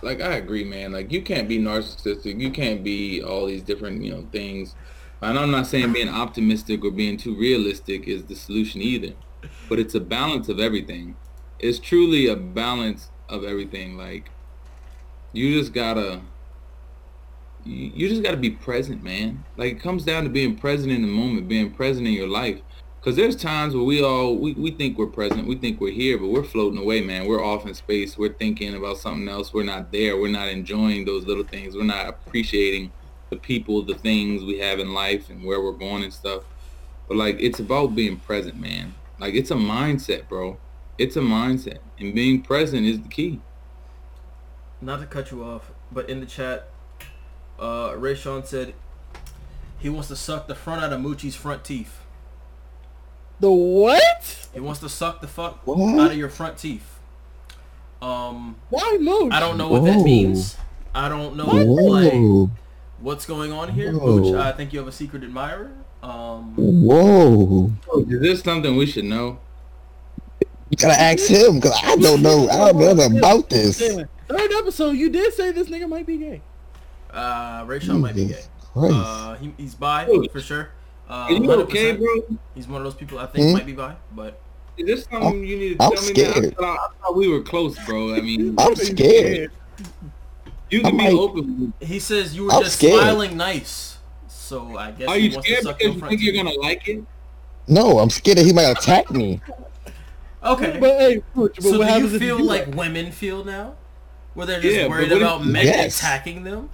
like I agree, man. Like you can't be narcissistic. You can't be all these different, you know, things. And I'm not saying being optimistic or being too realistic is the solution either. But it's a balance of everything. It's truly a balance of everything. Like you just gotta you just gotta be present, man. Like it comes down to being present in the moment, being present in your life. Cause there's times where we all we, we think we're present, we think we're here, but we're floating away, man. We're off in space. We're thinking about something else. We're not there. We're not enjoying those little things. We're not appreciating the people, the things we have in life, and where we're going and stuff. But like, it's about being present, man. Like it's a mindset, bro. It's a mindset, and being present is the key. Not to cut you off, but in the chat, uh, Ray Sean said he wants to suck the front out of Moochie's front teeth. The what? He wants to suck the fuck What? out of your front teeth. Um, Why Mooch? I don't know what that means. I don't know like what's going on here. Whoa. Mooch, I think you have a secret admirer. Um, Whoa. Is this something we should know? You gotta ask him because I don't know. I don't know nothing about this. Third episode, you did say this nigga might be gay. uh, Ray Sean might be gay. Christ. Uh, he, he's bi Dude. for sure. Uh, Are you 100%. okay, bro? He's one of those people I think Hmm? might be bi, but Is this something you need to I'm tell me now? I scared. thought, I thought we were close, bro. I mean, I'm scared. you I can be might- open. he says you were I'm just scared. smiling nice. So I guess Are he you wants to scared suck because you think you're gonna like it? No, I'm scared that he might attack me. But Okay. hey, Mooch, but so what do you happens if feel do like women feel now? Where they're just Yeah, worried what if- about men Yes. attacking them?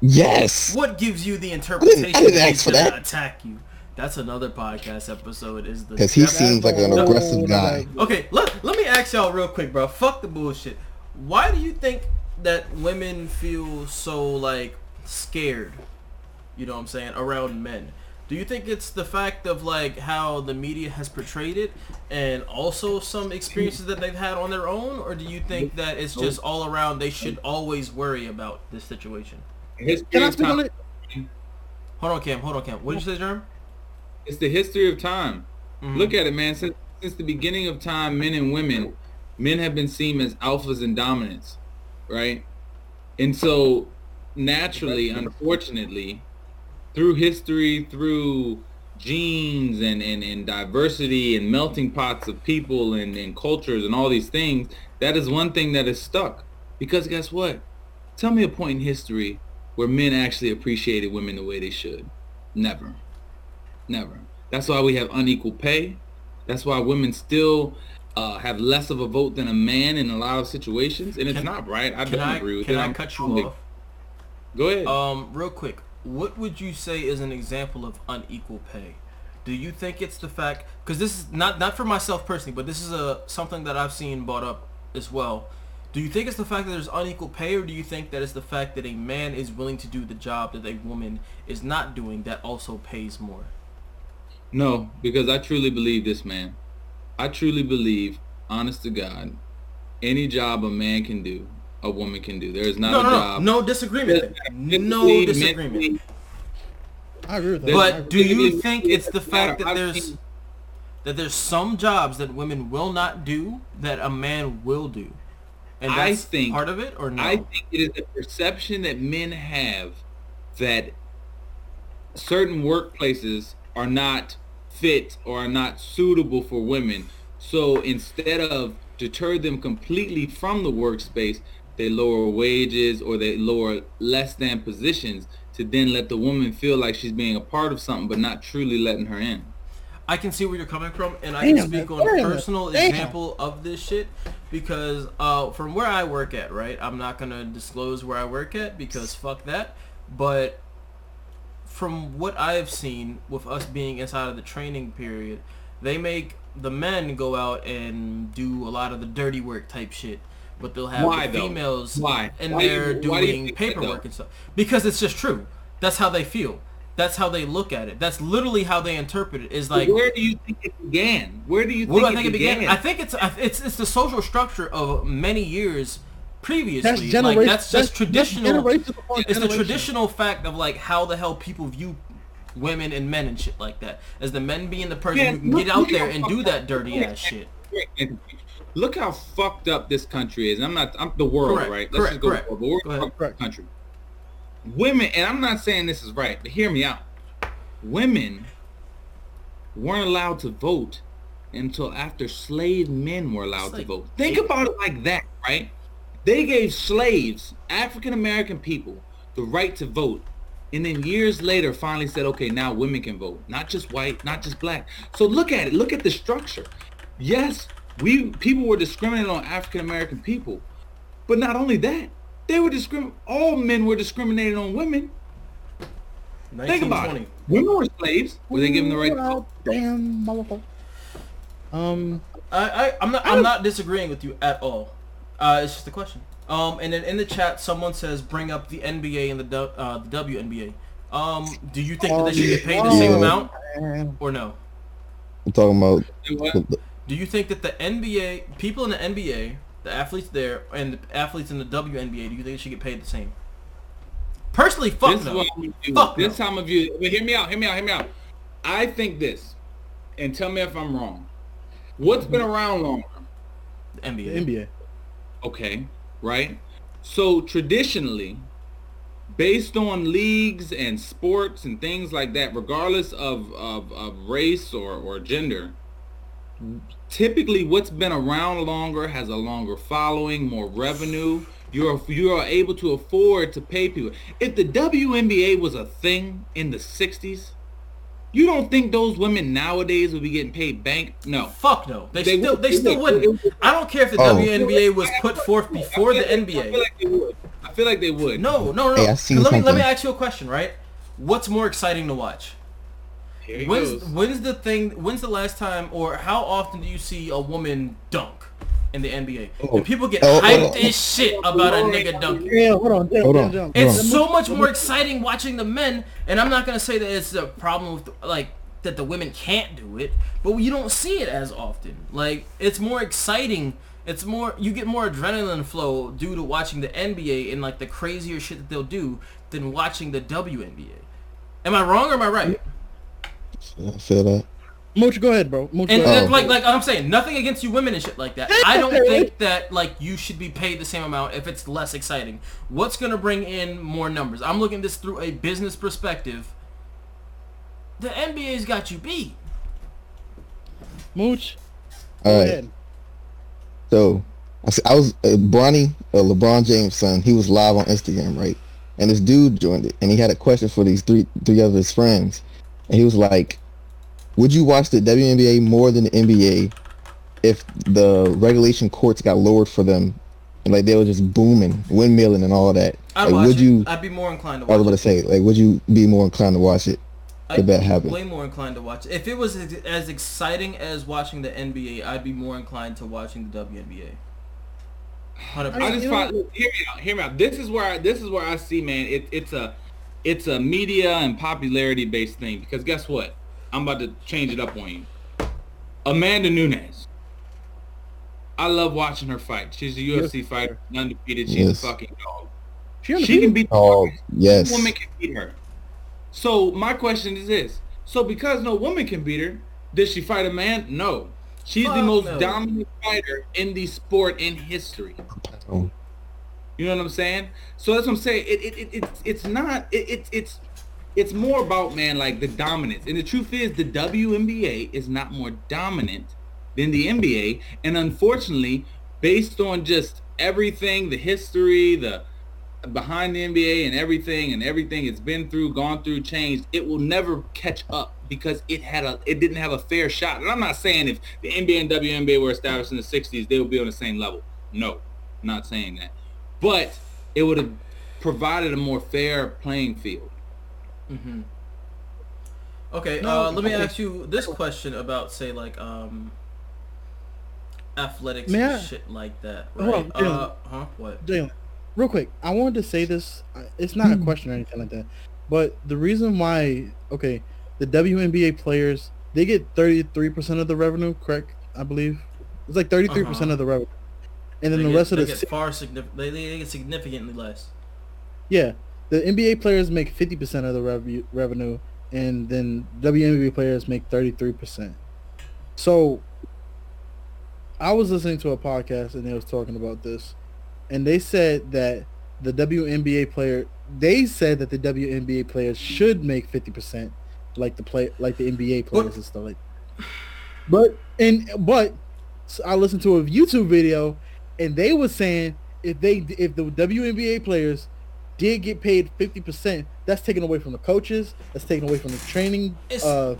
Yes. What gives you the interpretation I didn't that ask for that. attack you? That's another podcast episode. Is the Because he seems like an aggressive no, guy. Okay, let, let me ask y'all real quick, bro. Fuck the bullshit. Why do you think that women feel so like scared? You know what I'm saying around men. Do you think it's the fact of like how the media has portrayed it, and also some experiences that they've had on their own, or do you think that it's just all around they should always worry about this situation? History Can I speak on it? Hold on, Cam. Hold on, Cam. What did you say, Germ? It's the history of time. Mhm. Look at it, man. Since since the beginning of time, men and women, men have been seen as alphas and dominants, right? And so, naturally, unfortunately, through history, through genes and, and, and diversity and melting pots of people and, and cultures and all these things, that is one thing that is stuck. Because guess what? Tell me a point in history where men actually appreciated women the way they should. Never. Never. That's why we have unequal pay. That's why women still uh, have less of a vote than a man in a lot of situations, and it's Can- not right. I Can don't I agree with that. can it. I cut you off? Go ahead. Um, real quick, what would you say is an example of unequal pay? Do you think it's the fact? Because this is not not for myself personally, but this is a something that I've seen brought up as well. Do you think it's the fact that there's unequal pay, or do you think that it's the fact that a man is willing to do the job that a woman is not doing that also pays more? No, because I truly believe this, man. I truly believe, honest to God, any job a man can do, a woman can do. There is not No, a no, no, job. no disagreement. No disagreement. mentally, I agree with that. But do you think it's the fact that there's that there's some jobs that women will not do that a man will do, and I that's think- part of it, or no? I think it is a perception that men have that certain workplaces are not fit or are not suitable for women. So instead of deter them completely from the workspace, they lower wages or they lower less than positions to then let the woman feel like she's being a part of something but not truly letting her in. I can see where you're coming from, and I can speak on a personal damn. example of this shit because uh, from where I work at, right? I'm not gonna disclose where I work at because fuck that. But from what I have seen with us being inside of the training period, they make the men go out and do a lot of the dirty work type shit. But they'll have Why, the females Why? and Why they're do you doing think that, paperwork and stuff. Because it's just true. That's how they feel. That's how they look at it. That's literally how they interpret it. Is like Where do you think it began? Where do you what think, do I think it it began? began? I think it's it's it's the social structure of many years previously. That's like generation. that's just traditional. generations upon it's the traditional fact of like how the hell people view women and men and shit like that. As the men being the person Yeah, who can look- get out there and do that dirty ass shit. Look how fucked up this country is. I'm not. I'm the world, Correct, right? correct, just go correct. But we're Go ahead. fucked Correct. country. Women, and I'm not saying this is right, but hear me out. Women weren't allowed to vote until after slave men were allowed It's to vote. Think about it like that, right? They gave slaves, African American people, the right to vote. And then years later finally said, okay, now women can vote. Not just white, not just black. So look at it. Look at the structure. Yes, we people were discriminating on African American people. But not only that, they were discrim all men were discriminating on women. Think about it. 1920. Women were slaves. Were they given the right to vote? Well, Damn, motherfucker. Um, I, I I'm not I'm not disagreeing with you at all. Uh, it's just a question. Um, and then in the chat, someone says bring up the NBA and the du- uh, the WNBA. Um, do you think that they should get paid the same Oh, amount man. or no? I'm talking about They what? the- Do you think that the NBA people in the NBA, the athletes there, and the athletes in the WNBA, do you think they should get paid the same? Personally, fuck this no. what I'm gonna do. Fuck this no. time of year, But hear me out. Hear me out. Hear me out. I think this, and tell me if I'm wrong. What's been mm-hmm. around longer? The The NBA. NBA. Okay, right? So traditionally, based on leagues and sports and things like that, regardless of, of, of race or, or gender, typically what's been around longer has a longer following, more revenue. You're you are able to afford to pay people. If the WNBA was a thing in the 60s, you don't think those women nowadays would be getting paid bank? No. Fuck no. They, They still would- they still they wouldn't. would. I don't care if the Oh. WNBA was put forth before the I feel I feel NBA. like they would. I feel like they would. No, no, no. Hey, let me let me ask you a question, right? What's more exciting to watch? Here he When's goes. when's the thing? When's the last time, or how often do you see a woman dunk in the NBA? Oh. And people get Oh, oh, hyped oh. as shit about a nigga dunking. Yeah, hold on. Damn, Hold damn, on. damn. It's Hold so much more exciting watching the men, and I'm not gonna say that it's a problem with like that the women can't do it, but you don't see it as often. Like it's more exciting. It's more you get more adrenaline flow due to watching the NBA and like the crazier shit that they'll do than watching the WNBA. Am I wrong or am I right? I feel that. Mooch, go ahead, bro. Mooch, And, go ahead. and, like like I'm saying, nothing against you women and shit like that. I don't think that like you should be paid the same amount if it's less exciting. What's gonna bring in more numbers? I'm looking at this through a business perspective. The NBA's got you beat. Mooch, go All right. ahead. So I was uh, Bronny, uh, LeBron James' son. He was live on Instagram, right? And this dude joined it, and he had a question for these three three of his friends, and he was like, "Would you watch the WNBA more than the NBA if the regulation courts got lowered for them, and like they were just booming, windmilling, and all that. I'd like, would it. you? I'd be more inclined to I was watch about it. to say, like, would you be more inclined to watch it? I'd Did that be way more inclined to watch it. If it was as- as exciting as watching the NBA, I'd be more inclined to watching the WNBA. Hundred I percent. just you find hear me out. Hear me out. This is where I, this is where I see, man. It, it's a it's a media and popularity based thing. Because guess what? I'm about to change it up on you. Amanda Nunes. I love watching her fight. She's a UFC fighter, undefeated. She's Yes. a fucking dog. She, She can beat. Oh yes. woman can beat her. So my question is this: So because no woman can beat her, did she fight a man? No. She's the most no. dominant fighter in the sport in history. Oh, You know what I'm saying? So that's what I'm saying. It, it, it it's it's not it, it it's it's more about man like the dominance. And the truth is the WNBA is not more dominant than the NBA. And unfortunately, based on just everything, the history, the behind the NBA and everything and everything it's been through, gone through, changed, it will never catch up because it had a it didn't have a fair shot. And I'm not saying if the NBA and WNBA were established in the 60s, they would be on the same level. No, not saying that. But it would have provided a more fair playing field. hmm Okay, No, uh, let me okay. ask you this question about, say, like, um, athletics May and I- shit like that, Hold right? on, uh, huh? What? Jalen, real quick, I wanted to say this. uh, It's not a question or anything like that, but the reason why, okay, the WNBA players they get thirty three percent of the revenue, correct? I believe it's like thirty three percent Uh-huh. of the revenue, and then They the get- rest of the get si- far signif- they, they get significantly less. yeah, the NBA players make fifty percent of the revenue revenue, and then WNBA players make thirty three percent. So, I was listening to a podcast and they was talking about this, and they said that the WNBA player they said that the WNBA players should make fifty percent, like the play like the NBA players and stuff like. That. But and but so I listened to a YouTube video, and they were saying if they if the WNBA players did get paid fifty percent, that's taken away from the coaches, that's taken away from the training uh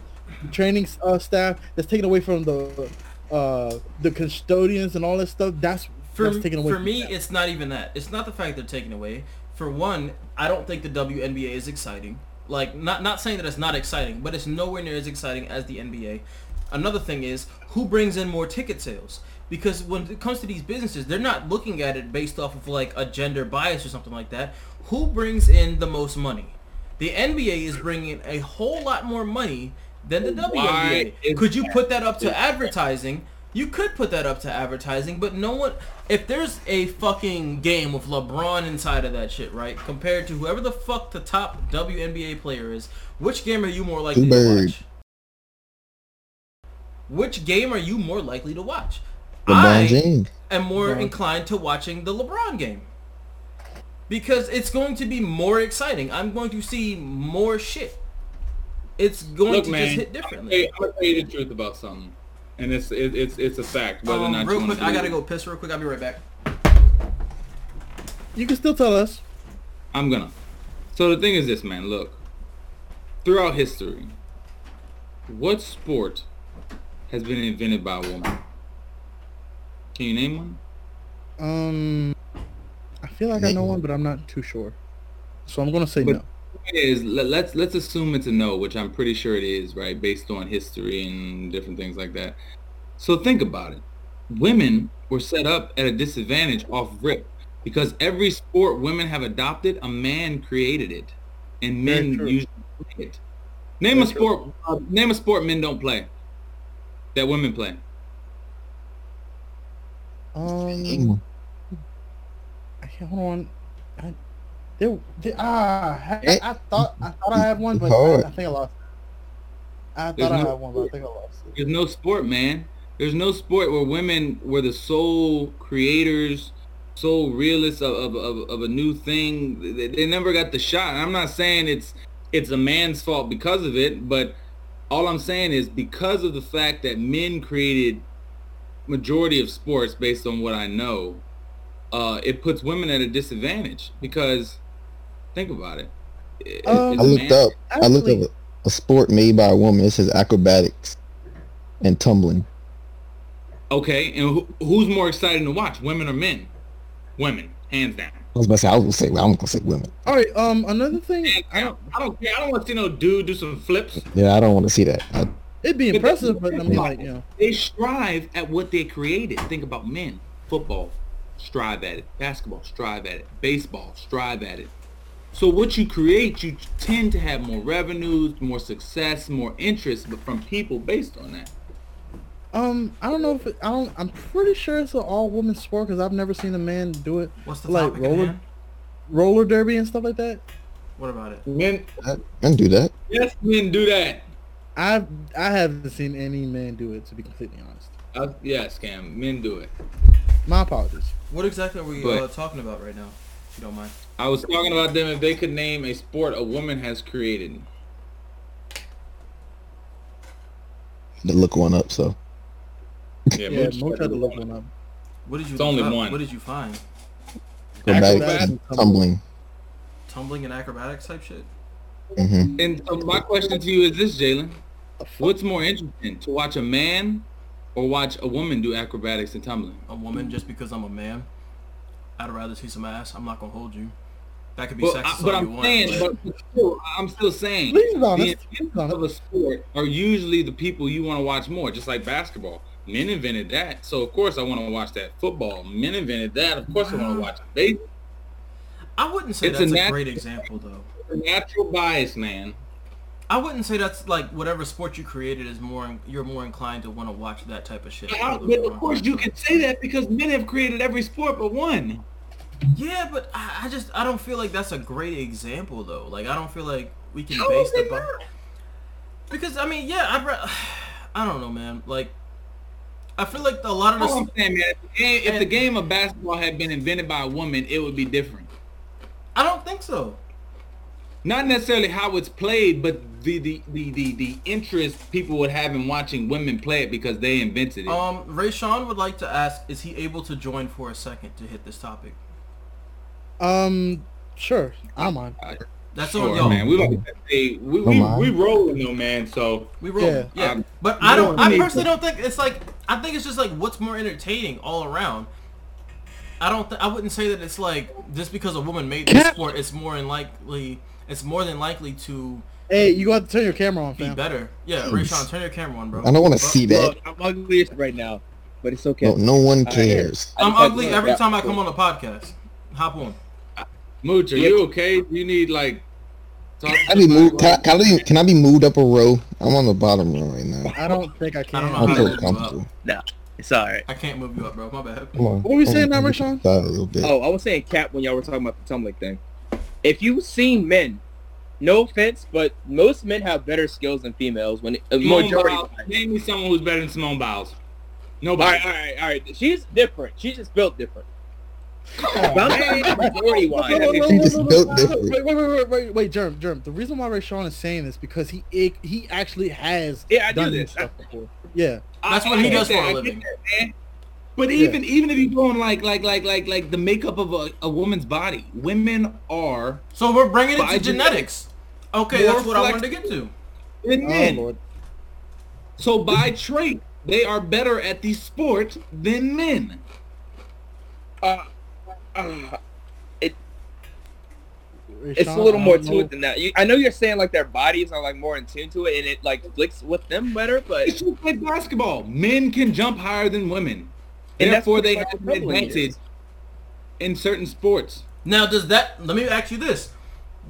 training uh, staff, that's taken away from the uh the custodians and all that stuff. That's For, that's taken away for me, them. it's not even that. It's not the fact they're taking away. For one, I don't think the WNBA is exciting. Like, not not saying that it's not exciting, but it's nowhere near as exciting as the NBA. Another thing is who brings in more ticket sales. Because when it comes to these businesses, they're not looking at it based off of like a gender bias or something like that. Who brings in the most money? The NBA is bringing a whole lot more money than the Why WNBA. Could you put that up to advertising? You could put that up to advertising, but no one. If there's a fucking game with LeBron inside of that shit, right? Compared to whoever the fuck the top WNBA player is, which game are you more likely to watch? Which game are you more likely to watch? LeBron I James. am more LeBron. inclined to watching the LeBron game. Because it's going to be more exciting. I'm going to see more shit. It's going Look, to man, just hit differently. I'm gonna tell you the truth about something, and it's it, it's it's a fact. Whether or Um, not real you quick, I gotta believe go piss real quick. I'll be right back. You can still tell us. I'm gonna. So the thing is this, man. Look, throughout history, what sport has been invented by a woman? Can you name one? Um, I feel like I know one, but I'm not too sure. So I'm gonna say But- no. is let, let's let's assume it's a no, which I'm pretty sure it is, right? Based on history and different things like that. So think about it. Women were set up at a disadvantage off rip because every sport women have adopted, a man created it, and men true. usually play it. Name a Very true. sport. Uh, name a sport men don't play that women play. Um, I can't hold on. I, there, there, ah, I, I, I thought I thought I had one, but I, I think I lost. it. I There's thought I no- had one, but I think I lost it. There's no sport, man. There's no sport where women were the sole creators, sole realists of, of, of, of a new thing. They, they never got the shot. And I'm not saying it's it's a man's fault because of it, but all I'm saying is because of the fact that men created majority of sports based on what I know, uh, it puts women at a disadvantage because think about it. It- Um, it's I a looked man- up. I looked up a, a sport made by a woman. It says acrobatics and tumbling. Okay, and who, who's more exciting to watch, women or men? Women, hands down. I was about to say I was gonna say I'm gonna say women. All right. Um. Another thing. I don't. I don't care. I don't want to see no dude do some flips. Yeah, I don't want to see that. I, It'd be But impressive, that's- but I mean, like you know. They strive at what they created. Think about men. Football, strive at it. Basketball, strive at it. Baseball, strive at it. So what you create, you tend to have more revenues, more success, more interest but from people based on that. Um. I don't know if it, I don't. I'm pretty sure it's an all woman sport because I've never seen a man do it. What's the Like topic roller- hand? Roller derby and stuff like that. What about it? Men, I can do that. yes, men do that. I've I haven't seen any man do it to be completely honest. Uh, yes, Cam, men do it. My apologies. What exactly are we But- uh, talking about right now? If you don't mind. I was talking about them if they could name a sport a woman has created. To look one up. So Yeah, Mooch Mo tried tried to to look look one up. What did you? It's only uh, one. What did you find? go back Acrobats. tumbling. Tumbling and acrobatics type shit. hmm And so my question to you is this, Jalen. What's more interesting, to watch a man or watch a woman do acrobatics and tumbling? A woman just because I'm a man. I'd rather see some ass. I'm not gonna hold you. That could be But, sexist but I'm want. saying, but- but still, I'm still saying, the inventors of a sport are usually the people you want to watch more, just like basketball. Men invented that, so of course I want to watch that. Football, men invented that, of course I want to watch it. They, I wouldn't say It's that's a a, great example though. natural bias, man. I wouldn't say that's like whatever sport you created is more. You're more inclined to want to watch that type of shit. But, but of course you can say that because men have created every sport but one. Yeah, but I, I just I don't feel like that's a great example though. Like I don't feel like we can How base the bu- because I mean yeah I'd I don't know man like I feel like a lot of All I'm the saying, man, if the game- if the game of basketball had been invented by a woman, it would be different. I don't think so. Not necessarily how it's played, but the the, the, the, the interest people would have in watching women play it because they invented it. Um, Ray Sean would like to ask: Is he able to join for a second to hit this topic? Um. Sure. I'm on. That's sure, on y'all. man. We like to say we we, Come on. we rolling though, man. So We roll. Yeah, Yeah. Um, but I don't. don't I personally to- don't think it's like. I think it's just like what's more entertaining all around. I don't. Th- I wouldn't say that it's like just because a woman made this sport, it's more than likely. It's more than likely to Hey, you got to turn your camera on, be fam. better. Yeah, Ray Sean, turn your camera on, bro. I don't want to see that. Look, I'm ugly right now, but it's okay. No, no one right. cares. I'm I just had ugly every time I come on a podcast. Hop on. Mooch, are you okay? Do you need like talk I be moved. Can I, can, I be, can I be moved up a row? I'm on the bottom row right now. I don't think I can. I don't know I how to feel move you up. comfortable. It's all right. I can't move you up, bro. My bad. Come on. What were we saying on, now, Rashawn? side A little bit. Oh, I was saying cap when y'all were talking about the tumbling thing. If you've seen men, no offense, but most men have better skills than females. When a Simone majority. Biles. Name me someone who's better than Simone Biles. All Nobody. right, all right, all right. She's different. She's just built different. Come on, But I'm man. saying majority Wait, wise. wait, wait, She wait, just wait, built wait, different. Wait, wait, wait, wait, wait, wait, Germ, Germ. The reason why Rashawn is saying this because he he actually has Yeah, I do done this. stuff before. Yeah. That's I- what he I get does for that, a I get living. That, man. But even even if you go on like like like like like the makeup of a, a woman's body, women are So we're bringing it to genetics. Okay, that's what I wanted to get to. than Oh men. lord. So by trait, they are better at the sport than men. Uh, uh, it's a little more to it than that. You, I know you're saying like their bodies are like more in tune to it, and it like clicks with them better, but It's just like basketball. Men can jump higher than women. And Therefore, they have an advantage is. in certain sports. Now, does that? Let me ask you this: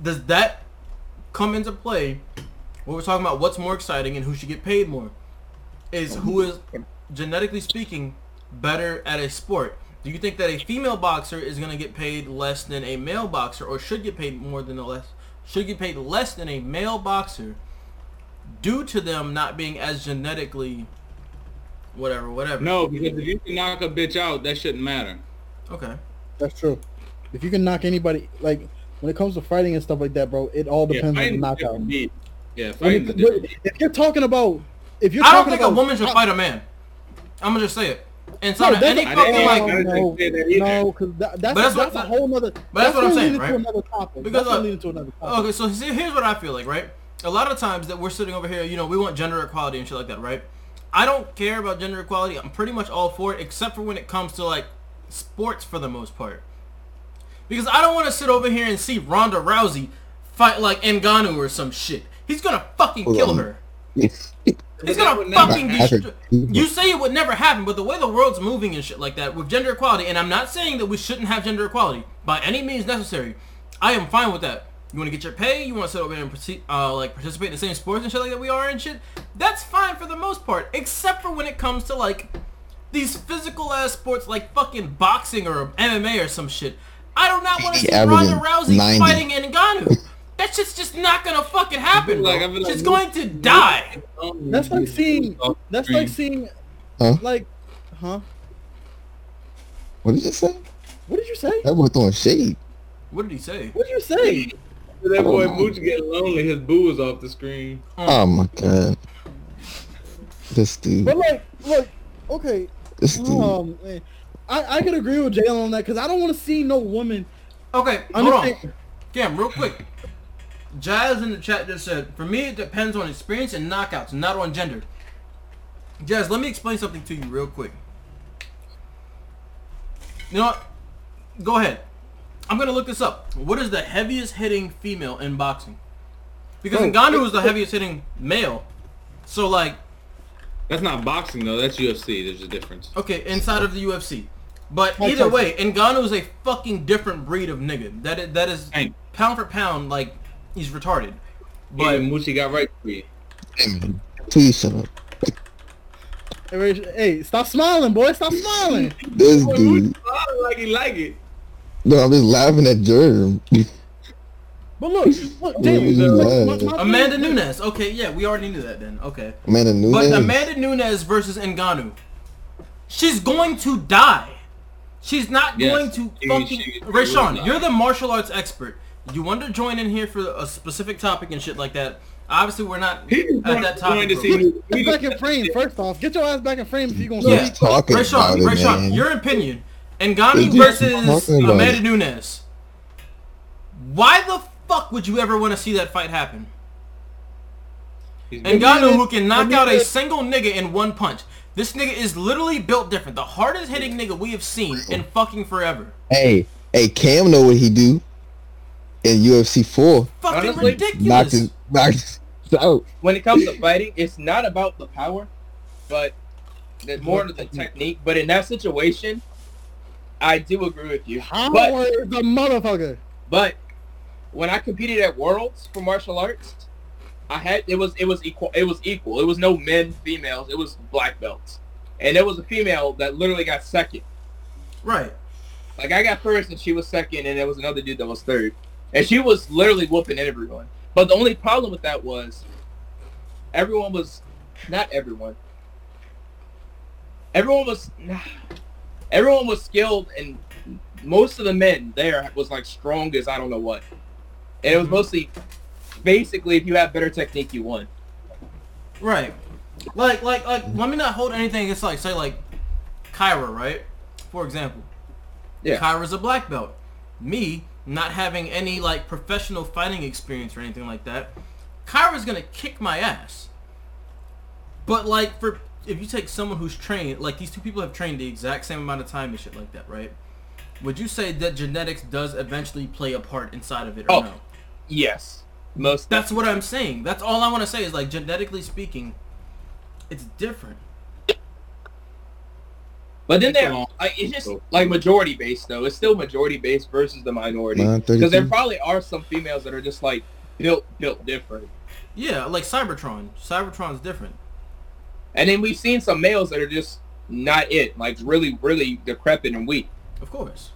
Does that come into play when we're talking about what's more exciting and who should get paid more? Is who is genetically speaking better at a sport? Do you think that a female boxer is going to get paid less than a male boxer, or should get paid more than a less? Should get paid less than a male boxer due to them not being as genetically whatever, whatever. No, because if you can knock a bitch out, that shouldn't matter. Okay. That's true. If you can knock anybody, like when it comes to fighting and stuff like that, bro, it all Yeah, depends on the knockout. Yeah, When fighting's a if you're talking about, if you're I don't talking think a woman should I- fight a man. I'm gonna just say it. And so No, any that's- I fucking didn't- like I didn't no, say that either. no, because that, that's But that's that's, what- a whole nother. But that's what I'm gonna saying, right? Into another topic. Because, that's gonna uh, into another topic. Okay, so see, here's what I feel like, right? A lot of times that we're sitting over here, you know, we want gender equality and shit like that, right? I don't care about gender equality. I'm pretty much all for it, except for when it comes to like sports for the most part. Because I don't want to sit over here and see Ronda Rousey fight like Ngannou or some shit. He's gonna fucking kill her. He's gonna fucking happen. destroy. You say it would never happen, but the way the world's moving and shit like that with gender equality, and I'm not saying that we shouldn't have gender equality by any means necessary. I am fine with that. You want to get your pay? You want to sit over here and proce- uh, like participate in the same sports and shit like that we are and shit? That's fine for the most part, except for when it comes to like these physical ass sports like fucking boxing or MMA or some shit. I do not want to see Ronda Rousey 90. fighting Ngannou. That shit's just not gonna fucking happen. like- bro. I feel like She's we- going to die. That's like seeing. That's like seeing. Huh? Like, huh? What did you say? What did you say? That boy throwing shade. What did he say? What did you say? That boy Oh. Mooch getting lonely. His boo is off the screen. Oh my god. This dude. But like, look, okay. This dude. Um, man, I I could agree with Jalen on that because I don't want to see no woman. Okay, hold on. Cam, real quick. Jazz in the chat just said, for me it depends on experience and knockouts, not on gender. Jazz, let me explain something to you real quick. You know what? Go ahead. I'm gonna look this up. What is the heaviest hitting female in boxing? Because Bro, Ngannou is the oh. heaviest hitting male. So like, That's not boxing though. That's UFC. There's a difference. okay, inside of the UFC. But Mike either Tyson. way, Ngannou is a fucking different breed of nigga. That is, that is Hey, pound for pound, like he's retarded. but But Moochie got right for you. Hey, man. Please shut up. Hey, stop smiling, boy. Stop smiling. This Boy, dude. Moochie smiling like he like it. No, I'm just laughing at Germ. But look, look, Yeah, James. we look, lied. my- my Amanda Nunes. Okay, yeah, we already knew that then. Okay. Amanda Nunes. But Amanda Nunes versus Ngannou. She's going to die. She's not Yes. going to She- fucking... she- she Rayshawn, you're the martial arts expert. You want to join in here for a specific topic and shit like that. Obviously, we're not He at wanted- that topic. wanted to see who- Get back in frame. First off, get your ass back in frame if you're gonna What Yeah. you speak. talking Rayshawn, about it, Rayshawn, man? your opinion. What Ngannou versus talking about Amanda it? Nunes. Why the fuck would you ever want to see that fight happen? He's Ngannou who can knock out a Amanda- single nigga in one punch. This nigga is literally built different. The hardest hitting nigga we have seen in fucking forever. Hey, hey, Cam know what he do in UFC 4. Fucking Honestly, Knocked his, knocked his out. when it comes to fighting, it's not about the power, but more of the technique. But in that situation, I do agree with you. Power But is the motherfucker. but when I competed at Worlds for martial arts, I had it was it was equal it was equal. It was no men, females. It was black belts, and there was a female that literally got second. Right. Like I got first and she was second, and there was another dude that was third, and she was literally whooping everyone. But the only problem with that was everyone was not everyone. Everyone was everyone was skilled, and most of the men there was like strong as I don't know what, and it was Mhm. mostly basically if you have better technique, you won. Right. Like, like, like, let me not hold anything against, like, say, like, Kyra, right? For example. Yeah. Kyra's a black belt. Me, not having any, like, professional fighting experience or anything like that, Kyra's gonna kick my ass. But, like, for, if you take someone who's trained, like, these two people have trained the exact same amount of time and shit like that, right? Would you say that genetics does eventually play a part inside of it or Oh. no? Yes, most. That's what I'm saying. That's all I want to say is like genetically speaking, it's different. But then It's a there, like, it's just like majority based though. It's still majority based versus the minority. Because there probably are some females that are just like built built different. Yeah, like Cybertron. Cybertron's different. And then we've seen some males that are just not it, like really, really decrepit and weak. Of course.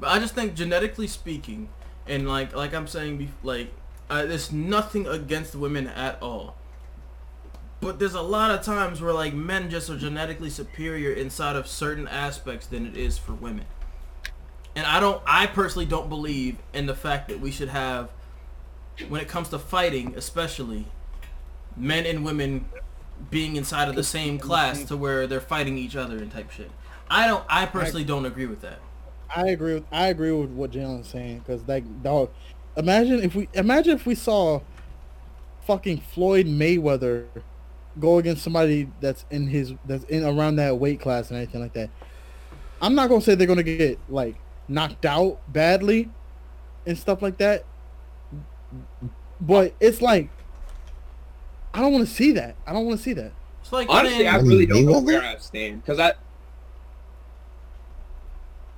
But I just think genetically speaking, and like like I'm saying, like uh, there's nothing against women at all. But there's a lot of times where like men just are genetically superior inside of certain aspects than it is for women. And I don't I personally don't believe in the fact that we should have when it comes to fighting especially men and women being inside of the same class to where they're fighting each other and type shit. I don't I personally don't agree with that. I agree with I agree with what Jalen's saying because like dog, imagine if we imagine if we saw fucking Floyd Mayweather go against somebody that's in his that's in around that weight class and anything like that. I'm not gonna say they're gonna get like knocked out badly and stuff like that. But it's like I don't want to see that. I don't want to see that. It's like Honestly, I saying, really don't know where I stand because I.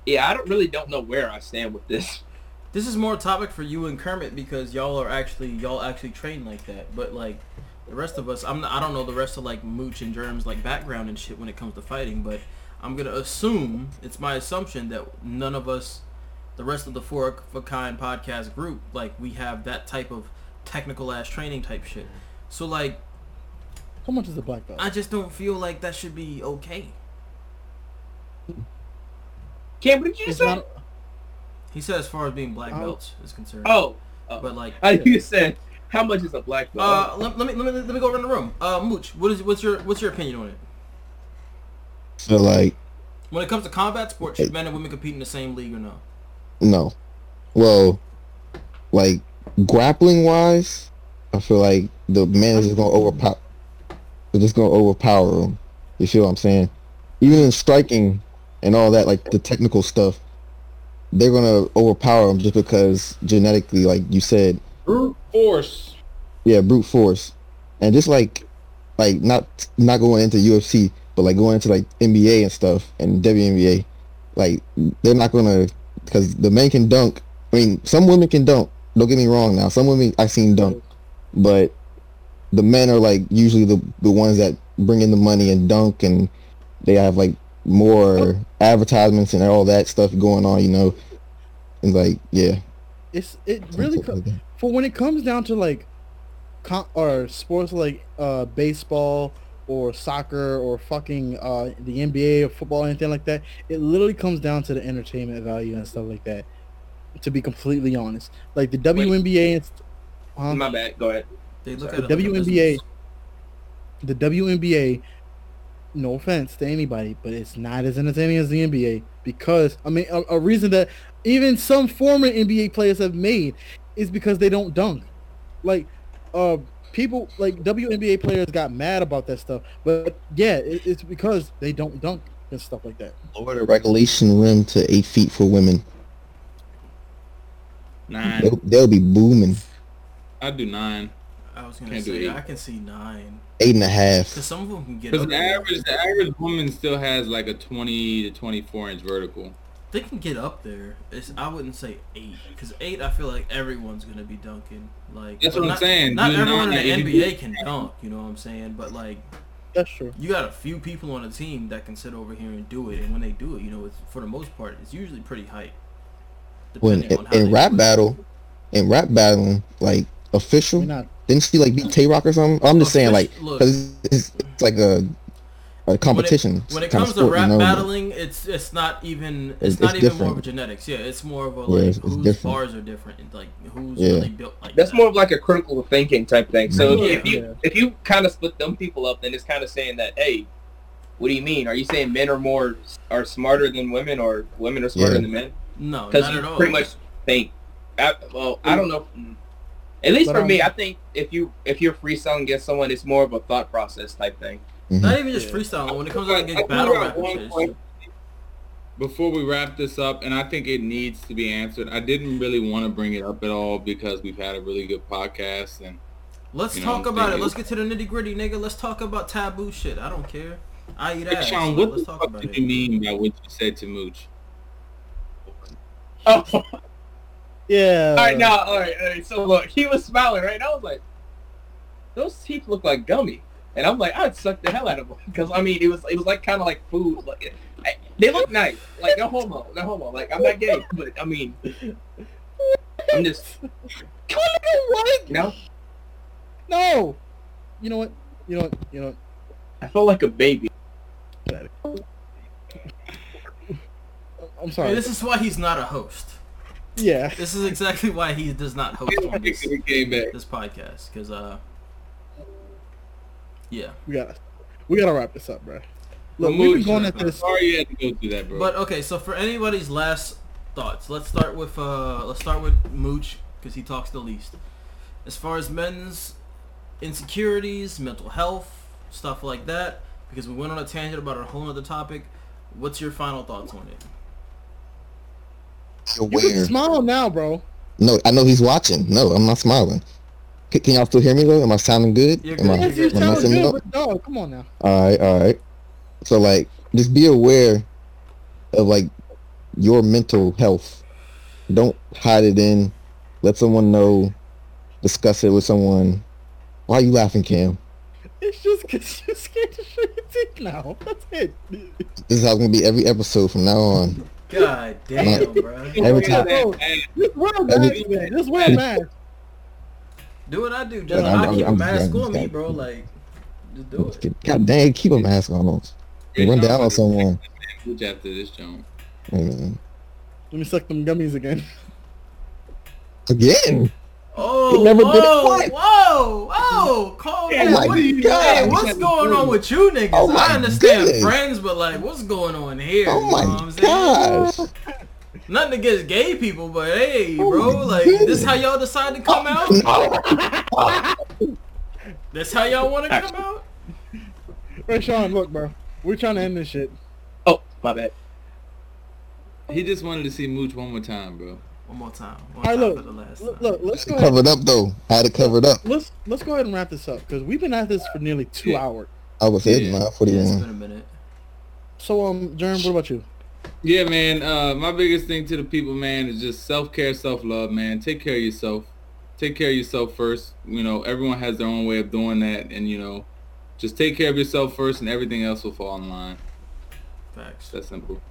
Yeah, I don't really don't know where I stand with this. this is more a topic for you and Kermit because y'all are actually y'all actually train like that. But like the rest of us, I'm not, I don't know the rest of like Mooch and Germ's like background and shit when it comes to fighting. But I'm gonna assume it's my assumption that none of us, the rest of the Four of a Kind podcast group, like we have that type of technical ass training type shit. So like How much is a black belt? I just don't feel like that should be okay. Cam, what did you It's say? not- He said as far as being black Oh. belts is concerned. oh, oh. But like I you said how much is a black belt? Uh, let, let me let me let me go around the room. Uh, Mooch, what is what's your what's your opinion on it? So like, When it comes to combat sports, should men and women compete in the same league or no? no. Well, like grappling wise, I feel like the man is just gonna overpower. They're just gonna overpower them. You feel what I'm saying? Even in striking and all that, like the technical stuff, they're gonna overpower them just because genetically, like you said, Brute force. yeah, brute force, and just like, like not not going into UFC, but like going into like NBA and stuff and WNBA, like they're not gonna because the men can dunk. I mean, some women can dunk. Don't get me wrong. Now, some women I've seen dunk, but the men are like usually the the ones that bring in the money and dunk, and they have like more advertisements and all that stuff going on. You know, and like yeah, It's it really something co- like for when it comes down to like com- or sports like uh baseball or soccer or fucking uh the NBA or football or anything like that it literally comes down to the entertainment value and stuff like that to be completely honest like the WNBA and st- huh? My bad. Go ahead. They look Sorry, at it like WNBA business. the WNBA no offense to anybody but it's not as entertaining as the NBA because I mean a, a reason that even some former NBA players have made is because they don't dunk like uh people like WNBA players got mad about that stuff but yeah it, it's because they don't dunk and stuff like that lower the regulation rim to eight feet for women. Nine. They'll, they'll be booming. I do nine. I was gonna Can't do say eight. I can see nine Eight and a half. because some of them can get. Because Up the there. average, the average woman still has like a twenty to twenty-four inch vertical. They can get up there. It's I wouldn't say eight because eight I feel like everyone's gonna be dunking. Like That's but what I'm not, saying. Not Do everyone nine, in the NBA do- can dunk. You know what I'm saying? But like that's true you got a few people on a team that can sit over here and do it, and when they do it, you know, it's for the most part, it's usually pretty hype. When depending in, on how in they rap do it. battle, in rap battling, like official, we're not didn't she like beat Tay Roc or something? I'm just saying, like, because it's, it's like a a competition. When it kind comes of to sport, rap you know, but- battling, it's it's not even it's, It's- not it's even more of a genetics. Yeah, it's more of a Yeah, like it's- it's whose different. bars are different, and, like who's Yeah. really built like That's that. more of like a critical thinking type thing. So Yeah. if you Yeah. if you kind of split them people up, then it's kind of saying that, hey, what do you mean? Are you saying men are more are smarter than women, or women are smarter Yeah. than men? no, Because not you at all. pretty much think. I, well, I don't know. At least But, for um, me, I think if you if you're freestyling against someone, it's more of a thought process type thing. Not even just Yeah. freestyle. When it comes to like I against battle rap and one shit, question Before we wrap this up, and I think it needs to be answered. I didn't really want to bring it up at all because we've had a really good podcast, and let's you know, talk about it. Let's get to the nitty gritty, nigga. Let's talk about taboo shit. I don't care. I eat ass. Sean, but what let's the talk fuck about did it. you mean by what you said to Mooch? Oh, all yeah All right, now, all right, all right. So look, he was smiling, right? And I was like, those teeth look like gummy, and I'm like, I'd suck the hell out of them because I mean, it was it was like kind of like food. Like I, they look nice, like no homo, no homo. Like I'm not gay, but I mean, I'm just what you know, no No. you know what you know what you know what I felt like a baby. I'm Hey, sorry this is why he's not a host. Yeah This is exactly why he does not host on this, came back. this podcast. Because, uh, yeah. we gotta we gotta wrap this up bro look we've been going at this Sorry you had to go through that, bro. But okay, so for anybody's last thoughts, let's start with uh, let's start with Mooch because he talks the least. As far as men's insecurities, mental health, stuff like that. Because we went on a tangent about a whole other topic. What's your final thoughts on it? You can smile now, bro. No, I know he's watching. No, I'm not smiling. Can, can y'all still hear me though? Am I sounding good? You're Am good, I, Yes, you good. am sound good, up? but dog, come on now. All right, all right. So like, just be aware of like your mental health. Don't hide it in. Let someone know. Discuss it with someone. Why are you laughing, Cam? It's just because you're scared to show your teeth now. That's it. This is how it's gonna be every episode from now on. God damn, bro. Every time. Bro, just wear a mask, man. Just wear a mask. Do what I do. Just Yeah, I'm- I I'm- keep a I'm- mask I'm- on me, bro. Like, just do it. God dang, keep a mask on. Us. Run down on someone. Which after this, Joan. Hey, man. Let me suck them gummies again. Again. Oh, never did it whoa, twice. whoa, whoa, calm Oh down. my What do you- God. Hey, what's going on with you niggas? Oh I understand goodness. friends, but like, what's going on here? Oh you know what I'm my saying? gosh. Nothing against gay people, but hey, Oh bro, like, goodness. this how y'all decide to come out? This how y'all want to come out? Hey, Sean, look, bro. We're trying to end this shit. Oh, my bad. He just wanted to see Mooch one more time, bro. One more time. One All right, time look, for the last look, time. look, let's go ahead. it up though. I had to cover it up. Let's let's go ahead and wrap this up because we've been at this for nearly two Yeah. hours. I was hitting Yeah. my Yeah, it's 41. been a minute. So, um, Germ, what about you? Yeah, man. Uh, my biggest thing to the people, man, is just self care, self love, man. Take care of yourself. Take care of yourself first. You know, everyone has their own way of doing that, and you know, just take care of yourself first, and everything else will fall in line. Facts. That's simple.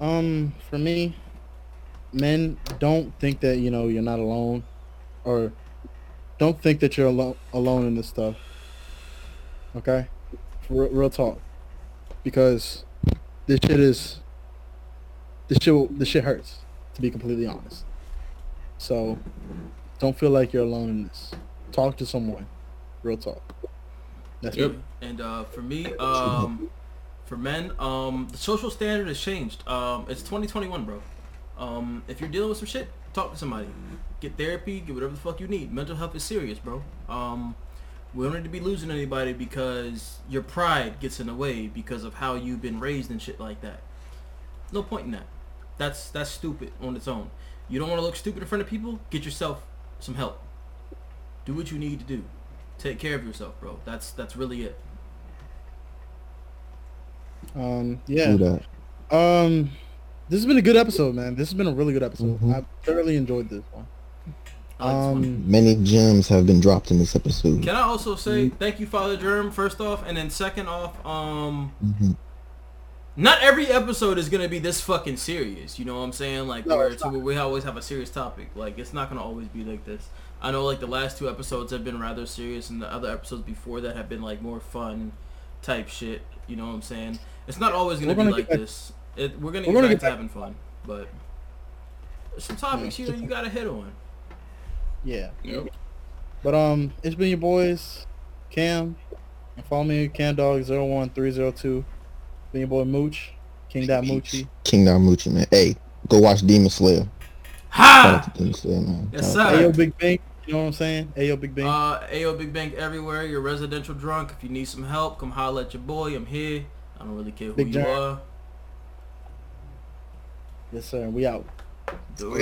Um, for me, men don't think that you know you're not alone, or don't think that you're alone alone in this stuff. Okay, real, real talk, because this shit is this shit this shit hurts. To be completely honest, so don't feel like you're alone in this. Talk to someone. Real talk. That's Yep. me. And uh, for me, um, for men, um, the social standard has changed. Um, it's 2021, bro. Um, if you're dealing with some shit, talk to somebody. Get therapy. Get whatever the fuck you need. Mental health is serious, bro. Um, we don't need to be losing anybody because your pride gets in the way because of how you've been raised and shit like that. No point in that. That's that's stupid on its own. You don't want to look stupid in front of people. Get yourself some help. Do what you need to do. Take care of yourself, bro. That's that's really it. Um, Do yeah. that. Um, this has been a good episode, man. This has been a really good episode. Mhm. I thoroughly enjoyed this one. I like this one. Um, Many gems have been dropped in this episode. Can I also say thank you, Father Germ, first off, and then second off, um, Mhm. not every episode is gonna be this fucking serious. You know what I'm saying? Like No, where it's it's, where we always have a serious topic. Like it's not gonna always be like this. I know like the last two episodes have been rather serious, and the other episodes before that have been like more fun type shit. You know what I'm saying? It's not always gonna, gonna be like get back- this. It, we're gonna We're get gonna back get to back- having fun, but some topics you know you gotta hit on. yeah. Yep. But um, it's been your boys, Cam. And follow me, CamDog01302. Been your boy Mooch, King Dot Moochie. King Narmuchi, man. Hey, go watch Demon Slayer. Shout Ha! out Demon Slayer, man. Yes, sir. Ayo Big Bang. You know what I'm saying? Ayo Big Bang. Uh, AO Big Bank everywhere. You're residential drunk. If you need some help, come holler at your boy. I'm here. I don't really care who Big you Germ. are. Yes, sir. We out. Do